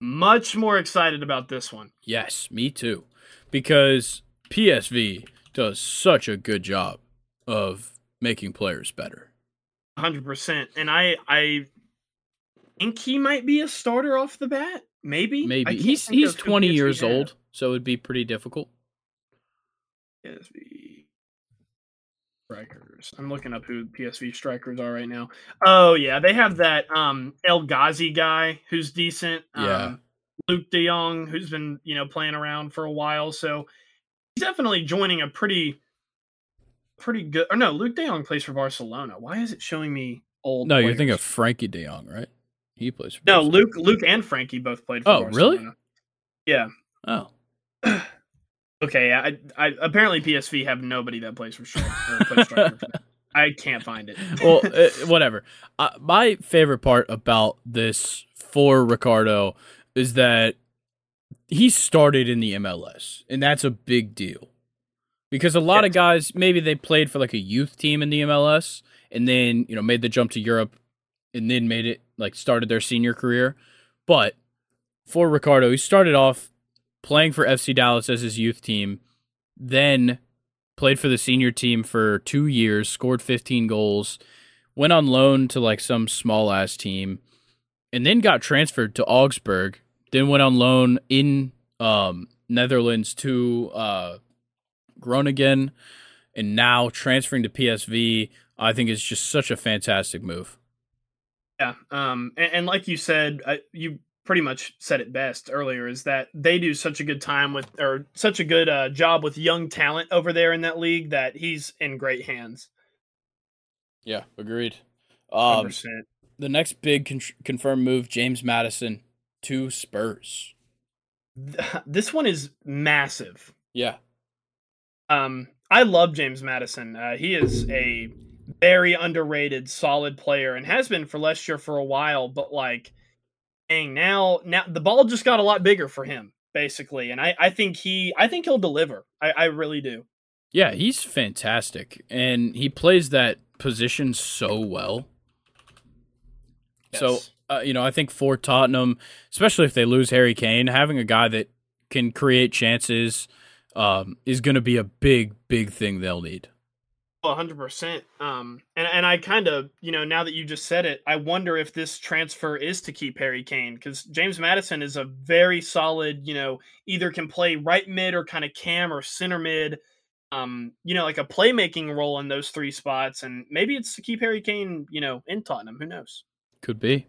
Much more excited about this one. Yes, me too. Because PSV does such a good job of making players better. 100%. And I I think he might be a starter off the bat. Maybe. Maybe. He's he's 20 years old, so it'd be pretty difficult. PSV strikers. I'm looking up who PSV strikers are right now. Oh yeah, they have that um El Ghazi guy who's decent. Yeah. Um, Luuk De Jong, who's been you know playing around for a while, so he's definitely joining a pretty pretty good. Or no, Luuk De Jong plays for Barcelona. Why is it showing me old? No, players? you're thinking of Frankie De Jong, right? He plays. for No, Luuk, Luuk, and Frankie both played. for Oh, Barcelona. really? Yeah. Oh. [sighs] Okay, I, I apparently PSV have nobody that plays for striker. I can't find it. [laughs] well, uh, [laughs] whatever. Uh, my favorite part about this for Ricardo is that he started in the MLS, and that's a big deal because a lot yes. of guys maybe they played for like a youth team in the MLS and then you know made the jump to Europe and then made it like started their senior career, but for Ricardo, he started off playing for FC Dallas as his youth team, then played for the senior team for two years, scored 15 goals, went on loan to like some small ass team, and then got transferred to Augsburg. Then went on loan in um, Netherlands to uh, Groningen, and now transferring to PSV. I think is just such a fantastic move. Yeah, um, and, and like you said, uh, you pretty much said it best earlier. Is that they do such a good time with, or such a good uh, job with young talent over there in that league that he's in great hands. Yeah, agreed. Um, 100%. the next big con- confirmed move: James Maddison to Spurs. [laughs] This one is massive. Yeah, Um, I love James Maddison. Uh, he is a very underrated, solid player, and has been for Leicester for a while. But like, dang, now now the ball just got a lot bigger for him, basically, and I I think he I think he'll deliver. I I really do. yeah, he's fantastic, and he plays that position so well. So uh, you know, I think for Tottenham, especially if they lose Harry Kane, having a guy that can create chances um, is going to be a big, big thing they'll need. Hundred percent. Um, and and I kind of you know now that you just said it, I wonder if this transfer is to keep Harry Kane because James Maddison is a very solid. You know, either can play right mid or kind of cam or center mid. Um, you know, like a playmaking role in those three spots, and maybe it's to keep Harry Kane. You know, in Tottenham. Who knows? Could be.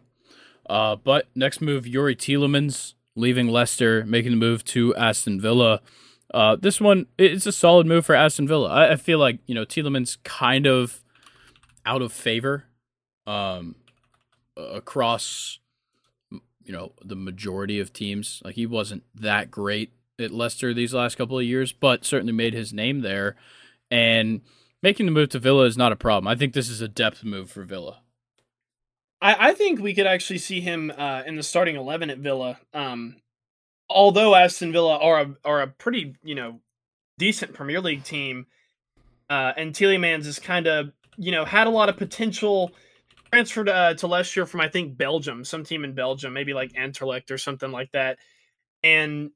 Uh, but next move, Youri Tielemans leaving Leicester, making the move to Aston Villa. Uh, this one, it's a solid move for Aston Villa. I, I feel like you know Tielemans kind of out of favor um, across you know the majority of teams. Like he wasn't that great at Leicester these last couple of years, but certainly made his name there. And making the move to Villa is not a problem. I think this is a depth move for Villa. I, I think we could actually see him uh, in the starting eleven at Villa. Um, although Aston Villa are a, are a pretty you know decent Premier League team, uh, and Tielemans is kind of you know had a lot of potential. Transferred uh, to Leicester from I think Belgium, some team in Belgium, maybe like Anderlecht or something like that, and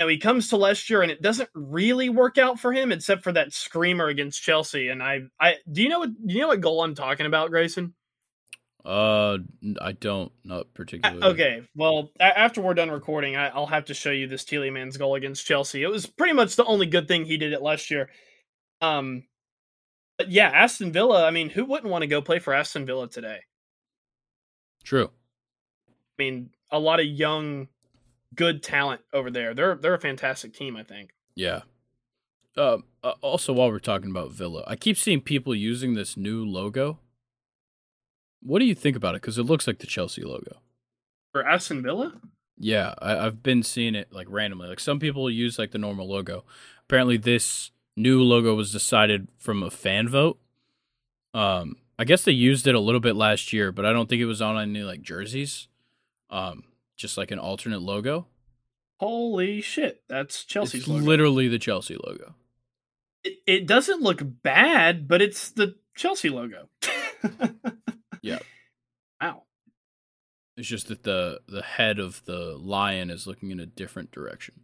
you he comes to Leicester and it doesn't really work out for him except for that screamer against Chelsea. And I, I do you know what do you know what goal I'm talking about, Grayson? Uh, I don't, not Uh, particularly. Okay, well, after we're done recording, I- I'll have to show you this Tielemans goal against Chelsea. It was pretty much the only good thing he did it last year. Um, but yeah, Aston Villa. I mean, who wouldn't want to go play for Aston Villa today? True. I mean, a lot of young, good talent over there. They're they're a fantastic team. I think. Yeah. Um. Uh, also, while we're talking about Villa, I keep seeing people using this new logo. What do you think about it? Because it looks like the Chelsea logo. For Aston Villa, Yeah, I, I've been seeing it like randomly. Like some people use like the normal logo. Apparently, this new logo was decided from a fan vote. Um, I guess they used it a little bit last year, but I don't think it was on any like jerseys. Um, just like an alternate logo. holy shit, that's Chelsea's literally the Chelsea logo. it, it doesn't look bad, but it's the Chelsea logo. [laughs] Yeah. Wow. It's just that the the head of the lion is looking in a different direction.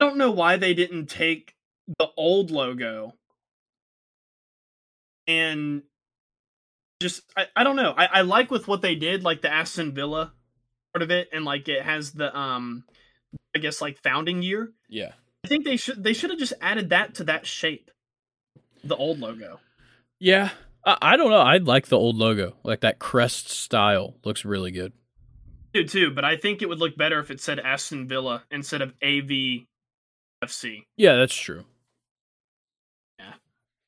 I don't know why they didn't take the old logo and just I, I don't know. I, I like with what they did, like the Aston Villa part of it, and like it has the um I guess like founding year. Yeah. I think they should they should have just added that to that shape. The old logo. Yeah. I, I don't know. I like the old logo. Like that crest style looks really good. Do too, but I think it would look better if it said Aston Villa instead of AVFC. Yeah, that's true. Yeah.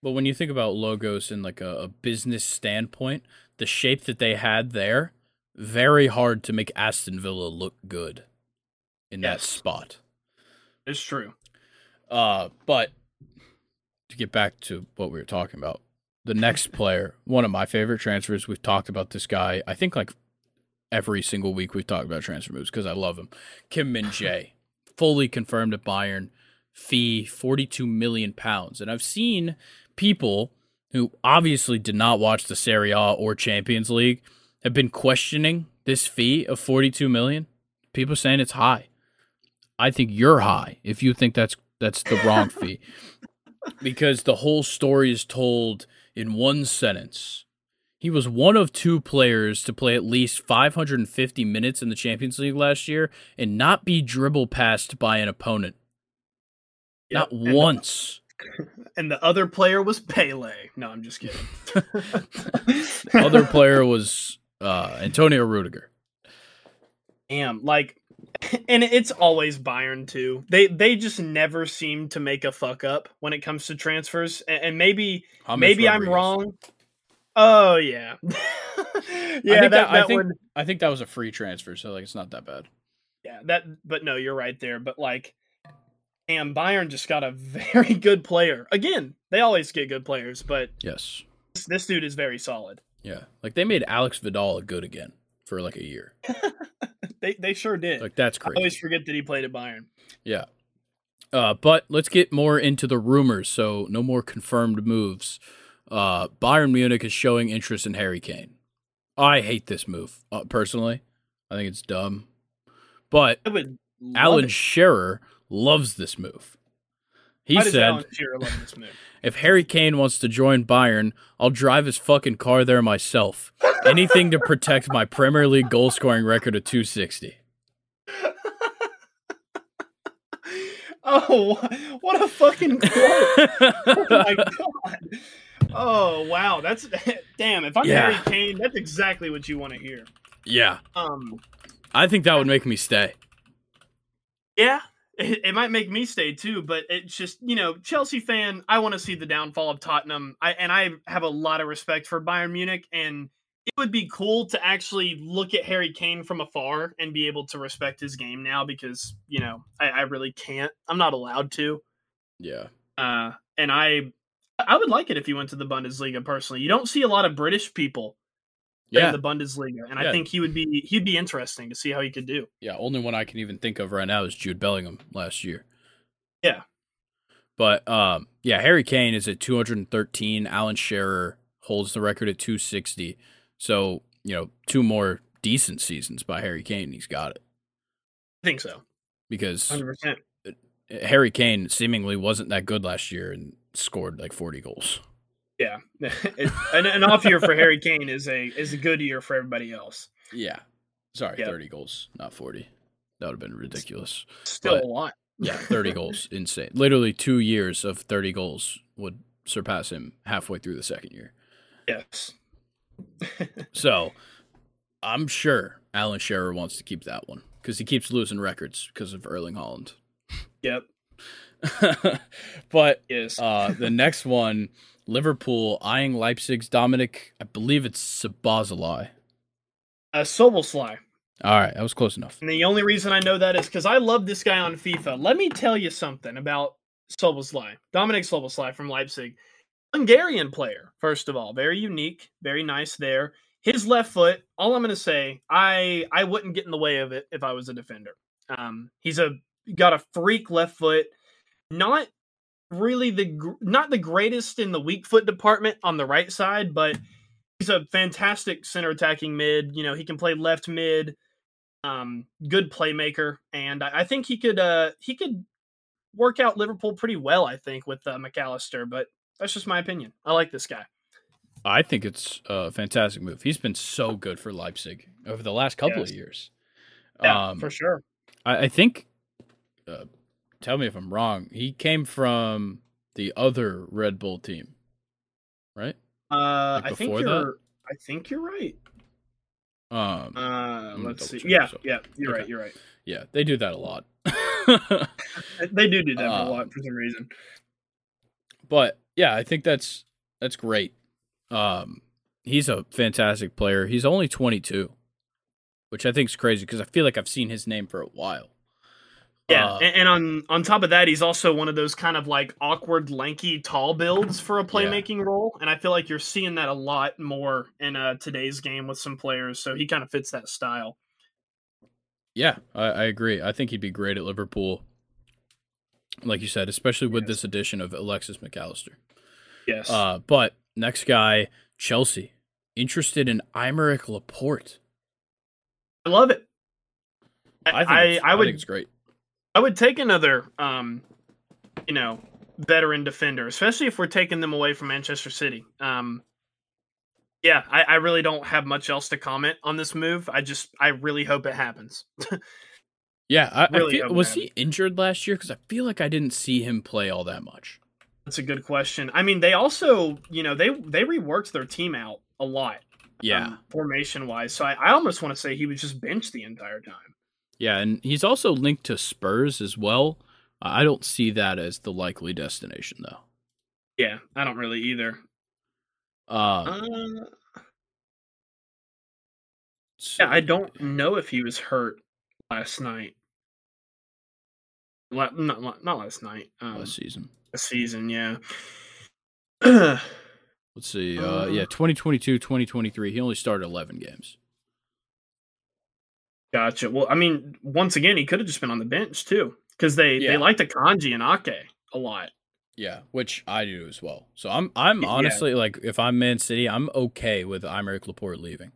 But when you think about logos in like a, a business standpoint, the shape that they had there, very hard to make Aston Villa look good in that spot. It's true. Uh, but to get back to what we were talking about, the next player, one of my favorite transfers. We've talked about this guy. I think like every single week we've talked about transfer moves because I love him. Kim Min Jae, [laughs] fully confirmed at Bayern, fee forty two million pounds, and I've seen people who obviously did not watch the Serie A or Champions League have been questioning this fee of forty two million. People saying it's high. I think you're high if you think that's that's the wrong fee. [laughs] Because the whole story is told in one sentence. He was one of two players to play at least 550 minutes in the Champions League last year and not be dribble passed by an opponent. Yep, Not and the- once. [laughs] and the other player was Pele. No, I'm just kidding. [laughs] Other player was uh, Antonio Rudiger. Damn, like, and it's always Bayern too. They they just never seem to make a fuck up when it comes to transfers, and, and maybe James maybe I'm wrong. Oh yeah, [laughs] yeah. I think that, that, I think would, I think that was a free transfer, so like it's not that bad. yeah, that. But no, you're right there. But like, and Bayern just got a [laughs] very good player. Again, they always get good players, but Yes. this, this dude is very solid. Yeah. Like they made Alex Vidal good again for like a year. [laughs] They they sure did. Like that's great. I always forget that he played at Bayern. Yeah. Uh, but let's get more into the rumors. So no more confirmed moves. Uh, Bayern Munich is showing interest in Harry Kane. I hate this move uh, personally. I think it's dumb. But I would. love Alan it. Shearer loves this move. He said, Alan Shearer love this move? "If Harry Kane wants to join Bayern, I'll drive his fucking car there myself. Anything to protect my Premier League goal scoring record of 260." [laughs] oh, what a fucking quote! oh [laughs] my god! Oh wow, that's [laughs] damn. If I'm Yeah. Harry Kane, that's exactly what you want to hear. yeah, Um, I think that would make me stay. yeah, it, it might make me stay too, but it's just you know, Chelsea fan. I want to see the downfall of Tottenham. I and I have a lot of respect for Bayern Munich, and it would be cool to actually look at Harry Kane from afar and be able to respect his game now because you know I, I really can't. I'm not allowed to. Yeah. Uh, and I, I would like it if he went to the Bundesliga personally. You don't see a lot of British people Yeah. in the Bundesliga, and Yeah. I think he would be he'd be interesting to see how he could do. Yeah, only one I can even think of right now is Jude Bellingham last year. Yeah. But um, yeah, Harry Kane is at 213. Alan Shearer holds the record at 260. So you know, two more decent seasons by Harry Kane, he's got it I think so, because hundred percent. Harry Kane seemingly wasn't that good last year and scored like 40 goals. Yeah, [laughs] an, an off year for Harry Kane is a is a good year for everybody else. Yeah, sorry, Yeah. 30 goals, not 40. That would have been ridiculous. Still But- a lot. Yeah, 30 goals, [laughs] insane. Literally two years of 30 goals would surpass him halfway through the second year. Yes. [laughs] So I'm sure Alan Shearer wants to keep that one because he keeps losing records because of Erling Haaland. Yep. but Yes. uh, the next one, Liverpool eyeing Leipzig's Dominik, I believe it's Sabazalai. Uh, Sobosly. All right, that was close enough. And the only reason I know that is because I love this guy on FIFA. Let me tell you something about Szoboszlai. Dominik Szoboszlai from Leipzig. Hungarian player, first of all. Very unique, very nice there. His left foot, all I'm going to say, I I wouldn't get in the way of it if I was a defender. Um, he's a got a freak left foot. Not really the not the greatest in the weak foot department on the right side, but he's a fantastic center attacking mid. You know, he can play left mid um, good playmaker, and I, I think he could uh, he could work out Liverpool pretty well. I think with uh, Mac Allister, but that's just my opinion. I like this guy. I think it's a fantastic move. He's been so good for Leipzig over the last couple Yes. of years. Yeah, Um, for sure. I, I think. Uh, tell me if I'm wrong. He came from the other Red Bull team, right? Uh, like I think you're. that? I think you're right. Um, Uh, let's see. Yeah, myself. yeah, you're Okay. right. You're right. yeah, they do that a lot. [laughs] They do do that Uh, a lot for some reason. but yeah, I think that's that's great. Um, he's a fantastic player. He's only 22, which I think is crazy because I feel like I've seen his name for a while. Yeah, Uh, and, and on on top of that, he's also one of those kind of like awkward, lanky, tall builds for a playmaking role, and I feel like you're seeing that a lot more in uh, today's game with some players. So he kind of fits that style. Yeah, I, I agree. I think he'd be great at Liverpool. Like you said, especially with Yes. this addition of Alexis Mac Allister. Yes. Uh, but next guy, Chelsea, interested in Aymeric Laporte. I love it. I I think, I, it's, I would think it's great. I would take another um you know veteran defender, especially if we're taking them away from Manchester City. Um yeah, I, I really don't have much else to comment on this move. I just I really hope it happens. [laughs] Yeah, I, really I feel, was he injured last year? Because I feel like I didn't see him play all that much. That's a good question. I mean, they also, you know, they they reworked their team out a lot. Yeah. Um, formation wise. So I, I almost want to say he was just benched the entire time. Yeah, and he's also linked to Spurs as well. I don't see that as the likely destination though. Yeah, I don't really either. Uh, Uh, so- yeah, I don't know if he was hurt last night. La- not, not last night. Um, last season. the season, yeah. Let's see. Uh, [clears throat] Uh, yeah, 2022, 2023. He only started 11 games. Gotcha. Well, I mean, once again, he could have just been on the bench too, because they Yeah. they like the Akanji and Ake a lot. Yeah, which I do as well. So I'm I'm Yeah. honestly like if I'm Man City, I'm okay with Aymeric Laporte leaving.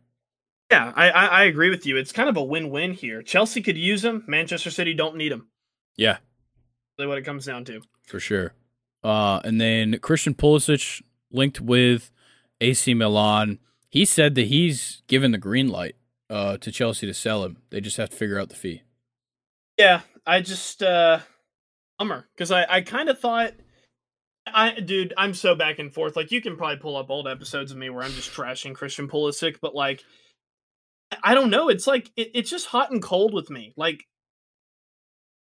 Yeah, I, I I agree with you. It's kind of a win win here. Chelsea could use him. Manchester City don't need him. Yeah, Really, what it comes down to. for sure. Uh, and then Christian Pulisic linked with AC Milan. He said that he's given the green light uh, to Chelsea to sell him. They just have to figure out the fee. Yeah, I just uh bummer because I I kind of thought I dude I'm so back and forth. Like you can probably pull up old episodes of me where I'm just trashing Christian Pulisic, but like I don't know. It's like it, it's just hot and cold with me. Like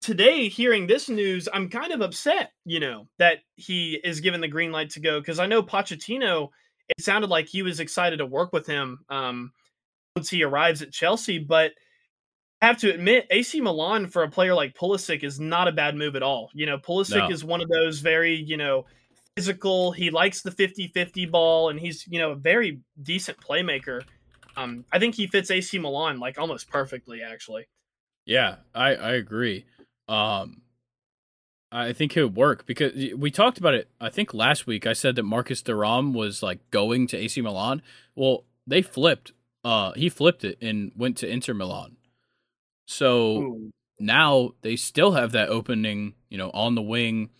today, hearing this news, I'm kind of upset. You know that he is given the green light to go because I know Pochettino. It sounded like he was excited to work with him um, once he arrives at Chelsea, but I have to admit, AC Milan for a player like Pulisic is not a bad move at all. You know, Pulisic No. is one of those very, you know, physical. He likes the 50-50 ball and he's, you know, a very decent playmaker. Um, I think he fits AC Milan like almost perfectly actually. Yeah, I I agree. Um, I think it would work because we talked about it. I think last week I said that Marcus Thuram was like going to AC Milan. Well, they flipped. Uh, he flipped it and went to Inter Milan. So Ooh. now they still have that opening, you know, on the wing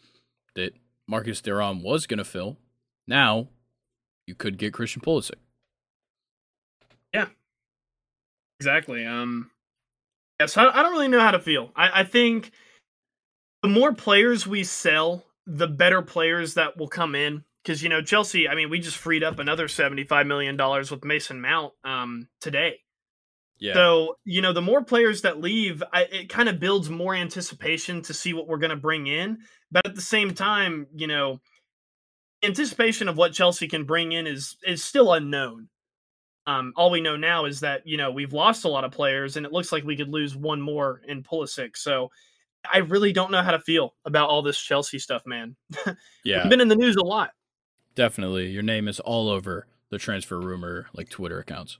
that Marcus Thuram was going to fill. Now you could get Christian Pulisic. Yeah, exactly. Um yes, I, I don't really know how to feel. I, I think the more players we sell, the better players that will come in. Because you know, Chelsea, I mean, we just freed up another seventy-five million dollars with Mason Mount um today. Yeah. So, you know, the more players that leave, I, it kind of builds more anticipation to see what we're going to bring in. But at the same time, you know, anticipation of what Chelsea can bring in is is still unknown. Um, all we know now is that you know we've lost a lot of players, and it looks like we could lose one more in Pulisic. So, I really don't know how to feel about all this Chelsea stuff, man. [laughs] yeah. We've been in the news a lot. Definitely. Your name is all over the transfer rumor like Twitter accounts.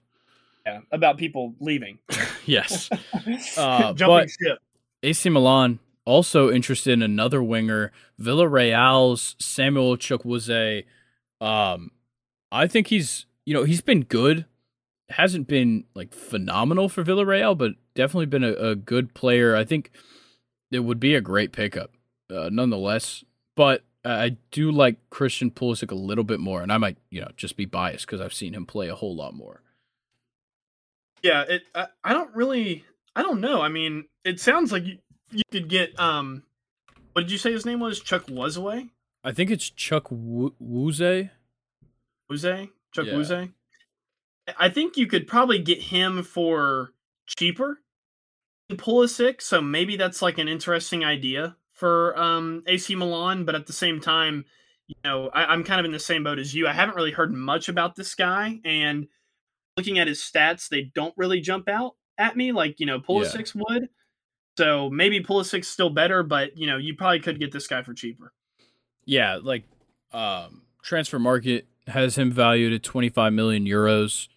Yeah, about people leaving, [laughs] Yes. [laughs] Uh, jumping but- ship. AC Milan also interested in another winger, Villarreal's Samuel Chukwueze. Um, I think he's you know he's been good. Hasn't been like phenomenal for Villarreal, but definitely been a, a good player. I think it would be a great pickup, uh, nonetheless. But I do like Christian Pulisic a little bit more, and I might you know just be biased because I've seen him play a whole lot more. Yeah, it. I, I don't really. I don't know. I mean, it sounds like you, you could get. Um, what did you say his name was? Chuck Wuzway? I think it's Chuck Wu- Wuze. Wuze? Chuck Yeah. Wuze? I think you could probably get him for cheaper Pulisic. So maybe that's like an interesting idea for um, AC Milan. But at the same time, you know, I, I'm kind of in the same boat as you. I haven't really heard much about this guy, and looking at his stats, they don't really jump out at me like you know Pulisic's would. So maybe Pulisic's still better, but you know, you probably could get this guy for cheaper. Yeah, like um, Transfermarkt has him valued at 25 million euros.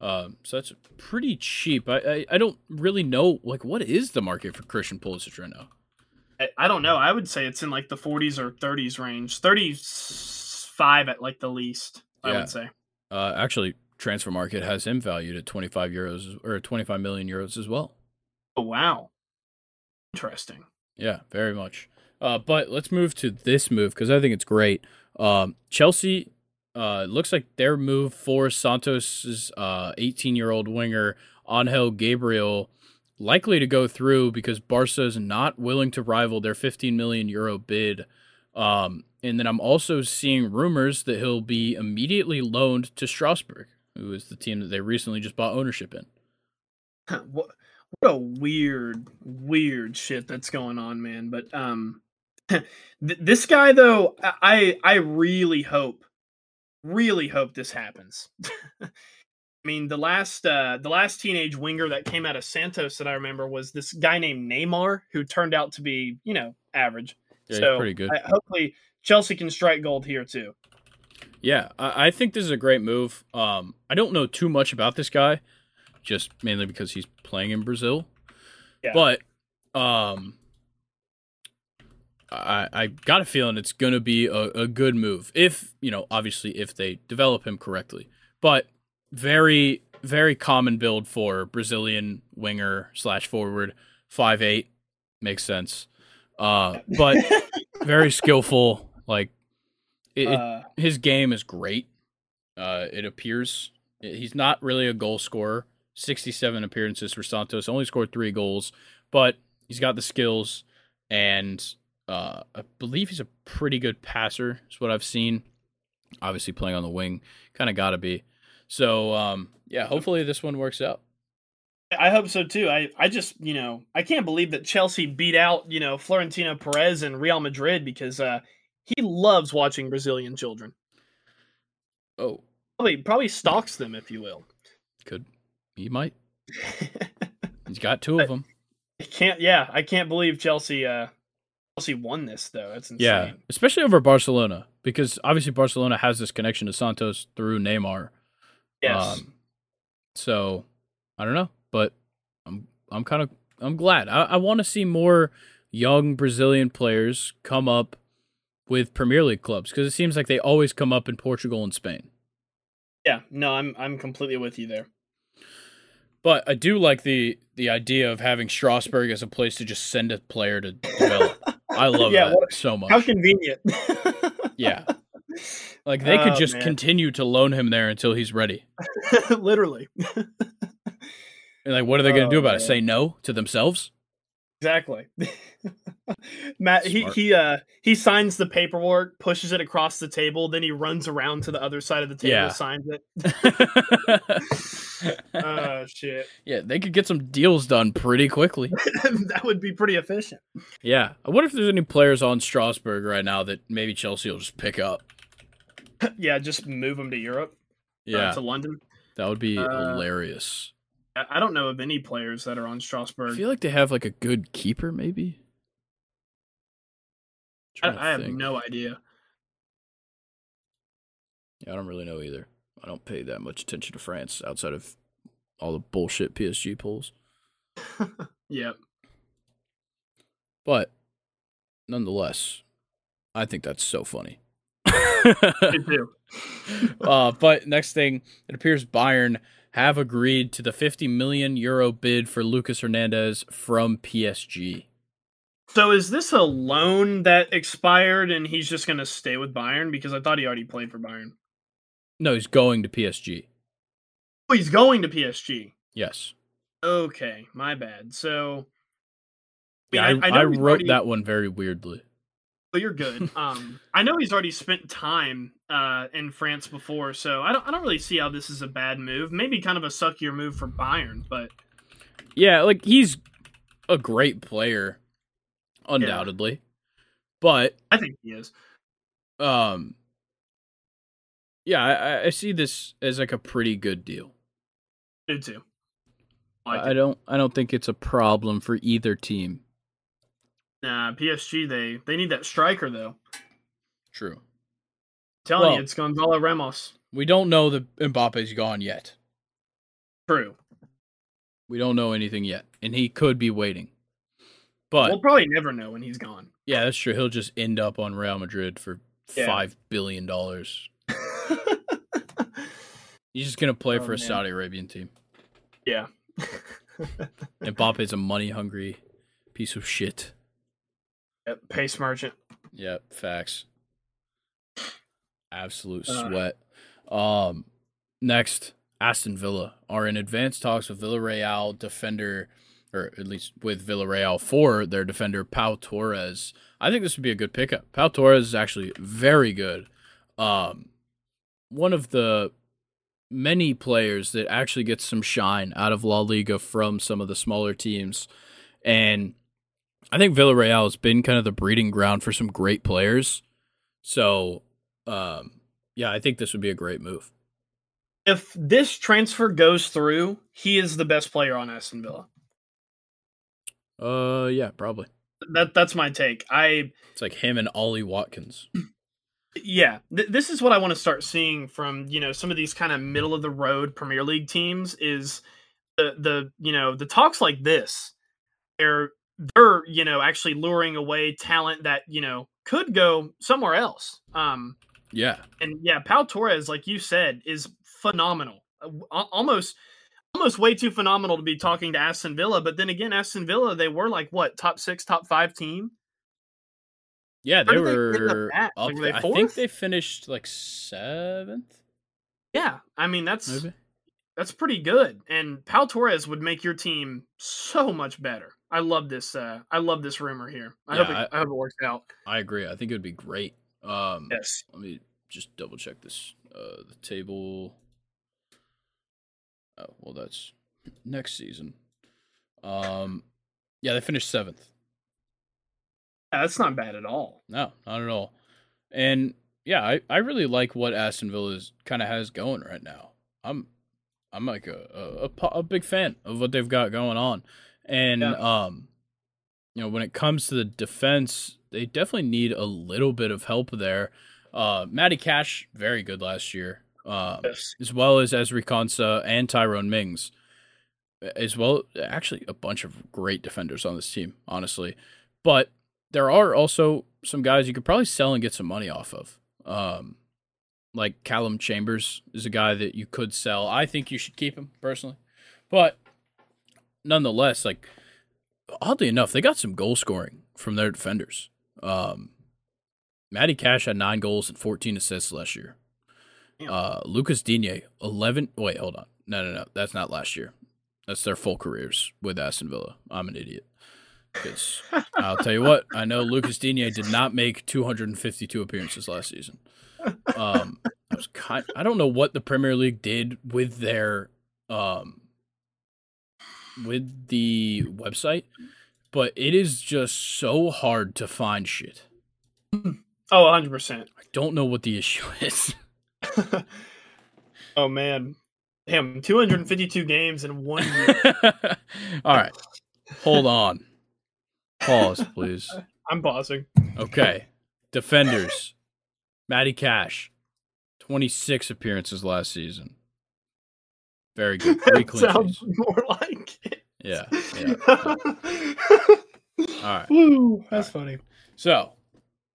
Um, so that's pretty cheap. I, I I don't really know like what is the market for Christian Pulisic right now. I, don't know. I would say it's in like the 40s or 30s range. 35 at like the least, I would say. Uh, actually, Transfermarkt has him valued at 25 euros or 25 million euros as well. Oh, wow. Interesting. Yeah, very much. Uh, but let's move to this move because I think it's great. Um, Chelsea uh, looks like their move for Santos's 18 year old winger Angel Gabriel likely to go through because Barca is not willing to rival their 15 million euro bid. Um, and then I'm also seeing rumors that he'll be immediately loaned to Strasbourg, who is the team that they recently just bought ownership in. [laughs] what what a weird weird shit that's going on man. But um [laughs] th- this guy though i i really hope really hope this happens [laughs] i mean the last uh the last teenage winger that came out of santos that i remember was this guy named neymar who turned out to be you know average Yeah, so pretty good. I, hopefully chelsea can strike gold here too Yeah, I, I think this is a great move. Um, I don't know too much about this guy, just mainly because he's playing in Brazil. Yeah. But um, I I got a feeling it's gonna be a, a good move if you know obviously if they develop him correctly. But very very common build for Brazilian winger slash forward five eight makes sense. Uh, but [laughs] very skillful. Like it, it uh, his game is great. Uh, it appears he's not really a goal scorer. Sixty-seven appearances for Santos, only scored three goals, but he's got the skills, and uh, I believe he's a pretty good passer. Is what I've seen. Obviously, playing on the wing, kind of got to be. So, um, yeah, hopefully this one works out. I hope so too. I, I just, you know, I can't believe that Chelsea beat out, you know, Florentino Perez and Real Madrid because uh, he loves watching Brazilian children. Oh, Probably, probably stalks them, if you will. could he might? [laughs] He's got two of them. I can't. Yeah, I can't believe Chelsea. Uh, Chelsea won this though. That's insane. Yeah, especially over Barcelona because obviously Barcelona has this connection to Santos through Neymar. Yes. Um, so I don't know, but I'm I'm kind of I'm glad. I, I want to see more young Brazilian players come up with Premier League clubs because it seems like they always come up in Portugal and Spain. yeah. No, I'm I'm completely with you there. But I do like the the idea of having Strasbourg as a place to just send a player to develop. [laughs] I love Yeah, that what- so much. How convenient. [laughs] Yeah. [laughs] Like they could Oh, just man. continue to loan him there until he's ready. [laughs] Literally. [laughs] And like, what are they going to Oh, do about it? Say no to themselves? Exactly. Matt he Smart. he uh he signs the paperwork, pushes it across the table, then he runs around to the other side of the table, Yeah. signs it. Oh shit. yeah, they could get some deals done pretty quickly. that would be pretty efficient. Yeah, I wonder if there's any players on Strasbourg right now that maybe Chelsea will just pick up. Yeah, just move them to Europe. uh, Yeah, to London. that would be Uh, hilarious. I don't know of any players that are on Strasbourg. I feel like they have like a good keeper, maybe. I, I have no idea. Yeah, I don't really know either. I don't pay that much attention to France outside of all the bullshit PSG polls. [laughs] Yep. But nonetheless, I think that's so funny. [laughs] Uh, but next thing, it appears Bayern have agreed to the 50 million euro bid for Lucas Hernandez from PSG. So is this a loan that expired and he's just gonna stay with Bayern? Because I thought he already played for Bayern. No, he's going to PSG. Oh, he's going to PSG. Yes. Okay, my bad. So Yeah, I, I- I I, wrote already- that one very weirdly. You're good. [laughs] Um, I know he's already spent time uh, in France before, so I don't. I don't really see how this is a bad move. Maybe kind of a suckier move for Bayern, but Yeah, like he's a great player, undoubtedly. But I think he is. um, yeah, I, I- I see this as like a pretty good deal. Do too. I I don't I don't think it's a problem for either team. Nah, PSG they they need that striker though. True. telling Well- you, it's Gonzalo Ramos. We don't know that Mbappe's gone yet. True. We don't know anything yet, and he could be waiting. But we'll probably never know when he's gone. yeah, that's true. He'll just end up on Real Madrid for Yeah. five billion dollars. [laughs] He's just gonna play Oh, for a man. Saudi Arabian team. yeah. Mbappe's a money hungry piece of shit. Yep, Pace merchant. Yep, facts. Absolute Uh. sweat. Um, next, Aston Villa are in advanced talks with Villarreal defender or at least with Villarreal for their defender Pau Torres. I think this would be a good pickup. Pau Torres is actually very good. Um, one of the many players that actually gets some shine out of La Liga from some of the smaller teams, and I think Villarreal has been kind of the breeding ground for some great players. So, um, yeah, I think this would be a great move. If this transfer goes through, he is the best player on Aston Villa. Uh, yeah, probably. That that's my take. I it's like him and Ollie Watkins. [clears throat] Yeah, th- this is what I want to start seeing from you know some of these kind of middle of the road Premier League teams is the the you know the talks like this. They're they're you know actually luring away talent that you know could go somewhere else. Um, yeah, and yeah, Pau Torres, like you said, is phenomenal. Uh, almost almost way too phenomenal to be talking to Aston Villa. But then again, Aston Villa, they were like what top six, top five team. Yeah, they were up. Were they I think they finished like seventh. Yeah, I mean that's Maybe. that's pretty good. And Pau Torres would make your team so much better. I love this. Uh, I love this rumor here. I yeah, hope it, I, I, hope it works out. I agree. I think it would be great. Um, yes. Let me just double check this. Uh, the table. Oh well, that's next season. Um, yeah, they finished seventh. Yeah, that's not bad at all. No, not at all. And yeah, I, I really like what Aston Villa is kind of has going right now. I'm I'm like a, a, a big fan of what they've got going on, and yeah. um, you know when it comes to the defense, they definitely need a little bit of help there. Uh, Matty Cash very good last year, um, yes. as well as Ezri Konsa and Tyrone Mings, as well. Actually, a bunch of great defenders on this team, honestly, but there are also some guys you could probably sell and get some money off of. Um, like Calum Chambers is a guy that you could sell. I think you should keep him personally, but nonetheless, like oddly enough, they got some goal scoring from their defenders. Um, Matty Cash had nine goals and fourteen assists last year. Uh, Lucas Digne eleven. Wait, hold on. No, no, no. That's not last year. That's their full careers with Aston Villa. I'm an idiot. Because I'll tell you what, I know Lucas Digne did not make 252 appearances last season. Um, I was kind. I don't know what the Premier League did with their um with the website, but it is just so hard to find shit. [clears throat] Oh, 100%. I don't know what the [laughs] issue is. [laughs] oh man. Damn, 252 games in one year. [laughs] All right. Hold on. Pause, please. I'm pausing. Okay. Defenders. Matty Cash. 26 appearances last season. Very good. [laughs] Three Sounds more like it. Yeah. yeah. [laughs] All right. Woo, that's right. funny. So,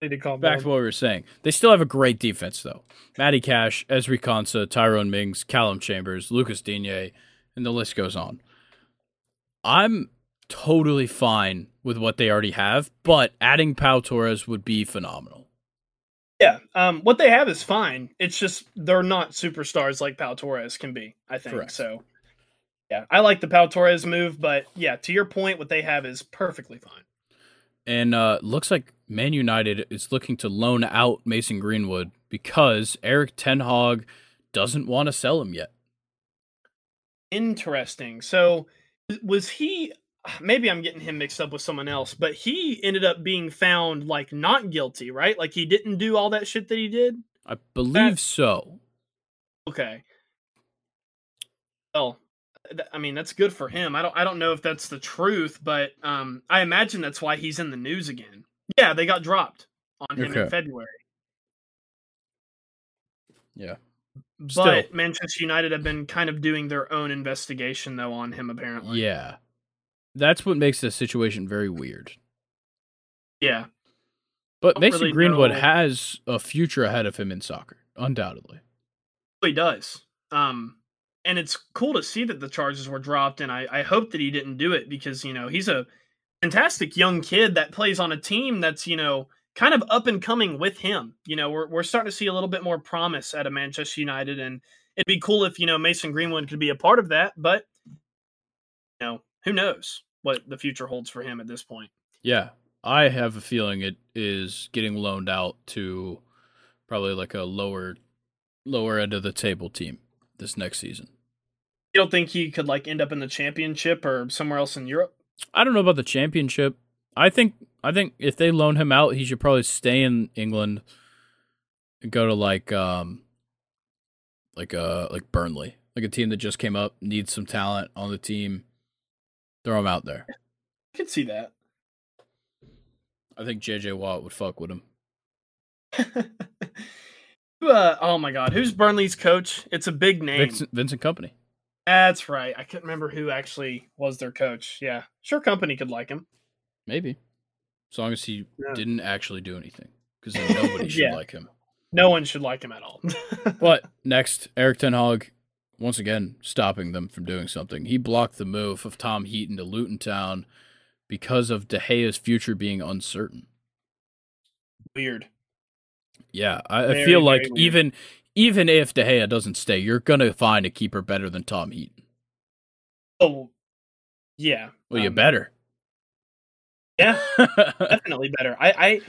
back down. to what we were saying. They still have a great defense, though. Matty Cash, Ezri Konsa, Tyrone Mings, Calum Chambers, Lucas Digne, and the list goes on. I'm totally fine with what they already have, but adding Pau Torres would be phenomenal. Yeah, um, what they have is fine. It's just they're not superstars like Pau Torres can be. I think Correct. so. Yeah, I like the Pau Torres move, but yeah, to your point, what they have is perfectly fine. And uh, looks like Man United is looking to loan out Mason Greenwood because Erik Ten Hag doesn't want to sell him yet. Interesting. So was he [sighs] maybe I'm getting him mixed up with someone else, but he ended up being found like not guilty, right? Like he didn't do all that shit that he did. I believe so. Okay. Well, I mean that's good for him. I don't I don't know if that's the truth, but um I imagine that's why he's in the news again. Yeah, they got dropped on him okay. in February. Yeah. But Still. Manchester United have been kind of doing their own investigation though on him apparently. Yeah that's what makes the situation very weird. Yeah. But Mason really Greenwood know. has a future ahead of him in soccer, undoubtedly. He does. Um, and it's cool to see that the charges were dropped, and I, I hope that he didn't do it because, you know, he's a fantastic young kid that plays on a team that's, you know, kind of up and coming with him. You know, we're, we're starting to see a little bit more promise out of Manchester United, and it'd be cool if, you know, Mason Greenwood could be a part of that, but, you know, who knows? What the future holds for him at this point. Yeah, I have a feeling it is getting loaned out to probably like a lower lower end of the table team this next season. You don't think he could like end up in the championship or somewhere else in Europe? I don't know about the championship. I think I think if they loan him out, he should probably stay in England and go to like um like uh like Burnley, like a team that just came up, needs some talent on the team. Throw him out there. I could see that. I think JJ Watt would fuck with him. [laughs] uh, oh my god, who's Burnley's coach? It's a big name. Vincent, Vincent Kompany. That's right. I couldn't remember who actually was their coach. Yeah, sure, Kompany could like him. Maybe, as long as he Yeah. didn't actually do anything, because [laughs] nobody should Yeah. like him. No one should like him at all. [laughs] But next, Eric Ten Hag, once again, stopping them from doing something. He blocked the move of Tom Heaton to Luton Town because of De Gea's future being uncertain. Weird. Yeah, I, I feel like weird. even even if De Gea doesn't stay, you're gonna find a keeper better than Tom Heaton. Oh, yeah. Well, you Um, better. Yeah, [laughs] definitely better. I, I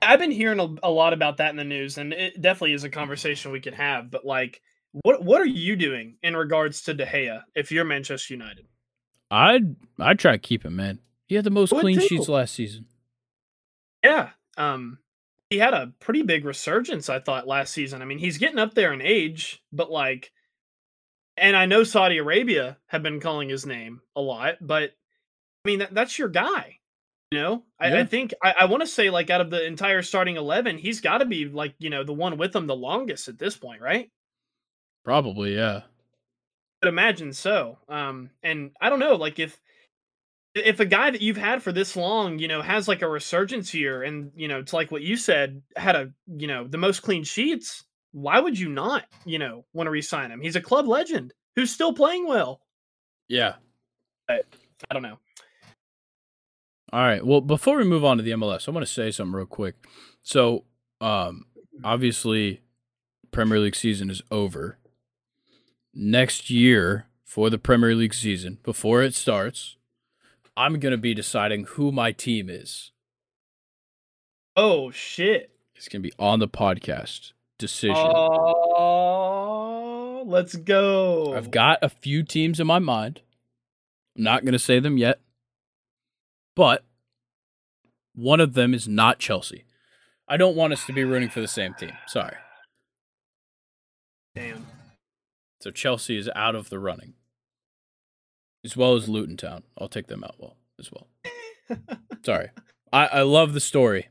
I've been hearing a, a lot about that in the news, and it definitely is a conversation we could have. But like, what what are you doing in regards to De Gea if you're Manchester United? I'd I'd try to keep him, man. He had the most clean sheets last season. Yeah, um, he had a pretty big resurgence, I thought, last season. I mean, he's getting up there in age, but like, and I know Saudi Arabia have been calling his name a lot, but I mean, that, that's your guy. You know, I, I think I, I want to say like out of the entire starting eleven, he's got to be like you know the one with them the longest at this point, right? Probably, yeah. I'd imagine so. Um, and I don't know, like if if a guy that you've had for this long, you know, has like a resurgence here, and you know, it's like what you said, had a you know the most clean sheets. Why would you not, you know, want to re-sign him? He's a club legend who's still playing well. Yeah. I don't know. All right. Well, before we move on to the MLS, I want to say something real quick. So, um, obviously, Premier League season is over. Next year, for the Premier League season, before it starts, I'm going to be deciding who my team is. Oh shit! It's going to be on the podcast decision. Oh, let's go. I've got a few teams in my mind. I'm not going to say them yet. But one of them is not Chelsea. I don't want us to be rooting for the same team. Sorry. Damn. So Chelsea is out of the running. As well as Luton Town. I'll take them out well as well. [laughs] Sorry. I, I love the story.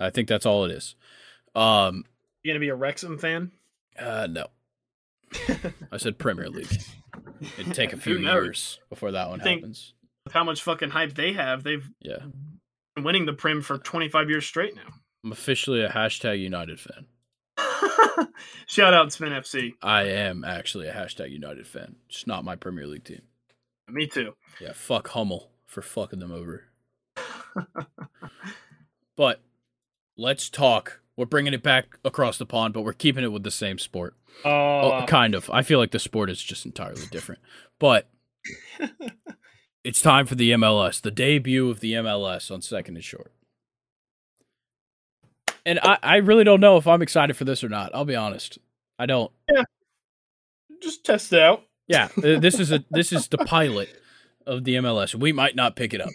I think that's all it is. Um You gonna be a Wrexham fan? uh no. [laughs] I said Premier League. It'd take a few years before that one think- happens. With how much fucking hype they have, they've Yeah. been winning the Prim for 25 years straight now. I'm officially a hashtag United fan. [laughs] Shout out Spin FC. I am actually a hashtag United fan. Just not my Premier League team. Me too. Yeah, fuck Hummel for fucking them over. [laughs] but let's talk. We're bringing it back across the pond, but we're keeping it with the same sport. Oh, Oh, kind of. I feel like the sport is just entirely different. But [laughs] it's time for the MLS, the debut of the MLS on second and short. And I, I really don't know if I'm excited for this or not. I'll be honest. I don't. Yeah. just test it out. Yeah, uh, [laughs] this is a this is the pilot of the MLS. We might not pick it up,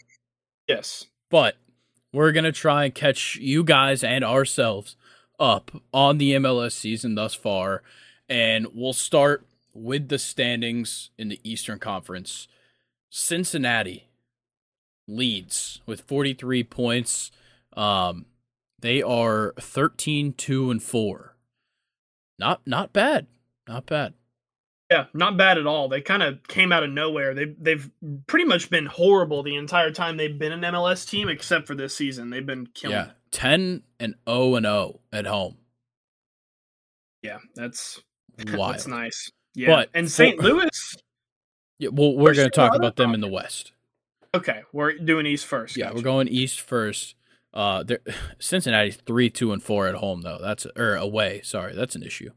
Yes. but we're gonna try and catch you guys and ourselves up on the MLS season thus far, and we'll start with the standings in the Eastern Conference. Cincinnati leads with 43 points. Um, they are 13 2 and 4. Not not bad. Not bad. Yeah, not bad at all. They kind of came out of nowhere. They they've pretty much been horrible the entire time they've been an MLS team, except for this season. They've been killing. Yeah, 10 and 0 and 0 at home. yeah, that's Wild. that's nice. Yeah, But and St. Louis. [laughs] Yeah, well, we're Where's going to talk about them in the West. Okay, we're doing East first. Yeah, gotcha. we're going East first. Uh, [sighs] Cincinnati's three, two, and four at home though. That's or away. Sorry, that's an issue.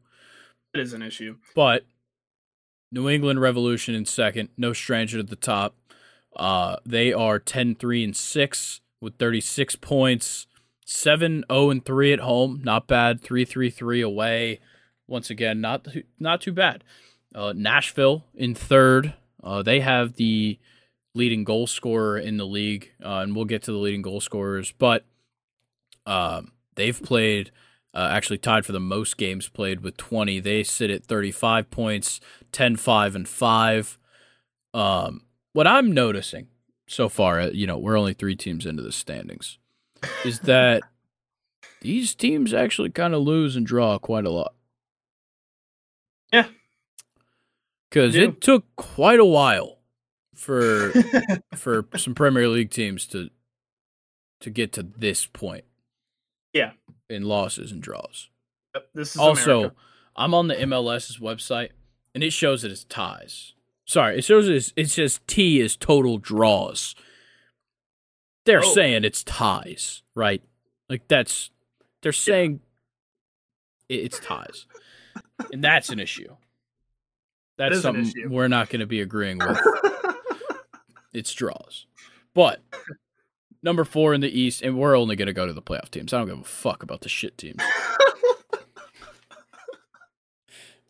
It is an issue. But New England Revolution in second, no stranger to the top. Uh, they are 10 3 and 6 with 36 points, 7 0 and 3 at home. Not bad. 3 3 3 away. Once again, not too, not too bad. Uh, Nashville in third. Uh, they have the leading goal scorer in the league, uh, and we'll get to the leading goal scorers, but um, they've played. Uh, actually tied for the most games played with 20. They sit at 35 points, 10 5 and 5. Um, what I'm noticing so far, uh, you know, we're only three teams into the standings, is [laughs] that these teams actually kind of lose and draw quite a lot. Yeah. Because it took quite a while for [laughs] for some Premier League teams to to get to this point. Yeah. In losses and draws. Yep, this is also, America. I'm on the MLS's website and it shows it as ties. Sorry, it shows it as, it says T is total draws. They're Oh. saying it's ties, right? Like that's they're saying it- it's ties. and that's an issue. That's something issue. we're not going to be agreeing with. [laughs] it's draws. But number 4 in the East and we're only going to go to the playoff teams. I don't give a fuck about the shit teams. [laughs]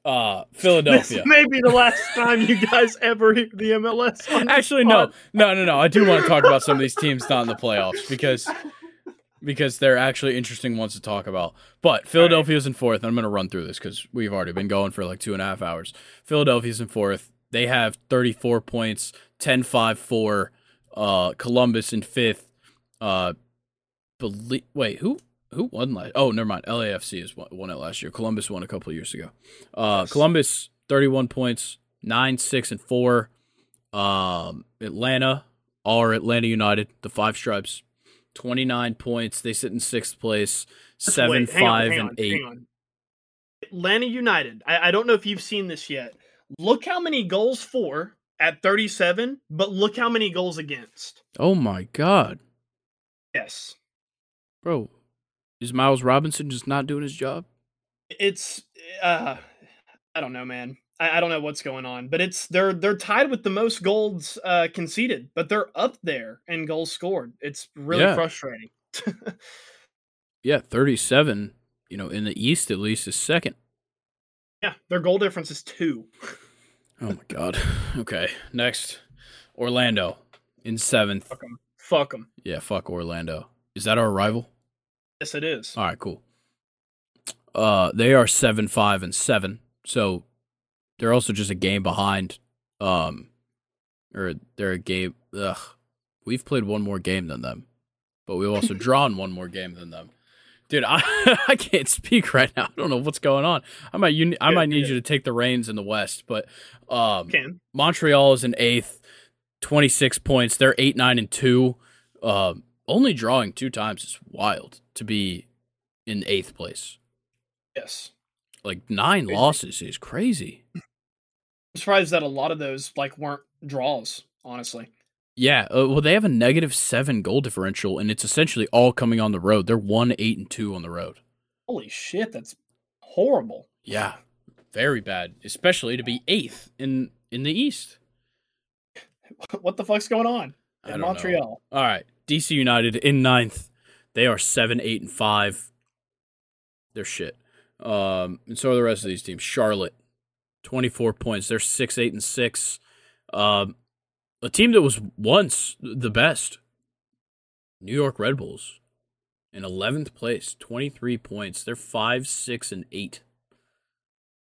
Uh this Philadelphia. may be the last time you guys ever hear the MLS. this Actually, no, no, no, no. I do want to talk about some of these teams not in the playoffs because because they're actually interesting ones to talk about. But Philadelphia's in fourth. And I'm going to run through this because we've already been going for like two and a half hours. Philadelphia's in fourth. They have 34 points, 10 5 4. Uh, Columbus in fifth. Uh, belie- wait, who who won last? Oh, never mind. LAFC has won, won it last year. Columbus won a couple of years ago. Uh, Yes. Columbus 31 points, nine six and four. Um, Atlanta are Atlanta United, the Five Stripes, 29 points. They sit in sixth place, seven wait, on, five hang and on, eight. Atlanta United. I, I don't know if you've seen this yet. Look how many goals for at 37, but look how many goals against. Oh my god, Yes. bro, is Miles Robinson just not doing his job? It's uh I don't know, man. I, I don't know what's going on, but it's they're they're tied with the most goals uh conceded, but they're up there in goals scored. It's really Yeah. frustrating. [laughs] Yeah, 37. You know, in the East at least is second. yeah, their goal difference is two. [laughs] Oh my god. Okay, next, Orlando in seventh. Fuck them. Fuck them. Yeah, fuck Orlando. Is that our rival? Yes, it is. All right, cool. Uh, they are seven, five, and seven. So they're also just a game behind. Um, or they're a game. Ugh, we've played one more game than them, but we've also [laughs] drawn one more game than them. Dude, I [laughs] I can't speak right now. I don't know what's going on. I might you I might need you to take the reins in the West, but um. Montreal is in eighth, 26 points. They're eight, nine, and two. Um, only drawing two times is wild to be in eighth place. Yes. Like nine Crazy. losses is crazy. I'm surprised that a lot of those like weren't draws, honestly. Yeah, uh, well, they have a negative seven goal differential, and it's essentially all coming on the road. They're one, eight, and two on the road. Holy shit, that's horrible. Yeah, very bad, especially to be eighth in in the East. [laughs] what the fuck's going on in don't know. Montreal? All right, DC United in ninth. They are seven, eight, and five. They're shit. Um, and so are the rest of these teams. Charlotte, twenty four points. They're six, eight, and six. Um, a team that was once the best. New York Red Bulls, in eleventh place, twenty three points. They're five, six, and eight.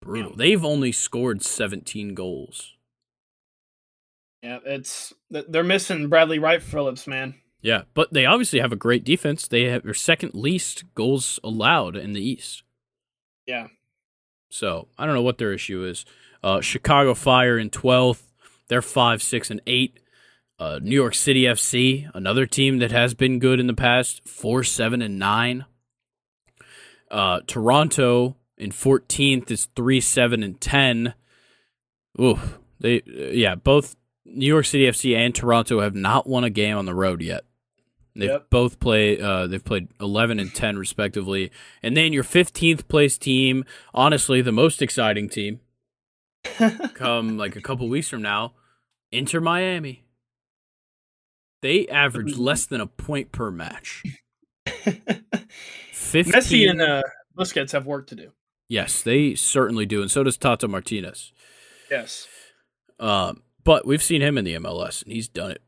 Brutal. Damn. They've only scored seventeen goals. Yeah, it's they're missing Bradley Wright Phillips, man. Yeah, but they obviously have a great defense. They have their second least goals allowed in the East. Yeah. So I don't know what their issue is. Uh, Chicago Fire in twelfth. They're five, six, and eight. Uh, New York City FC, another team that has been good in the past, four, seven, and nine. Uh, Toronto in fourteenth is three, seven, and ten. Ooh, they yeah, both New York City FC and Toronto have not won a game on the road yet. They've Yep. both play. Uh, they've played eleven and ten respectively. And then your fifteenth place team, honestly, the most exciting team, [laughs] come like a couple weeks from now, Inter Miami. They average less than a point per match. [laughs] 15 Messi and uh, Busquets have work to do. Yes, they certainly do, and so does Tata Martinez. Yes, Um, but we've seen him in the MLS, and he's done it.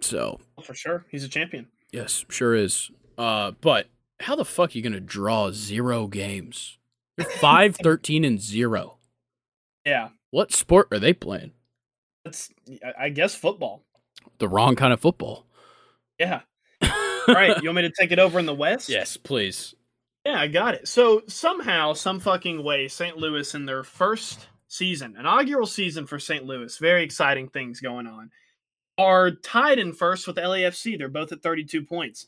So for sure. He's a champion. yes, sure is. Uh, but how the fuck are you gonna draw zero games? You're five, [laughs] thirteen, and zero. Yeah, What sport are they playing? That's I- I guess football. The wrong kind of football. Yeah. [laughs] All right, you want me to take it over in the West? yes, please. Yeah, I got it. So somehow, some fucking way, St. Louis in their first season, inaugural season for St. Louis, very exciting things going on, are tied in first with LAFC. They're both at 32 points.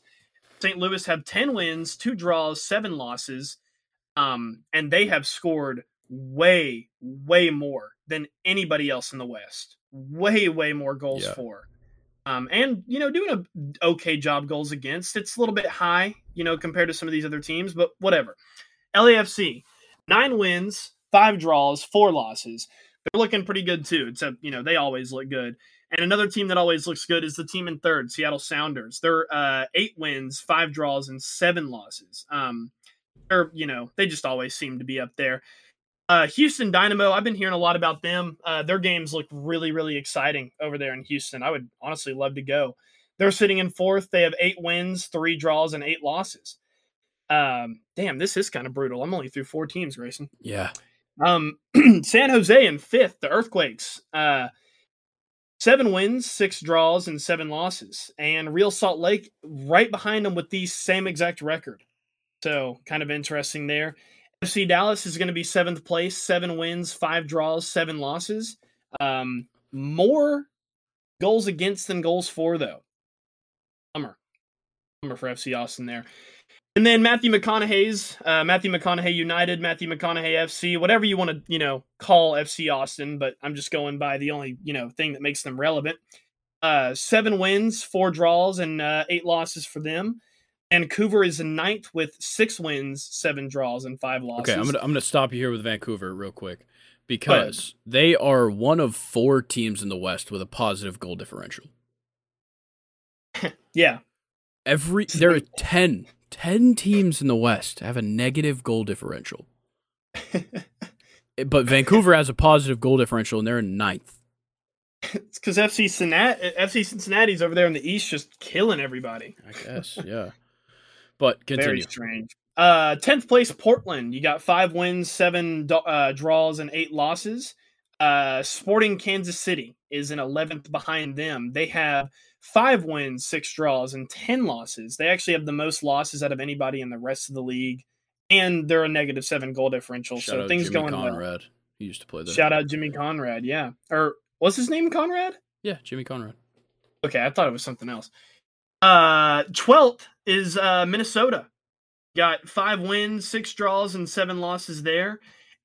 St. Louis have 10 wins, two draws, seven losses, um, and they have scored way, way more than anybody else in the West. Way, way more goals Yeah. for. Um, and you know, doing a okay job goals against. It's a little bit high, you know, compared to some of these other teams, but whatever. LAFC, nine wins, five draws, four losses. They're looking pretty good too. Except you know they always look good. And another team that always looks good is the team in third, Seattle Sounders. They're uh, eight wins, five draws, and seven losses. Um, they're you know they just always seem to be up there. Uh, Houston Dynamo, I've been hearing a lot about them. Uh, their games look really, really exciting over there in Houston. I would honestly love to go. They're sitting in fourth. They have eight wins, three draws, and eight losses. Um, damn, this is kind of brutal. I'm only through four teams, Grayson. Yeah. Um, [clears throat] San Jose in fifth, the Earthquakes. Uh, seven wins, six draws, and seven losses. And Real Salt Lake right behind them with the same exact record. So kind of interesting there. FC Dallas is going to be seventh place, seven wins, five draws, seven losses. Um, more goals against than goals for, though. Bummer. Bummer for FC Austin there. And then Matthew McConaughey's uh, Matthew McConaughey United, Matthew McConaughey FC, whatever you want to you know call FC Austin, but I'm just going by the only you know thing that makes them relevant. Uh, seven wins, four draws, and uh, eight losses for them. Vancouver is ninth with six wins, seven draws, and five losses. Okay, I'm gonna I'm gonna stop you here with Vancouver real quick because they are one of four teams in the West with a positive goal differential. [laughs] yeah, Every there are 10, 10 teams in the West have a negative goal differential, [laughs] but Vancouver has a positive goal differential and they're in ninth. it's because FC Cincinnati, FC Cincinnati's over there in the East, just killing everybody. I guess, yeah. But Very continue. strange. Uh, tenth place Portland. You got five wins, seven uh, draws, and eight losses. Uh, Sporting Kansas City is in eleventh behind them. They have five wins, six draws, and ten losses. They actually have the most losses out of anybody in the rest of the league, and they're a negative seven goal differential. Shout so things Jimmy going well. Conrad. He used to play there. Shout out Jimmy Conrad. Yeah, or what's his name? Conrad. Yeah, Jimmy Conrad. Okay, I thought it was something else. Uh, twelfth is uh, Minnesota. Got five wins, six draws, and seven losses there.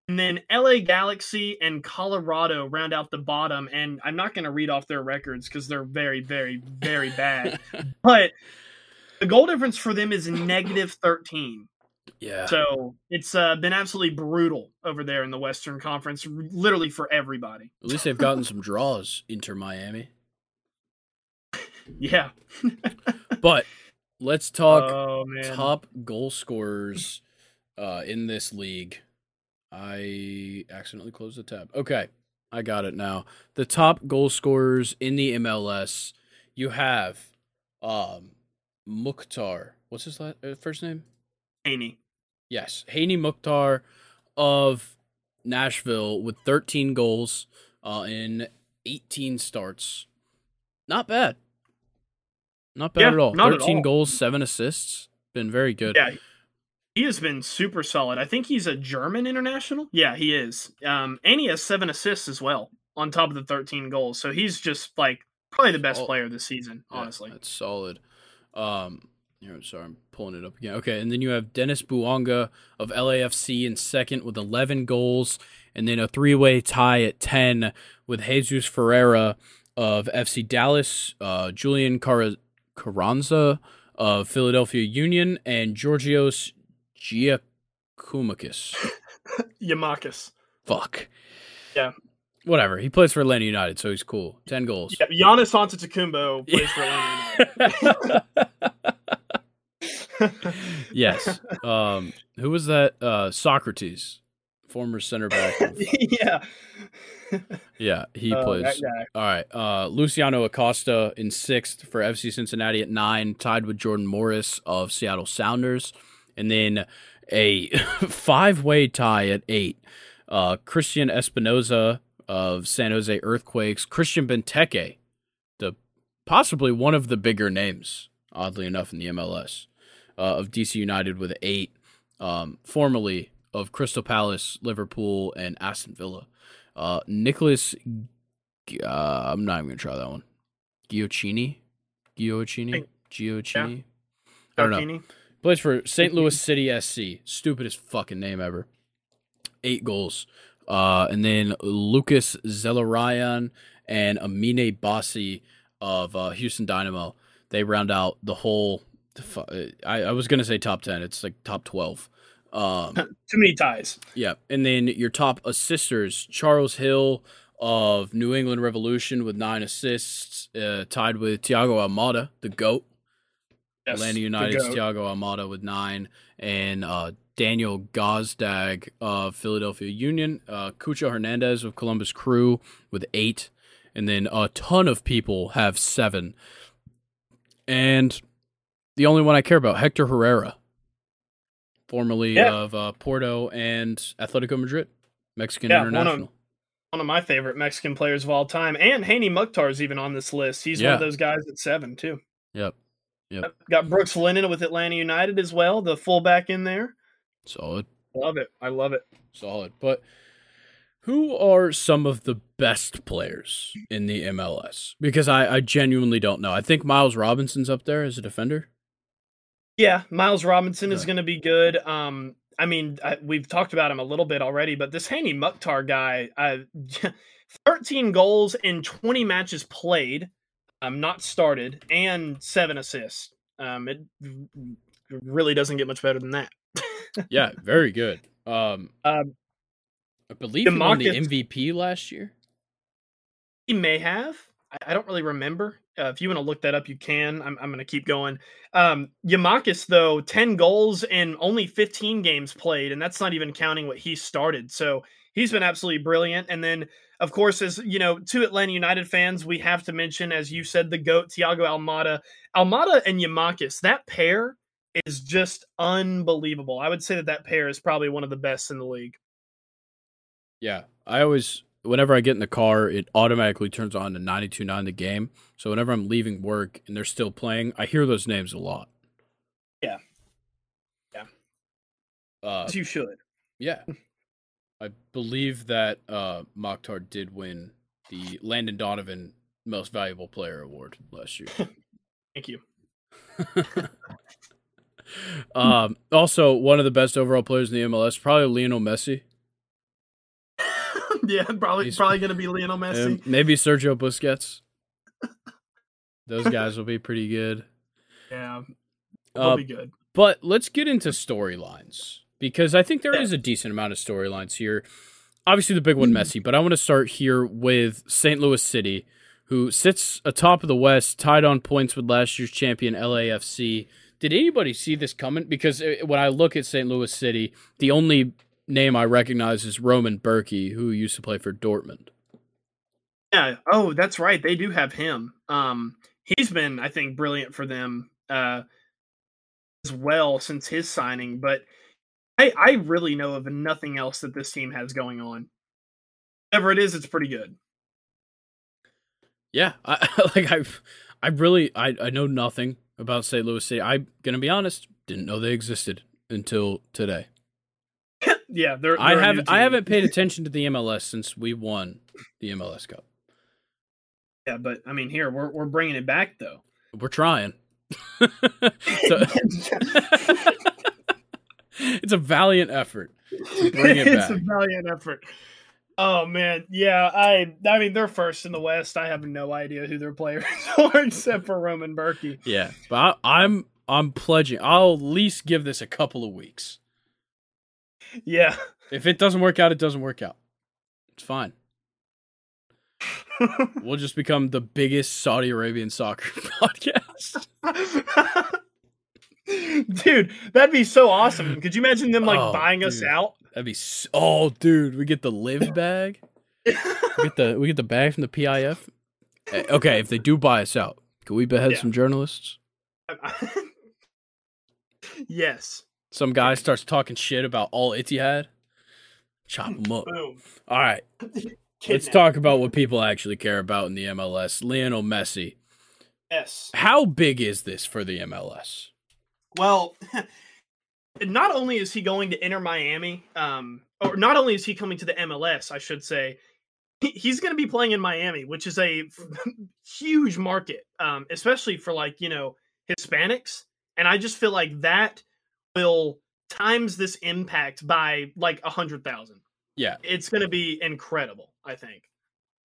And then LA Galaxy and Colorado round out the bottom. And I'm not going to read off their records because they're very, very, very bad. [laughs] but the goal difference for them is negative 13. Yeah. So it's uh, been absolutely brutal over there in the Western Conference, literally for everybody. At least they've gotten some draws. into Miami. [laughs] Yeah. [laughs] But let's talk oh, top goal scorers uh, in this league. I accidentally closed the tab. Okay, I got it now. The top goal scorers in the MLS, you have um, Mukhtar. What's his last, uh, first name? Hany. Yes, Hany Mukhtar of Nashville with 13 goals uh, in 18 starts. Not bad. Not bad Yeah, at all. not at 13 all. goals, seven assists. Been very good. Yeah, he has been super solid. I think he's a German international. Yeah, he is. Um, and he has seven assists as well on top of the 13 goals. So he's just like probably the best Oh. player this season, Yeah, honestly. that's solid. Um, here, I'm sorry, I'm pulling it up again. Okay, and then you have Denis Bouanga of LAFC in second with 11 goals, and then a three-way tie at 10 with Jesus Ferreira of FC Dallas, uh, Julian Car- Carranza of Philadelphia Union, and Georgios Giakoumakis. Yamakis. [laughs] Fuck. Yeah. whatever. He plays for Atlanta United, so he's cool. Ten goals. Yeah, Giannis Antetokounmpo plays for Atlanta [laughs] United. yes. [laughs] Um, who was that? Uh, Socrates, former center back. [laughs] of- yeah. yeah, he Oh, plays. All right. Uh, Luciano Acosta in sixth for FC Cincinnati at nine, tied with Jordan Morris of Seattle Sounders. And then a [laughs] five way tie at eight. Uh, Christian Espinoza of San Jose Earthquakes, Christian Benteke, the possibly one of the bigger names, oddly enough, in the MLS, uh, of DC United with eight, um, formerly of Crystal Palace, Liverpool, and Aston Villa. Uh, Nicholas uh, I'm not even gonna try that one. Giochini, Giochini, Giochini. I don't know. Tarkini. Plays for St. Louis City SC. Stupidest fucking name ever. Eight goals. Uh, and then Lucas Zelarayan and Amine Bassi of uh, Houston Dynamo. They round out the whole. I, I was gonna say top ten. It's like top twelve. Um, [laughs] Too many ties. yeah, and then your top assisters: Carles Gil of New England Revolution with nine assists, uh, tied with Thiago Almada, the goat. Yes, Atlanta United's. Thiago Almada with nine, and uh, Daniel Gazdag of Philadelphia Union, uh, Cucho Hernandez of Columbus Crew with eight, and then a ton of people have seven. And the only one I care about, Hector Herrera, formerly Yeah. of uh, Porto and Atletico Madrid, Mexican Yeah, one of- international. One of my favorite Mexican players of all time. And Hany Mukhtar's even on this list. He's one of those guys at seven, too. Yep, Yep. Got Brooks Lennon with Atlanta United as well, the fullback in there. solid. Love it. I love it. solid. But who are some of the best players in the MLS? Because I, I genuinely don't know. I think Miles Robinson's up there as a defender. Yeah, Miles Robinson is going to be good. Um, I mean, I, we've talked about him a little bit already, but this Hany Mukhtar guy, uh, [laughs] 13 goals in 20 matches played, um, not started, and seven assists. Um, it really doesn't get much better than that. [laughs] Yeah, very good. Um, Um, I believe he won the MVP last year. He may have. I, I don't really remember. Uh, if you want to look that up, you can. I'm, I'm going to keep going. Um, Yamakis, though, 10 goals in only 15 games played, and that's not even counting what he started. So he's been absolutely brilliant. And then, of course, as you know, two Atlanta United fans, we have to mention, as you said, the GOAT, Thiago Almada. Almada and Yamakis, that pair is just unbelievable. I would say that that pair is probably one of the best in the league. Yeah, I always whenever I get in the car, it automatically turns on to 92.9 the game. So whenever I'm leaving work and they're still playing, I hear those names a lot. Yeah. Yeah. Uh, you should. Yeah. I believe that uh Mukhtar did win the Landon Donovan Most Valuable Player Award last year. [laughs] Thank you. [laughs] um also one of the best overall players in the MLS, probably Lionel Messi. [laughs] yeah, probably He's- probably going to be Lionel Messi. Maybe Sergio Busquets. Those guys will be pretty good. yeah, they'll Uh, be good. But let's get into storylines because I think there Yeah. is a decent amount of storylines here. Obviously, the big one, Messi, but I want to start here with St. Louis City, who sits atop of the West, tied on points with last year's champion LAFC. Did anybody see this coming? Because uh, when I look at St. Louis City, the only name I recognize is Roman Bürki, who used to play for Dortmund. Yeah. Oh, that's right. They do have him. Um, he's been, I think, brilliant for them uh, as well since his signing. But I, I really know of nothing else that this team has going on. Whatever it is, it's pretty good. Yeah, I [laughs] like I've, I really I I know nothing about St. Louis City. I'm gonna be honest, didn't know they existed until today. Yeah, they're. I they're a have I haven't paid attention to the MLS since we won the MLS Cup. Yeah, but I mean, here we're we're bringing it back though. We're trying. [laughs] So- [laughs] it's a valiant effort. To bring it [laughs] it's a valiant effort. Oh man, yeah. I I mean they're first in the West. I have no idea who their players are except for Roman Bürki. Yeah, but I, I'm I'm pledging. I'll at least give this a couple of weeks. Yeah, If it doesn't work out, it doesn't work out. It's fine. [laughs] we'll just become the biggest Saudi Arabian soccer [laughs] podcast. dude, that'd be so awesome. Could you imagine them like Oh, buying us out? That'd be so, oh, dude, we get the live [laughs] bag. We get the we get the bag from the PIF. Eh, Okay, if they do buy us out, can we behead Yeah. some journalists? yes. Some guy starts talking shit about all Etihad. Chop them up. Boom. All right, [laughs] let's talk about what people actually care about in the MLS. Lionel Messi. Yes. How big is this for the MLS? Well, [laughs] not only is he going to enter Miami, um, or not only is he coming to the MLS, I should say, he's going to be playing in Miami, which is a [laughs] huge market, um, especially for like you know Hispanics. And I just feel like that will times this impact by like a hundred thousand. Yeah. It's going to be incredible. I think.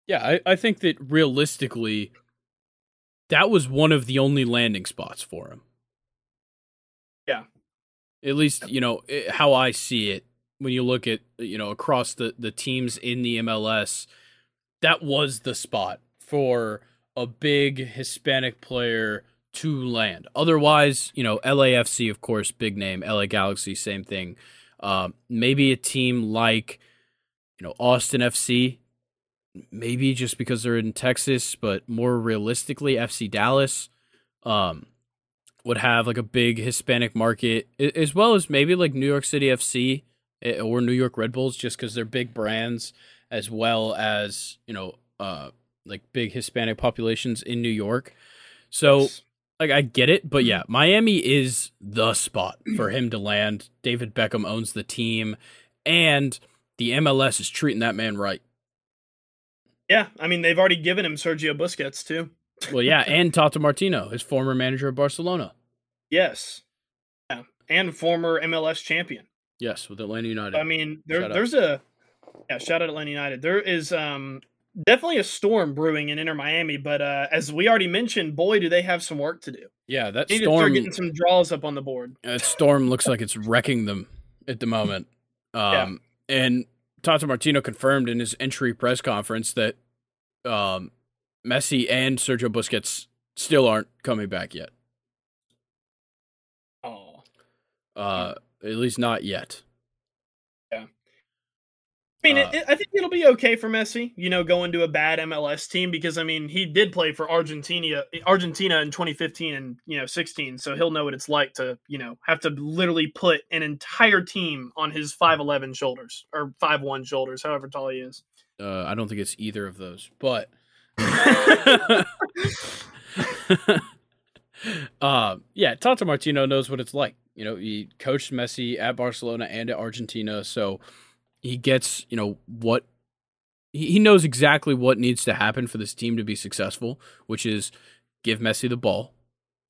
Yeah, I, I think that realistically, that was one of the only landing spots for him. Yeah. At least, you know, i- how I see it when you look at, you know, across the, the teams in the MLS, that was the spot for a big Hispanic player to land. Otherwise, you know, LAFC, of course, big name, LA Galaxy, same thing. Um, maybe a team like, you know, Austin FC, maybe just because they're in Texas, but more realistically, FC Dallas um, would have like a big Hispanic market, as well as maybe like New York City FC eh, or New York Red Bulls, just because they're big brands, as well as you know, uh, like big Hispanic populations in New York. So like I get it, but yeah, Miami is the spot for him to land. David Beckham owns the team, and the MLS is treating that man right. Yeah, I mean they've already given him Sergio Busquets too. Well, yeah, [laughs] and Tata Martino, his former manager of Barcelona. Yes. Yeah, and former MLS champion. Yes, with Atlanta United. I mean, there, there's a yeah. Shout out Atlanta United. There is um definitely a storm brewing in Inter Miami, but uh, as we already mentioned, boy, do they have some work to do. yeah, that They need to start storm. getting some draws up on the board. [laughs] That storm looks like it's wrecking them at the moment. Um, and Tata Martino confirmed in his entry press conference that um, Messi and Sergio Busquets still aren't coming back yet. Oh, Uh, at least not yet. I mean, Uh, it, I think it'll be okay for Messi. You know, going to a bad MLS team because I mean he did play for Argentina, Argentina in 2015 and you know 16, so he'll know what it's like to you know have to literally put an entire team on his 5'11 shoulders or 5'1 shoulders, however tall he is. Uh, I don't think it's either of those, but [laughs] uh, yeah, Tata Martino knows what it's like. You know, he coached Messi at Barcelona and at Argentina, so he gets you know what he, he knows exactly what needs to happen for this team to be successful, which is give Messi the ball,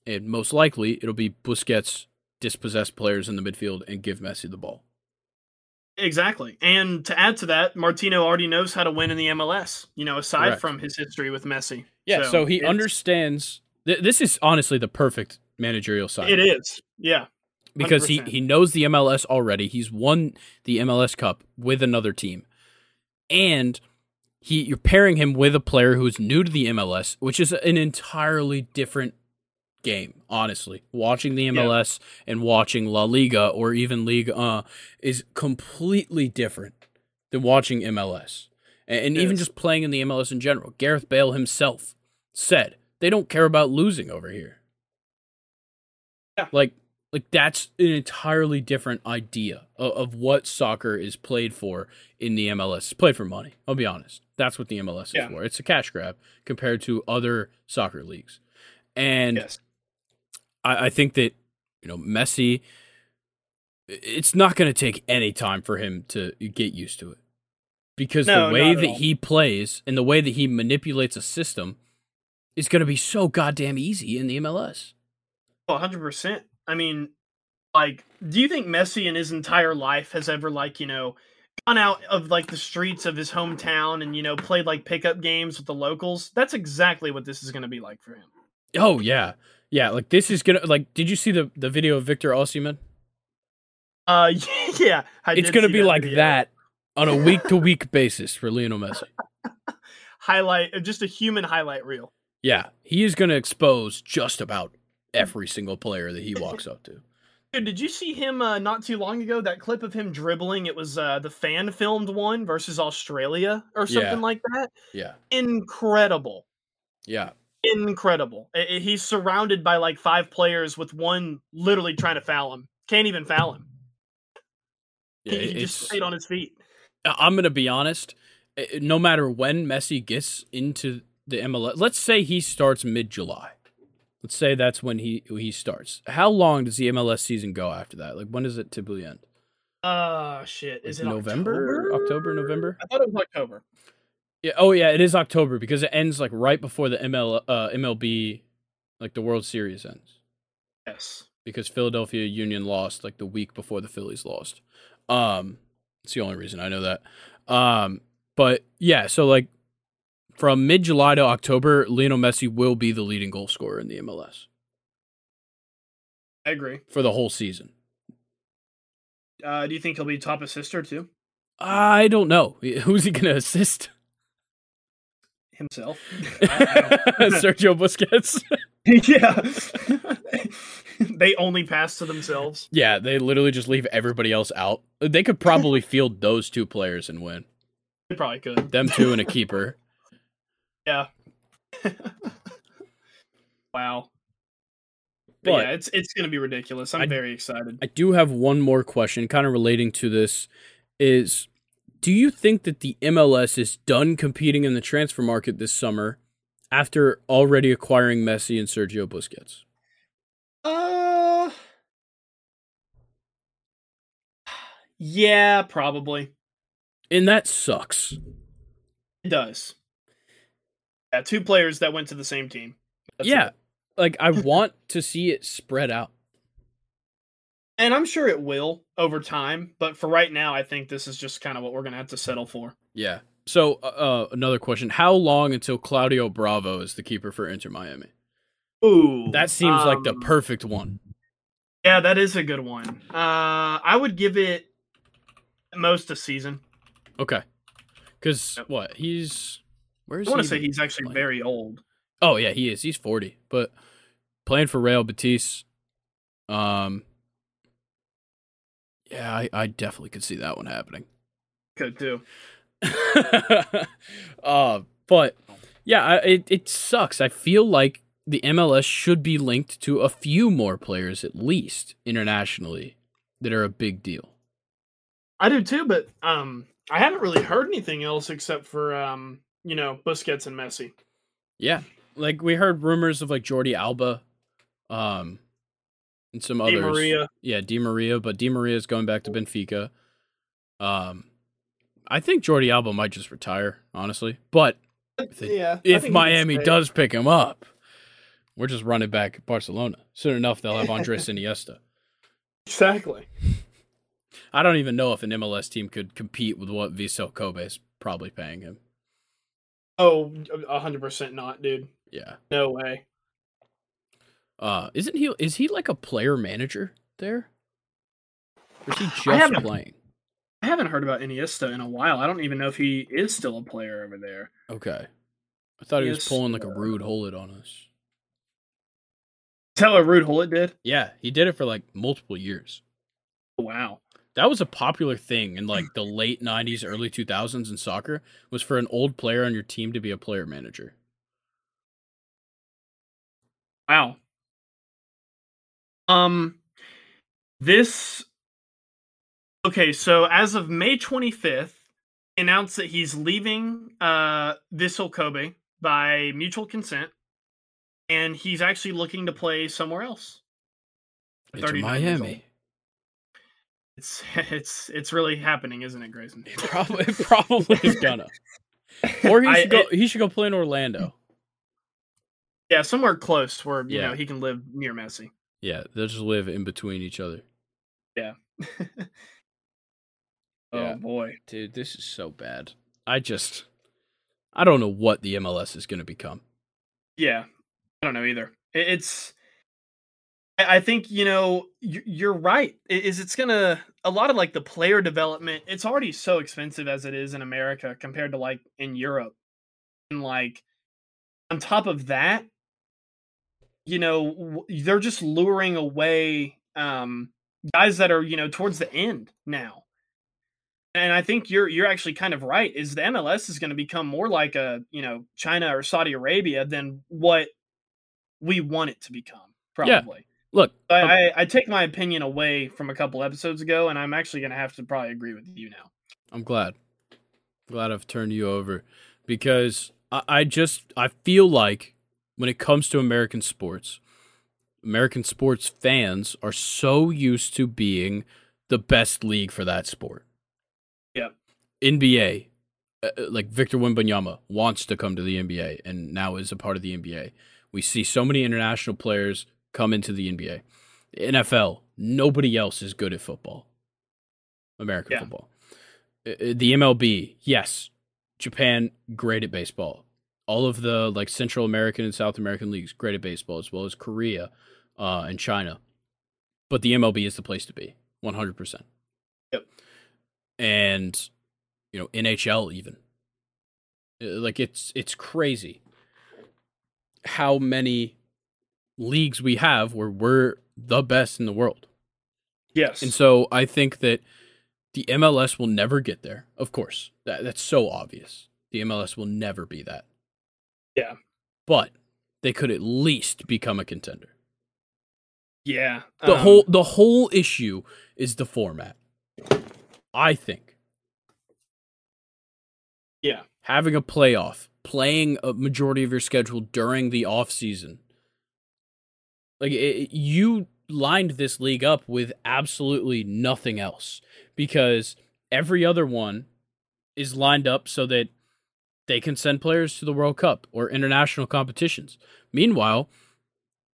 and most likely it'll be Busquets dispossess players in the midfield and give Messi the ball. Exactly. And to add to that, Martino already knows how to win in the MLS, you know, aside Correct. from his history with Messi. Yeah, so, he understands. Th- this is honestly the perfect managerial side. It is. Yeah. Because he 100%. he knows the MLS already. He's won the MLS Cup with another team, and he you're pairing him with a player who is new to the MLS, which is an entirely different game. Honestly, watching the MLS and watching La Liga or even League uh is completely different than watching MLS, and, and even just playing in the MLS in general. Gareth Bale himself said they don't care about losing over here. Yeah. Like like that's an entirely different idea of, of what soccer is played for in the MLS. It's played for money. I'll be honest. That's what the MLS is for. It's a cash grab compared to other soccer leagues. And Yes. I, I think that, you know, Messi it's not gonna take any time for him to get used to it. Because No, the way that all. he plays and the way that he manipulates a system is gonna be so goddamn easy in the MLS. Oh, 100%. I mean, like, do you think Messi in his entire life has ever, like, you know, gone out of, like, the streets of his hometown and, you know, played, like, pickup games with the locals? That's exactly what this is going to be like for him. Oh yeah, yeah. Like this is gonna like. Did you see the the video of Victor Osimhen? Uh, [laughs] yeah. I It's gonna be that like video. that on a week to week basis for Lionel Messi. [laughs] highlight, uh, just a human highlight reel. Yeah, he is going to expose just about every single player that he walks up to. Dude, did you see him uh, not too long ago? That clip of him dribbling. It was uh, the fan filmed one versus Australia or something Yeah. like that. Yeah, Incredible, yeah, incredible. I- I- he's surrounded by like five players with one literally trying to foul him. Can't even foul him. yeah. he, he just stayed on his feet. I'm going to be honest. eh, No matter when Messi gets into the MLS, let's say he starts mid July. Let's say that's when he he starts. How long does the MLS season go after that? Like when does it typically end? Uh shit. Is it November, October? October, November? I thought it was October. Yeah. Oh yeah, it is October because it ends like right before the ML uh, MLB, like the World Series ends. Yes. because Philadelphia Union lost like the week before the Phillies lost. Um, it's the only reason I know that. Um, but yeah, so like from mid July to October, Lionel Messi will be the leading goal scorer in the MLS I agree. for the whole season. Uh, do you think he'll be top assister too? I don't know [laughs] who's he going to assist. Himself. [laughs] I- I don't- [laughs] Sergio Busquets. yeah. they only pass to themselves. yeah, they literally just leave everybody else out. They could probably field those two players and win. They probably could. Them two and a keeper. Yeah. [laughs] wow. But, But- yeah, it's it's gonna be ridiculous. I'm I- very excited. I do have one more question, kind of relating to this. Is do you think that the MLS is done competing in the transfer market this summer after already acquiring Messi and Sergio Busquets? Uh [sighs] Yeah, probably. And that sucks. It does. Yeah, two players that went to the same team. That's yeah. it. Like I [laughs] want to see it spread out. And I'm sure it will over time, but for right now, I think this is just kind of what we're gonna have to settle for. Yeah. So, uh, uh, another question: How long until Claudio Bravo is the keeper for Inter Miami? Ooh, That seems like the um, perfect one. Yeah, that is a good one. Uh, I would give it most a season. Okay. Because Yep. what he's where is I want to say he's actually playing? very old. Oh yeah, he is. He's forty, but playing for Real Betis. Um. Yeah, I, I definitely could see that one happening. Could too. [laughs] uh, but yeah, I, it it sucks. I feel like the MLS should be linked to a few more players at least internationally that are a big deal. I do too, but um, I haven't really heard anything else except for um, you know, Busquets and Messi. Yeah, like we heard rumors of like Jordi Alba, um, and some Di others. Maria. Yeah, Di Maria, but Di Maria is going back to Benfica. Um, I think Jordi Alba might just retire, honestly. But if, they- Yeah. If Miami does pick him up, we're just running back Barcelona. Soon enough, they'll have Andres [laughs] Iniesta. exactly. I don't even know if an MLS team could compete with what Vissel Kobe is probably paying him. Oh, a hundred percent not, dude. Yeah. No way. Uh, isn't he? Is he like a player manager there? Or is he [sighs] just haven't- playing? I haven't heard about Iniesta in a while. I don't even know if he is still a player over there. Okay. I thought he was Yes, pulling like a uh, Ruud Gullit on us. Tell a Ruud Gullit did. Yeah, he did it for like multiple years. Wow. That was a popular thing in like the late 90s, early 2000s in soccer was for an old player on your team to be a player manager. Wow. Um this Okay, so as of May 25th, announced that he's leaving uh Vissel Kobe by mutual consent and he's actually looking to play somewhere else. it's Inter 39 years old. Miami. It's [laughs] it's it's really happening, isn't it, Grayson? It probably, it probably is gonna. [laughs] Or he I- should go. it- he should go play in Orlando. yeah, somewhere close where you Yeah. know he can live near Messi. Yeah, they'll just live in between each other. Yeah. [laughs] oh Yeah. boy. Dude, this is so bad. I just, I don't know what the MLS is gonna become. Yeah, I don't know either. It- It's, I think you know you're right. Is it's gonna a lot of like the player development. It's already so expensive as it is in America compared to like in Europe. And like on top of that, you know, they're just luring away um guys that are, you know, towards the end now. And I think you're you're actually kind of right. Is the MLS is going to become more like a, you know, China or Saudi Arabia than what we want it to become, probably. Yeah. Look, I, um, I, I take my opinion away from a couple episodes ago, and I'm actually going to have to probably agree with you now. I'm glad. glad I've turned you over because I, I just I feel like when it comes to American sports, American sports fans are so used to being the best league for that sport. Yeah. NBA, uh, like Victor Wembanyama wants to come to the NBA and now is a part of the NBA. We see so many international players come into the NBA. NFL, nobody else is good at football. American yeah. football. The MLB, yes. Japan, great at baseball. All of the like Central American and South American leagues, great at baseball, as well as Korea uh, and China. But the MLB is the place to be, 100%. Yep. And, you know, NHL even. Uh, like it's it's crazy how many leagues we have where we're the best in the world. Yes. And so I think that the MLS will never get there. Of course. That, that's so obvious. The MLS will never be that. Yeah. But they could at least become a contender. Yeah. The um, whole the whole issue is the format. I think. Yeah. Having a playoff, playing a majority of your schedule during the off season like it, you lined this league up with absolutely nothing else because every other one is lined up so that they can send players to the World Cup or international competitions. Meanwhile,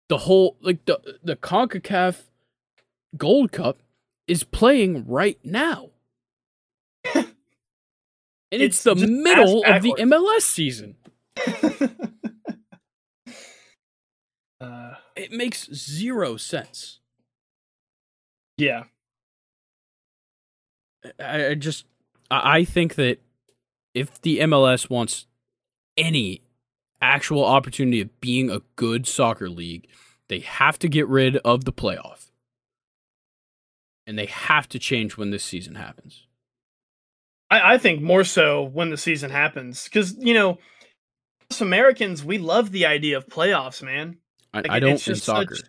the whole like the the CONCACAF Gold Cup is playing right now. [laughs] and it's, it's the middle of the MLS season. [laughs] Uh, it makes zero sense. Yeah. I, I just I think that if the MLS wants any actual opportunity of being a good soccer league, they have to get rid of the playoff. And they have to change when this season happens. I, I think more so when the season happens. Because, you know, us Americans, we love the idea of playoffs, man. I, like, I don't in soccer. Such,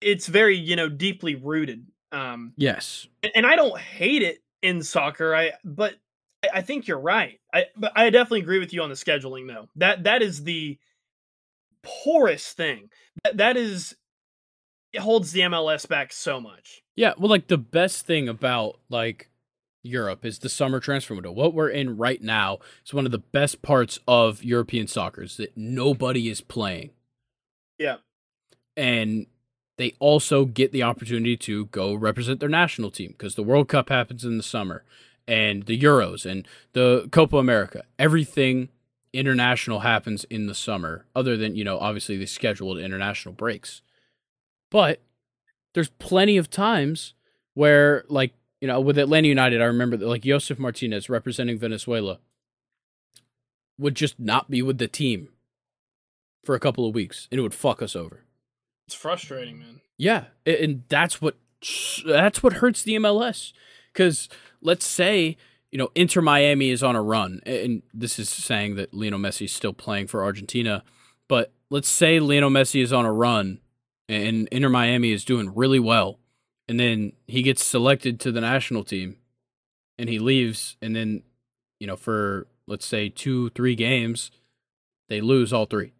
it's very you know deeply rooted. Um, yes, and, I don't hate it in soccer. I but I, I think you're right. I but I definitely agree with you on the scheduling though. That that is the poorest thing. That that is it holds the MLS back so much. Yeah, well, like the best thing about like Europe is the summer transfer window. What we're in right now is one of the best parts of European soccer is that nobody is playing. Yeah. And they also get the opportunity to go represent their national team because the World Cup happens in the summer and the Euros and the Copa America. Everything international happens in the summer, other than, you know, obviously the scheduled international breaks. But there's plenty of times where, like, you know, with Atlanta United, I remember that, like, Josef Martinez representing Venezuela would just not be with the team for a couple of weeks, and it would fuck us over. It's frustrating, man. Yeah, and that's what that's what hurts the MLS. Because let's say you know Inter Miami is on a run, and this is saying that Lionel Messi is still playing for Argentina, but let's say Lionel Messi is on a run, and Inter Miami is doing really well, and then he gets selected to the national team, and he leaves, and then you know for let's say two three games, they lose all three.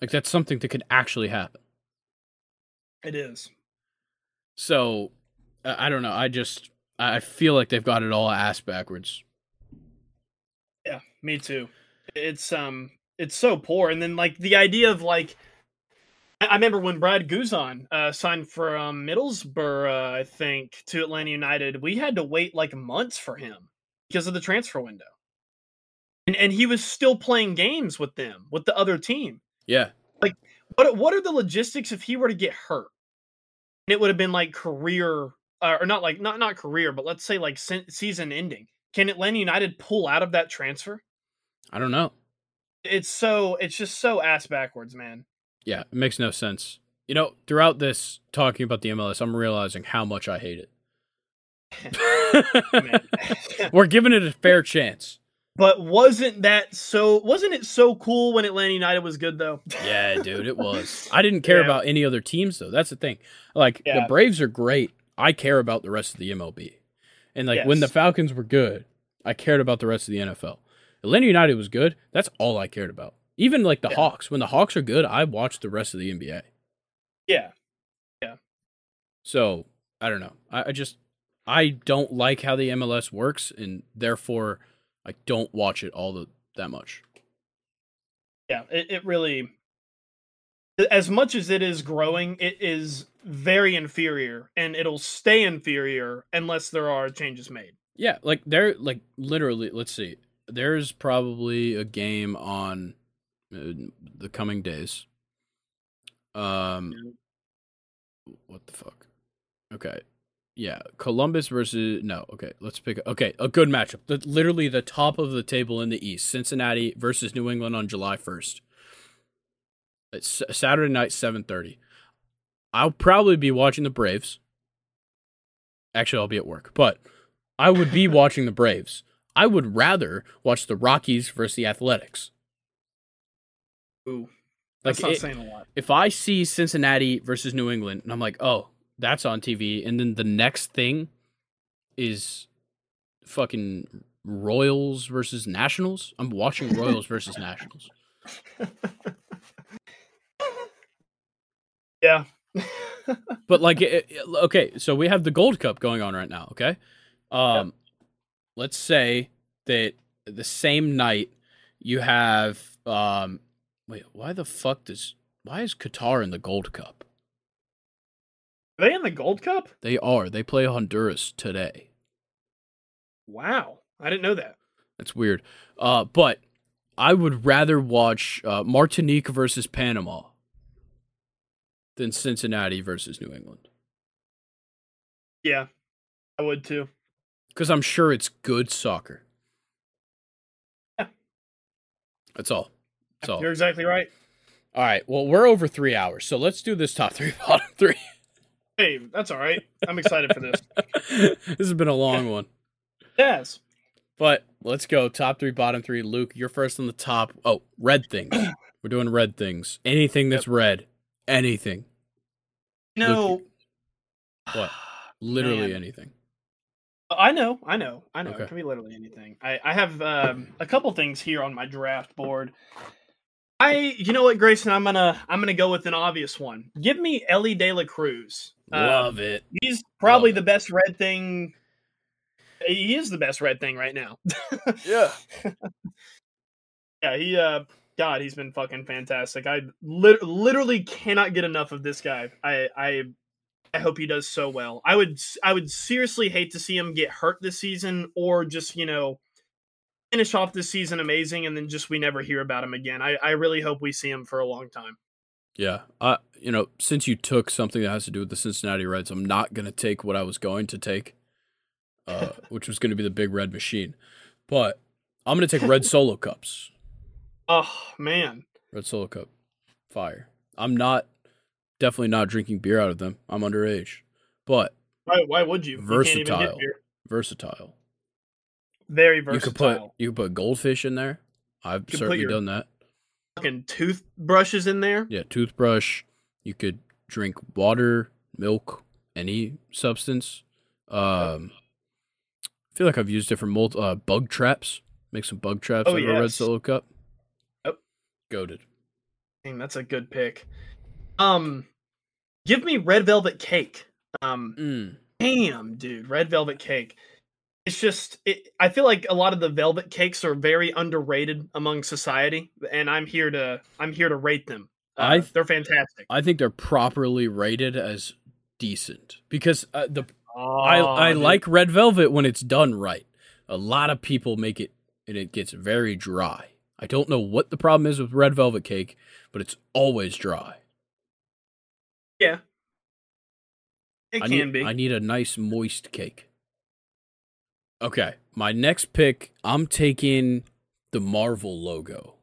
Like that's something that could actually happen. It is. So I don't know. I just I feel like they've got it all ass backwards. Yeah, me too. It's um it's so poor. And then like the idea of like I remember when Brad Guzan uh, signed from um, Middlesbrough, uh, I think, to Atlanta United. We had to wait like months for him because of the transfer window, and and he was still playing games with them with the other team. Yeah. Like, what what are the logistics if he were to get hurt? And it would have been like career, uh, or not like not not career, but let's say like se- season ending. can Atlanta United pull out of that transfer? I don't know. It's so it's just so ass backwards, man. Yeah, it makes no sense. You know, throughout this talking about the MLS, I'm realizing how much I hate it. [laughs] [laughs] We're giving it a [laughs] fair chance. But wasn't that so? Wasn't it so cool when Atlanta United was good though? [laughs] yeah, dude, it was. I didn't care Yeah. about any other teams though. That's the thing. Like Yeah. the Braves are great. I care about the rest of the MLB. And like when the Falcons were good, I cared about the rest of the NFL. Atlanta United was good. That's all I cared about. Even like the Yeah. Hawks. When the Hawks are good, I watch the rest of the NBA. Yeah. Yeah, So I don't know. I, I just I don't like how the MLS works, and therefore I don't watch it all the that much. yeah. It, it really, as much as it is growing, it is very inferior, and it'll stay inferior unless there are changes made. Yeah, like there, like literally. Let's see. There's probably a game on uh, the coming days. Um, what the fuck? Okay, yeah, Columbus versus no. Okay, let's pick. Okay, a good matchup. The, literally the top of the table in the East. Cincinnati versus New England on July first. Uh, it's Saturday night, seven thirty. I'll probably be watching the Braves. Actually, I'll be at work, but I would be watching the Braves. I would rather watch the Rockies versus the Athletics. Ooh, Like that's not it- saying a lot. if I see Cincinnati versus New England and I'm like, oh, that's on TV, and then the next thing is fucking Royals versus Nationals, I'm watching Royals versus Nationals. [laughs] Yeah. But like, it, it- okay, so we have the Gold Cup going on right now. Okay, um, let's say that the same night you have um, wait, why the fuck does why is Qatar in the Gold Cup? Are they in the Gold Cup? They are. They play Honduras today. Wow, I didn't know that. That's weird. Uh, but I would rather watch uh, Martinique versus Panama than Cincinnati versus New England Yeah, I would too. because I'm sure it's good soccer. Yeah. That's all. That's all. You're exactly right. All right. Well, we're over three hours, so let's do this top three, [laughs] bottom three. Hey, that's all right. I'm excited for this. [laughs] this has been a long one, Yes. but let's go top three, bottom three. Luke, you're first on the top. Oh, red things. [clears throat] we're doing red things. Anything that's red. Anything. No. What? [sighs] Literally Man. anything. I know, I know, I know. Okay. It can be literally anything. I, I have um, a couple things here on my draft board. I, you know what, Grayson, I'm gonna, I'm gonna go with an obvious one. Give me Elly De La Cruz. Um, Love it. He's probably Love the best red thing. He is the best red thing right now. [laughs] Yeah. yeah, he, uh, God, he's been fucking fantastic. I lit- literally cannot get enough of this guy. I, I, I hope he does so well. I would, I would seriously hate to see him get hurt this season, or just you know, finish off this season amazing, and then just we never hear about him again. I, I really hope we see him for a long time. Yeah. Uh, you know, since you took something that has to do with the Cincinnati Reds, I'm not going to take what I was going to take, uh, [laughs] which was going to be the big red machine. But I'm going to take red solo cups. [laughs] Oh man, Red solo cup. Fire. I'm not, definitely not drinking beer out of them. I'm underage. But why, why would you? You can't even Versatile. get beer. versatile. Very You versatile. could put you could put goldfish in there. I've certainly your- done that. Fucking toothbrushes in there. Yeah, toothbrush. You could drink water, milk, any substance. Um, I feel like I've used different mold, uh, bug traps. Make some bug traps Oh, out of a red solo cup. Yep. Goaded. Dang, that's a good pick. Um, give me red velvet cake. Um, Mm. damn, dude, red velvet cake. It's just, it, I feel like a lot of the velvet cakes are very underrated among society, and I'm here to, I'm here to rate them. Uh, I- they're fantastic. I think they're properly rated as decent because uh, the I Oh, I dude. like red velvet when it's done right. A lot of people make it and it gets very dry. I don't know what the problem is with red velvet cake, but it's always dry. Yeah, it I can need, be. I need a nice moist cake. Okay, my next pick, I'm taking the Marvel logo.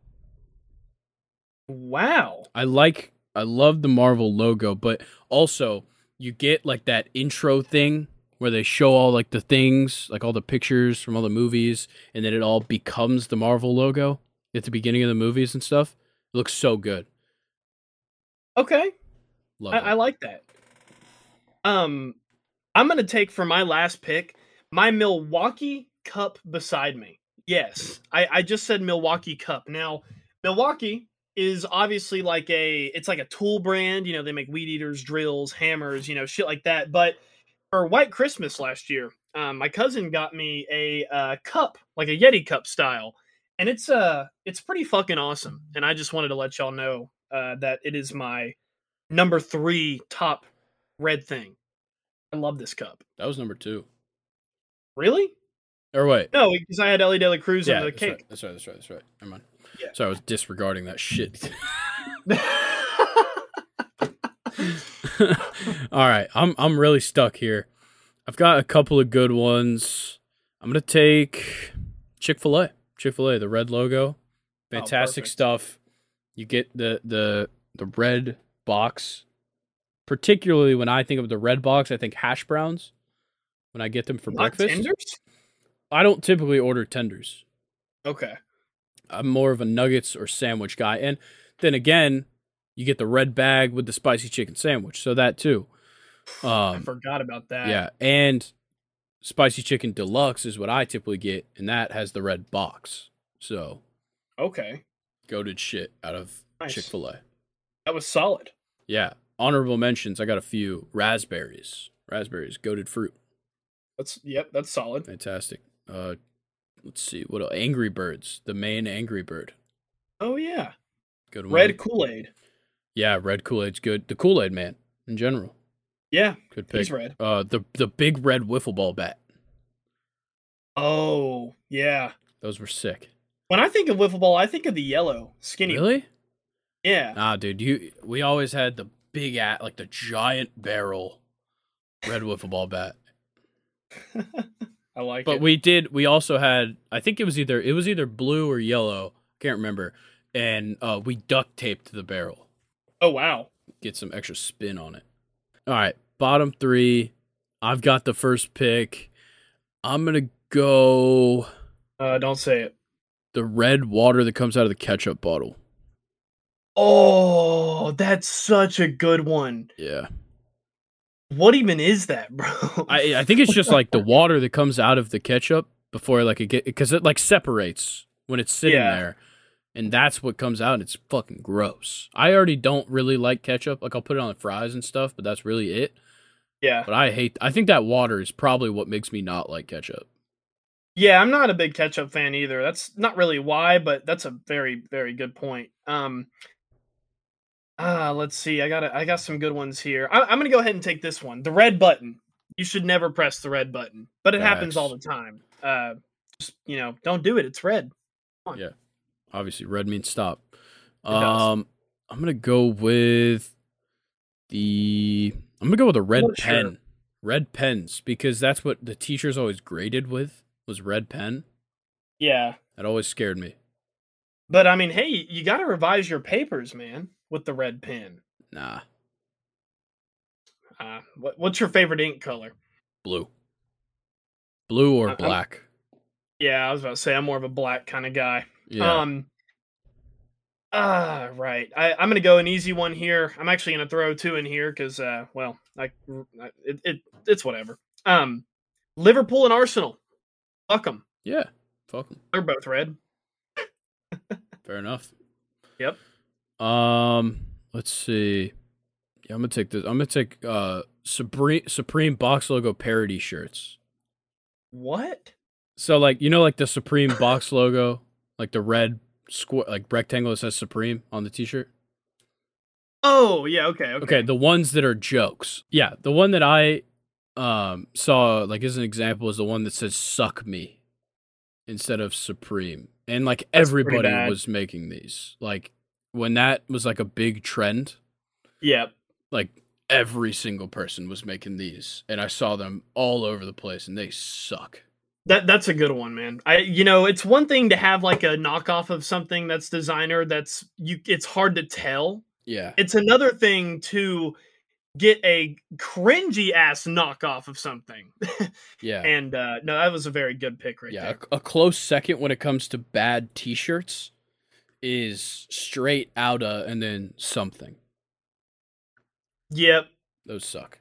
Wow. I like I love the Marvel logo, but also you get like that intro thing where they show all like the things, like all the pictures from all the movies, and then it all becomes the Marvel logo at the beginning of the movies and stuff. It looks so good. Okay. Love I, it. I like that. Um, I'm gonna take for my last pick my Milwaukee Cup beside me. Yes, I, I just said Milwaukee Cup. Now, Milwaukee is obviously like a it's like a tool brand. You know, they make weed eaters, drills, hammers, you know, shit like that. But for White Christmas last year, um, my cousin got me a uh, cup, like a Yeti cup style, and it's uh it's pretty fucking awesome. And I just wanted to let y'all know uh, that it is my number three top red thing. I love this cup. that was number two. Really? Or wait. No, because I had Elly De La Cruz Yeah, on the that's cake. right. That's right. That's right. That's right. Never mind. Yeah. Sorry, I was disregarding that shit. [laughs] [laughs] All right, I'm I'm really stuck here. I've got a couple of good ones. I'm gonna take Chick Fil A. Chick Fil A, the red logo, oh, fantastic perfect. stuff. You get the the the red box. Particularly when I think of the red box, I think hash browns. When I get them for Not breakfast, tenders? I don't typically order tenders. Okay. I'm more of a nuggets or sandwich guy. And then again, you get the red bag with the spicy chicken sandwich. So that too. [sighs] I Um, forgot about that. yeah. And spicy chicken deluxe is what I typically get. And that has the red box. So Okay. goaded shit out of Nice. Chick fil A. That was solid. Yeah. Honorable mentions. I got a few raspberries. Raspberries, goaded fruit. That's yep, that's solid. Fantastic. Uh, let's see. What else? Angry Birds, the main Angry Bird. Oh yeah. Good one. Red Kool-Aid. Yeah, red Kool Aid's good. The Kool Aid man in general. Yeah, Good pick. he's red. Uh, the the big red wiffle ball bat. Oh, yeah. Those were sick. When I think of wiffle ball, I think of the yellow, skinny. Really? Yeah. Nah, dude. You we always had the big at like the giant barrel red wiffle ball bat. I like But it. But we did. We also had. I think it was either it was either blue or yellow. Can't remember. And uh, we duct taped the barrel. oh wow. Get some extra spin on it. All right, bottom three. I've got the first pick. I'm gonna go Uh, don't say it. the red water that comes out of the ketchup bottle. Oh, that's such a good one. Yeah. What even is that, bro? I I think it's just like the water that comes out of the ketchup before like it get because it like separates when it's sitting Yeah. there, and that's what comes out. and It's fucking gross. I already don't really like ketchup. Like I'll put it on the fries and stuff, but that's really it. yeah. But I hate. I think that water is probably what makes me not like ketchup. Yeah, I'm not a big ketchup fan either. That's not really why, but that's a very, very good point. Um, ah, let's see. I got I got some good ones here. I, I'm gonna go ahead and take this one. The red button. You should never press the red button, but it happens all the time. Uh, just you know, don't do it. It's red. Yeah, obviously, red means stop. Um, I'm gonna go with the. I'm gonna go with a red sure. pen. Red pens because that's what the teachers always graded with was red pen. Yeah, That always scared me. but I mean, hey, you got to revise your papers, man, with the red pen. Nah, Uh, what, what's your favorite ink color? blue. Blue or I'm- black. Yeah, I was about to say I'm more of a black kind of guy. Yeah. Um. Ah, right. I, I'm gonna go an easy one here. I'm actually gonna throw two in here because, uh, well, I, I- it, it it's whatever. Um, Liverpool and Arsenal. Fuck them. yeah. fuck them. They're both red. Fair enough. Yep. Um, let's see. Yeah, I'm gonna take this. I'm gonna take uh Supreme Supreme box logo parody shirts. What? So like you know like the Supreme box logo, like the red square like rectangle that says Supreme on the t-shirt. Oh yeah. Okay. Okay. Okay, the ones that are jokes. Yeah, the one that I um saw like as an example is the one that says "suck me" instead of "supreme," and like That's everybody was making these. Like when that was like a big trend, Yep. like every single person was making these, and I saw them all over the place, and they suck. That that's a good one, man. I you know, it's one thing to have like a knockoff of something that's designer that's you it's hard to tell. Yeah. It's another thing to get a cringy ass knockoff of something. [laughs] Yeah. and uh no, that was a very good pick right yeah. there. A, a close second when it comes to bad t-shirts is straight outta and then something. Yep. Those suck.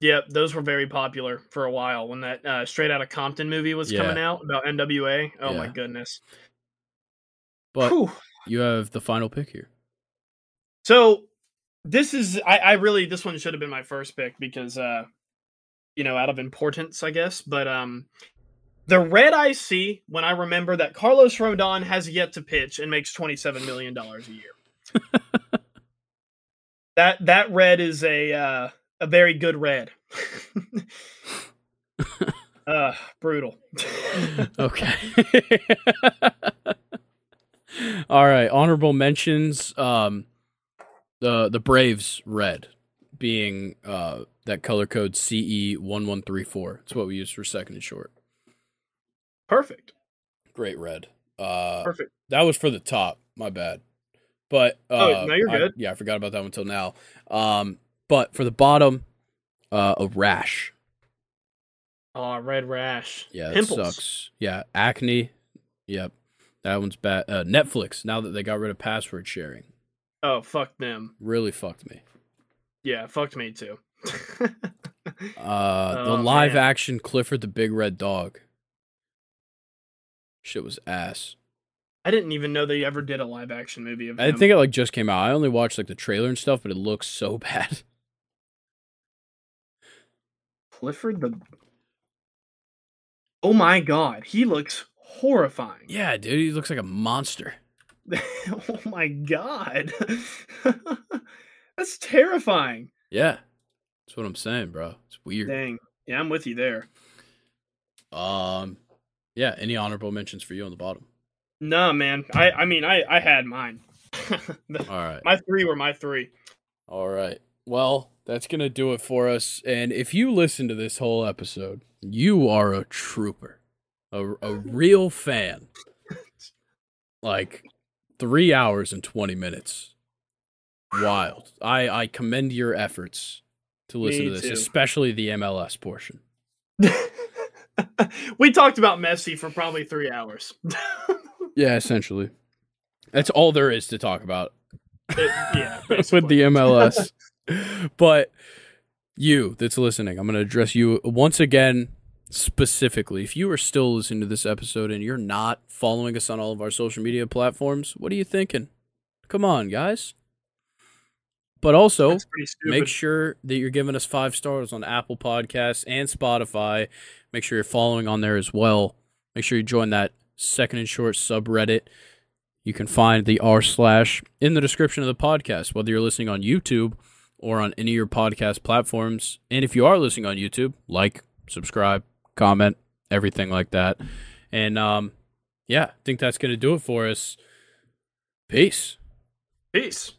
Yep, those were very popular for a while when that uh, Straight Outta Compton movie was Yeah. coming out about NWA. Oh my goodness. But Whew. you have the final pick here. So this is I, I really this one should have been my first pick because uh you know out of importance I guess but um the red I see when I remember that Carlos Rodon has yet to pitch and makes twenty seven million dollars a year. [laughs] that that red is a uh, a very good red. [laughs] uh brutal. [laughs] okay. All right. Honorable mentions. Um, the the Braves red being uh that color code CE one one three four. It's what we use for second and short. Perfect. Great red. Uh, Perfect. that was for the top. My bad. But uh, Oh, no, you're I- good. yeah, I forgot about that one until now. Um, but for the bottom, uh, a rash. Oh, red rash. Yeah, Pimples. sucks. Yeah, acne. Yep, that one's bad. Uh, Netflix. Now that they got rid of password sharing, Oh, fuck them. really fucked me. Yeah, fucked me too. [laughs] Uh, the Oh, live man. action Clifford the Big Red Dog. Shit was ass. I didn't even know they ever did a live action movie of I him. think it like just came out. I only watched like the trailer and stuff, but it looks so [laughs] bad. Clifford the. Oh my god, he looks horrifying. yeah, dude, he looks like a monster. [laughs] oh my god, [laughs] that's terrifying. Yeah, that's what I'm saying, bro. It's weird. Dang, yeah, I'm with you there. Um, yeah. Any honorable mentions for you on the bottom? No, man, I I mean I I had mine. [laughs] The- All right. my three were my three. All right. Well, that's going to do it for us. And if you listen to this whole episode, you are a trooper, a, a real fan. Like three hours and 20 minutes. Wild. I, I commend your efforts to listen Me to this, too. especially the MLS portion. [laughs] [laughs] we talked about Messi for probably three hours. [laughs] Yeah, essentially. That's all there is to talk about It- yeah, [laughs] with the MLS. but you that's listening, I'm going to address you once again specifically. If you are still listening to this episode and you're not following us on all of our social media platforms, what are you thinking? Come on, guys. But also, That's pretty stupid. make sure that you're giving us five stars on Apple Podcasts and Spotify. Make sure you're following on there as well. Make sure you join that second and short subreddit. You can find the r slash in the description of the podcast, whether you're listening on YouTube or on any of your podcast platforms. And if you are listening on YouTube, like, subscribe, comment, everything like that. And um, yeah, I think that's gonna do it for us. Peace. Peace.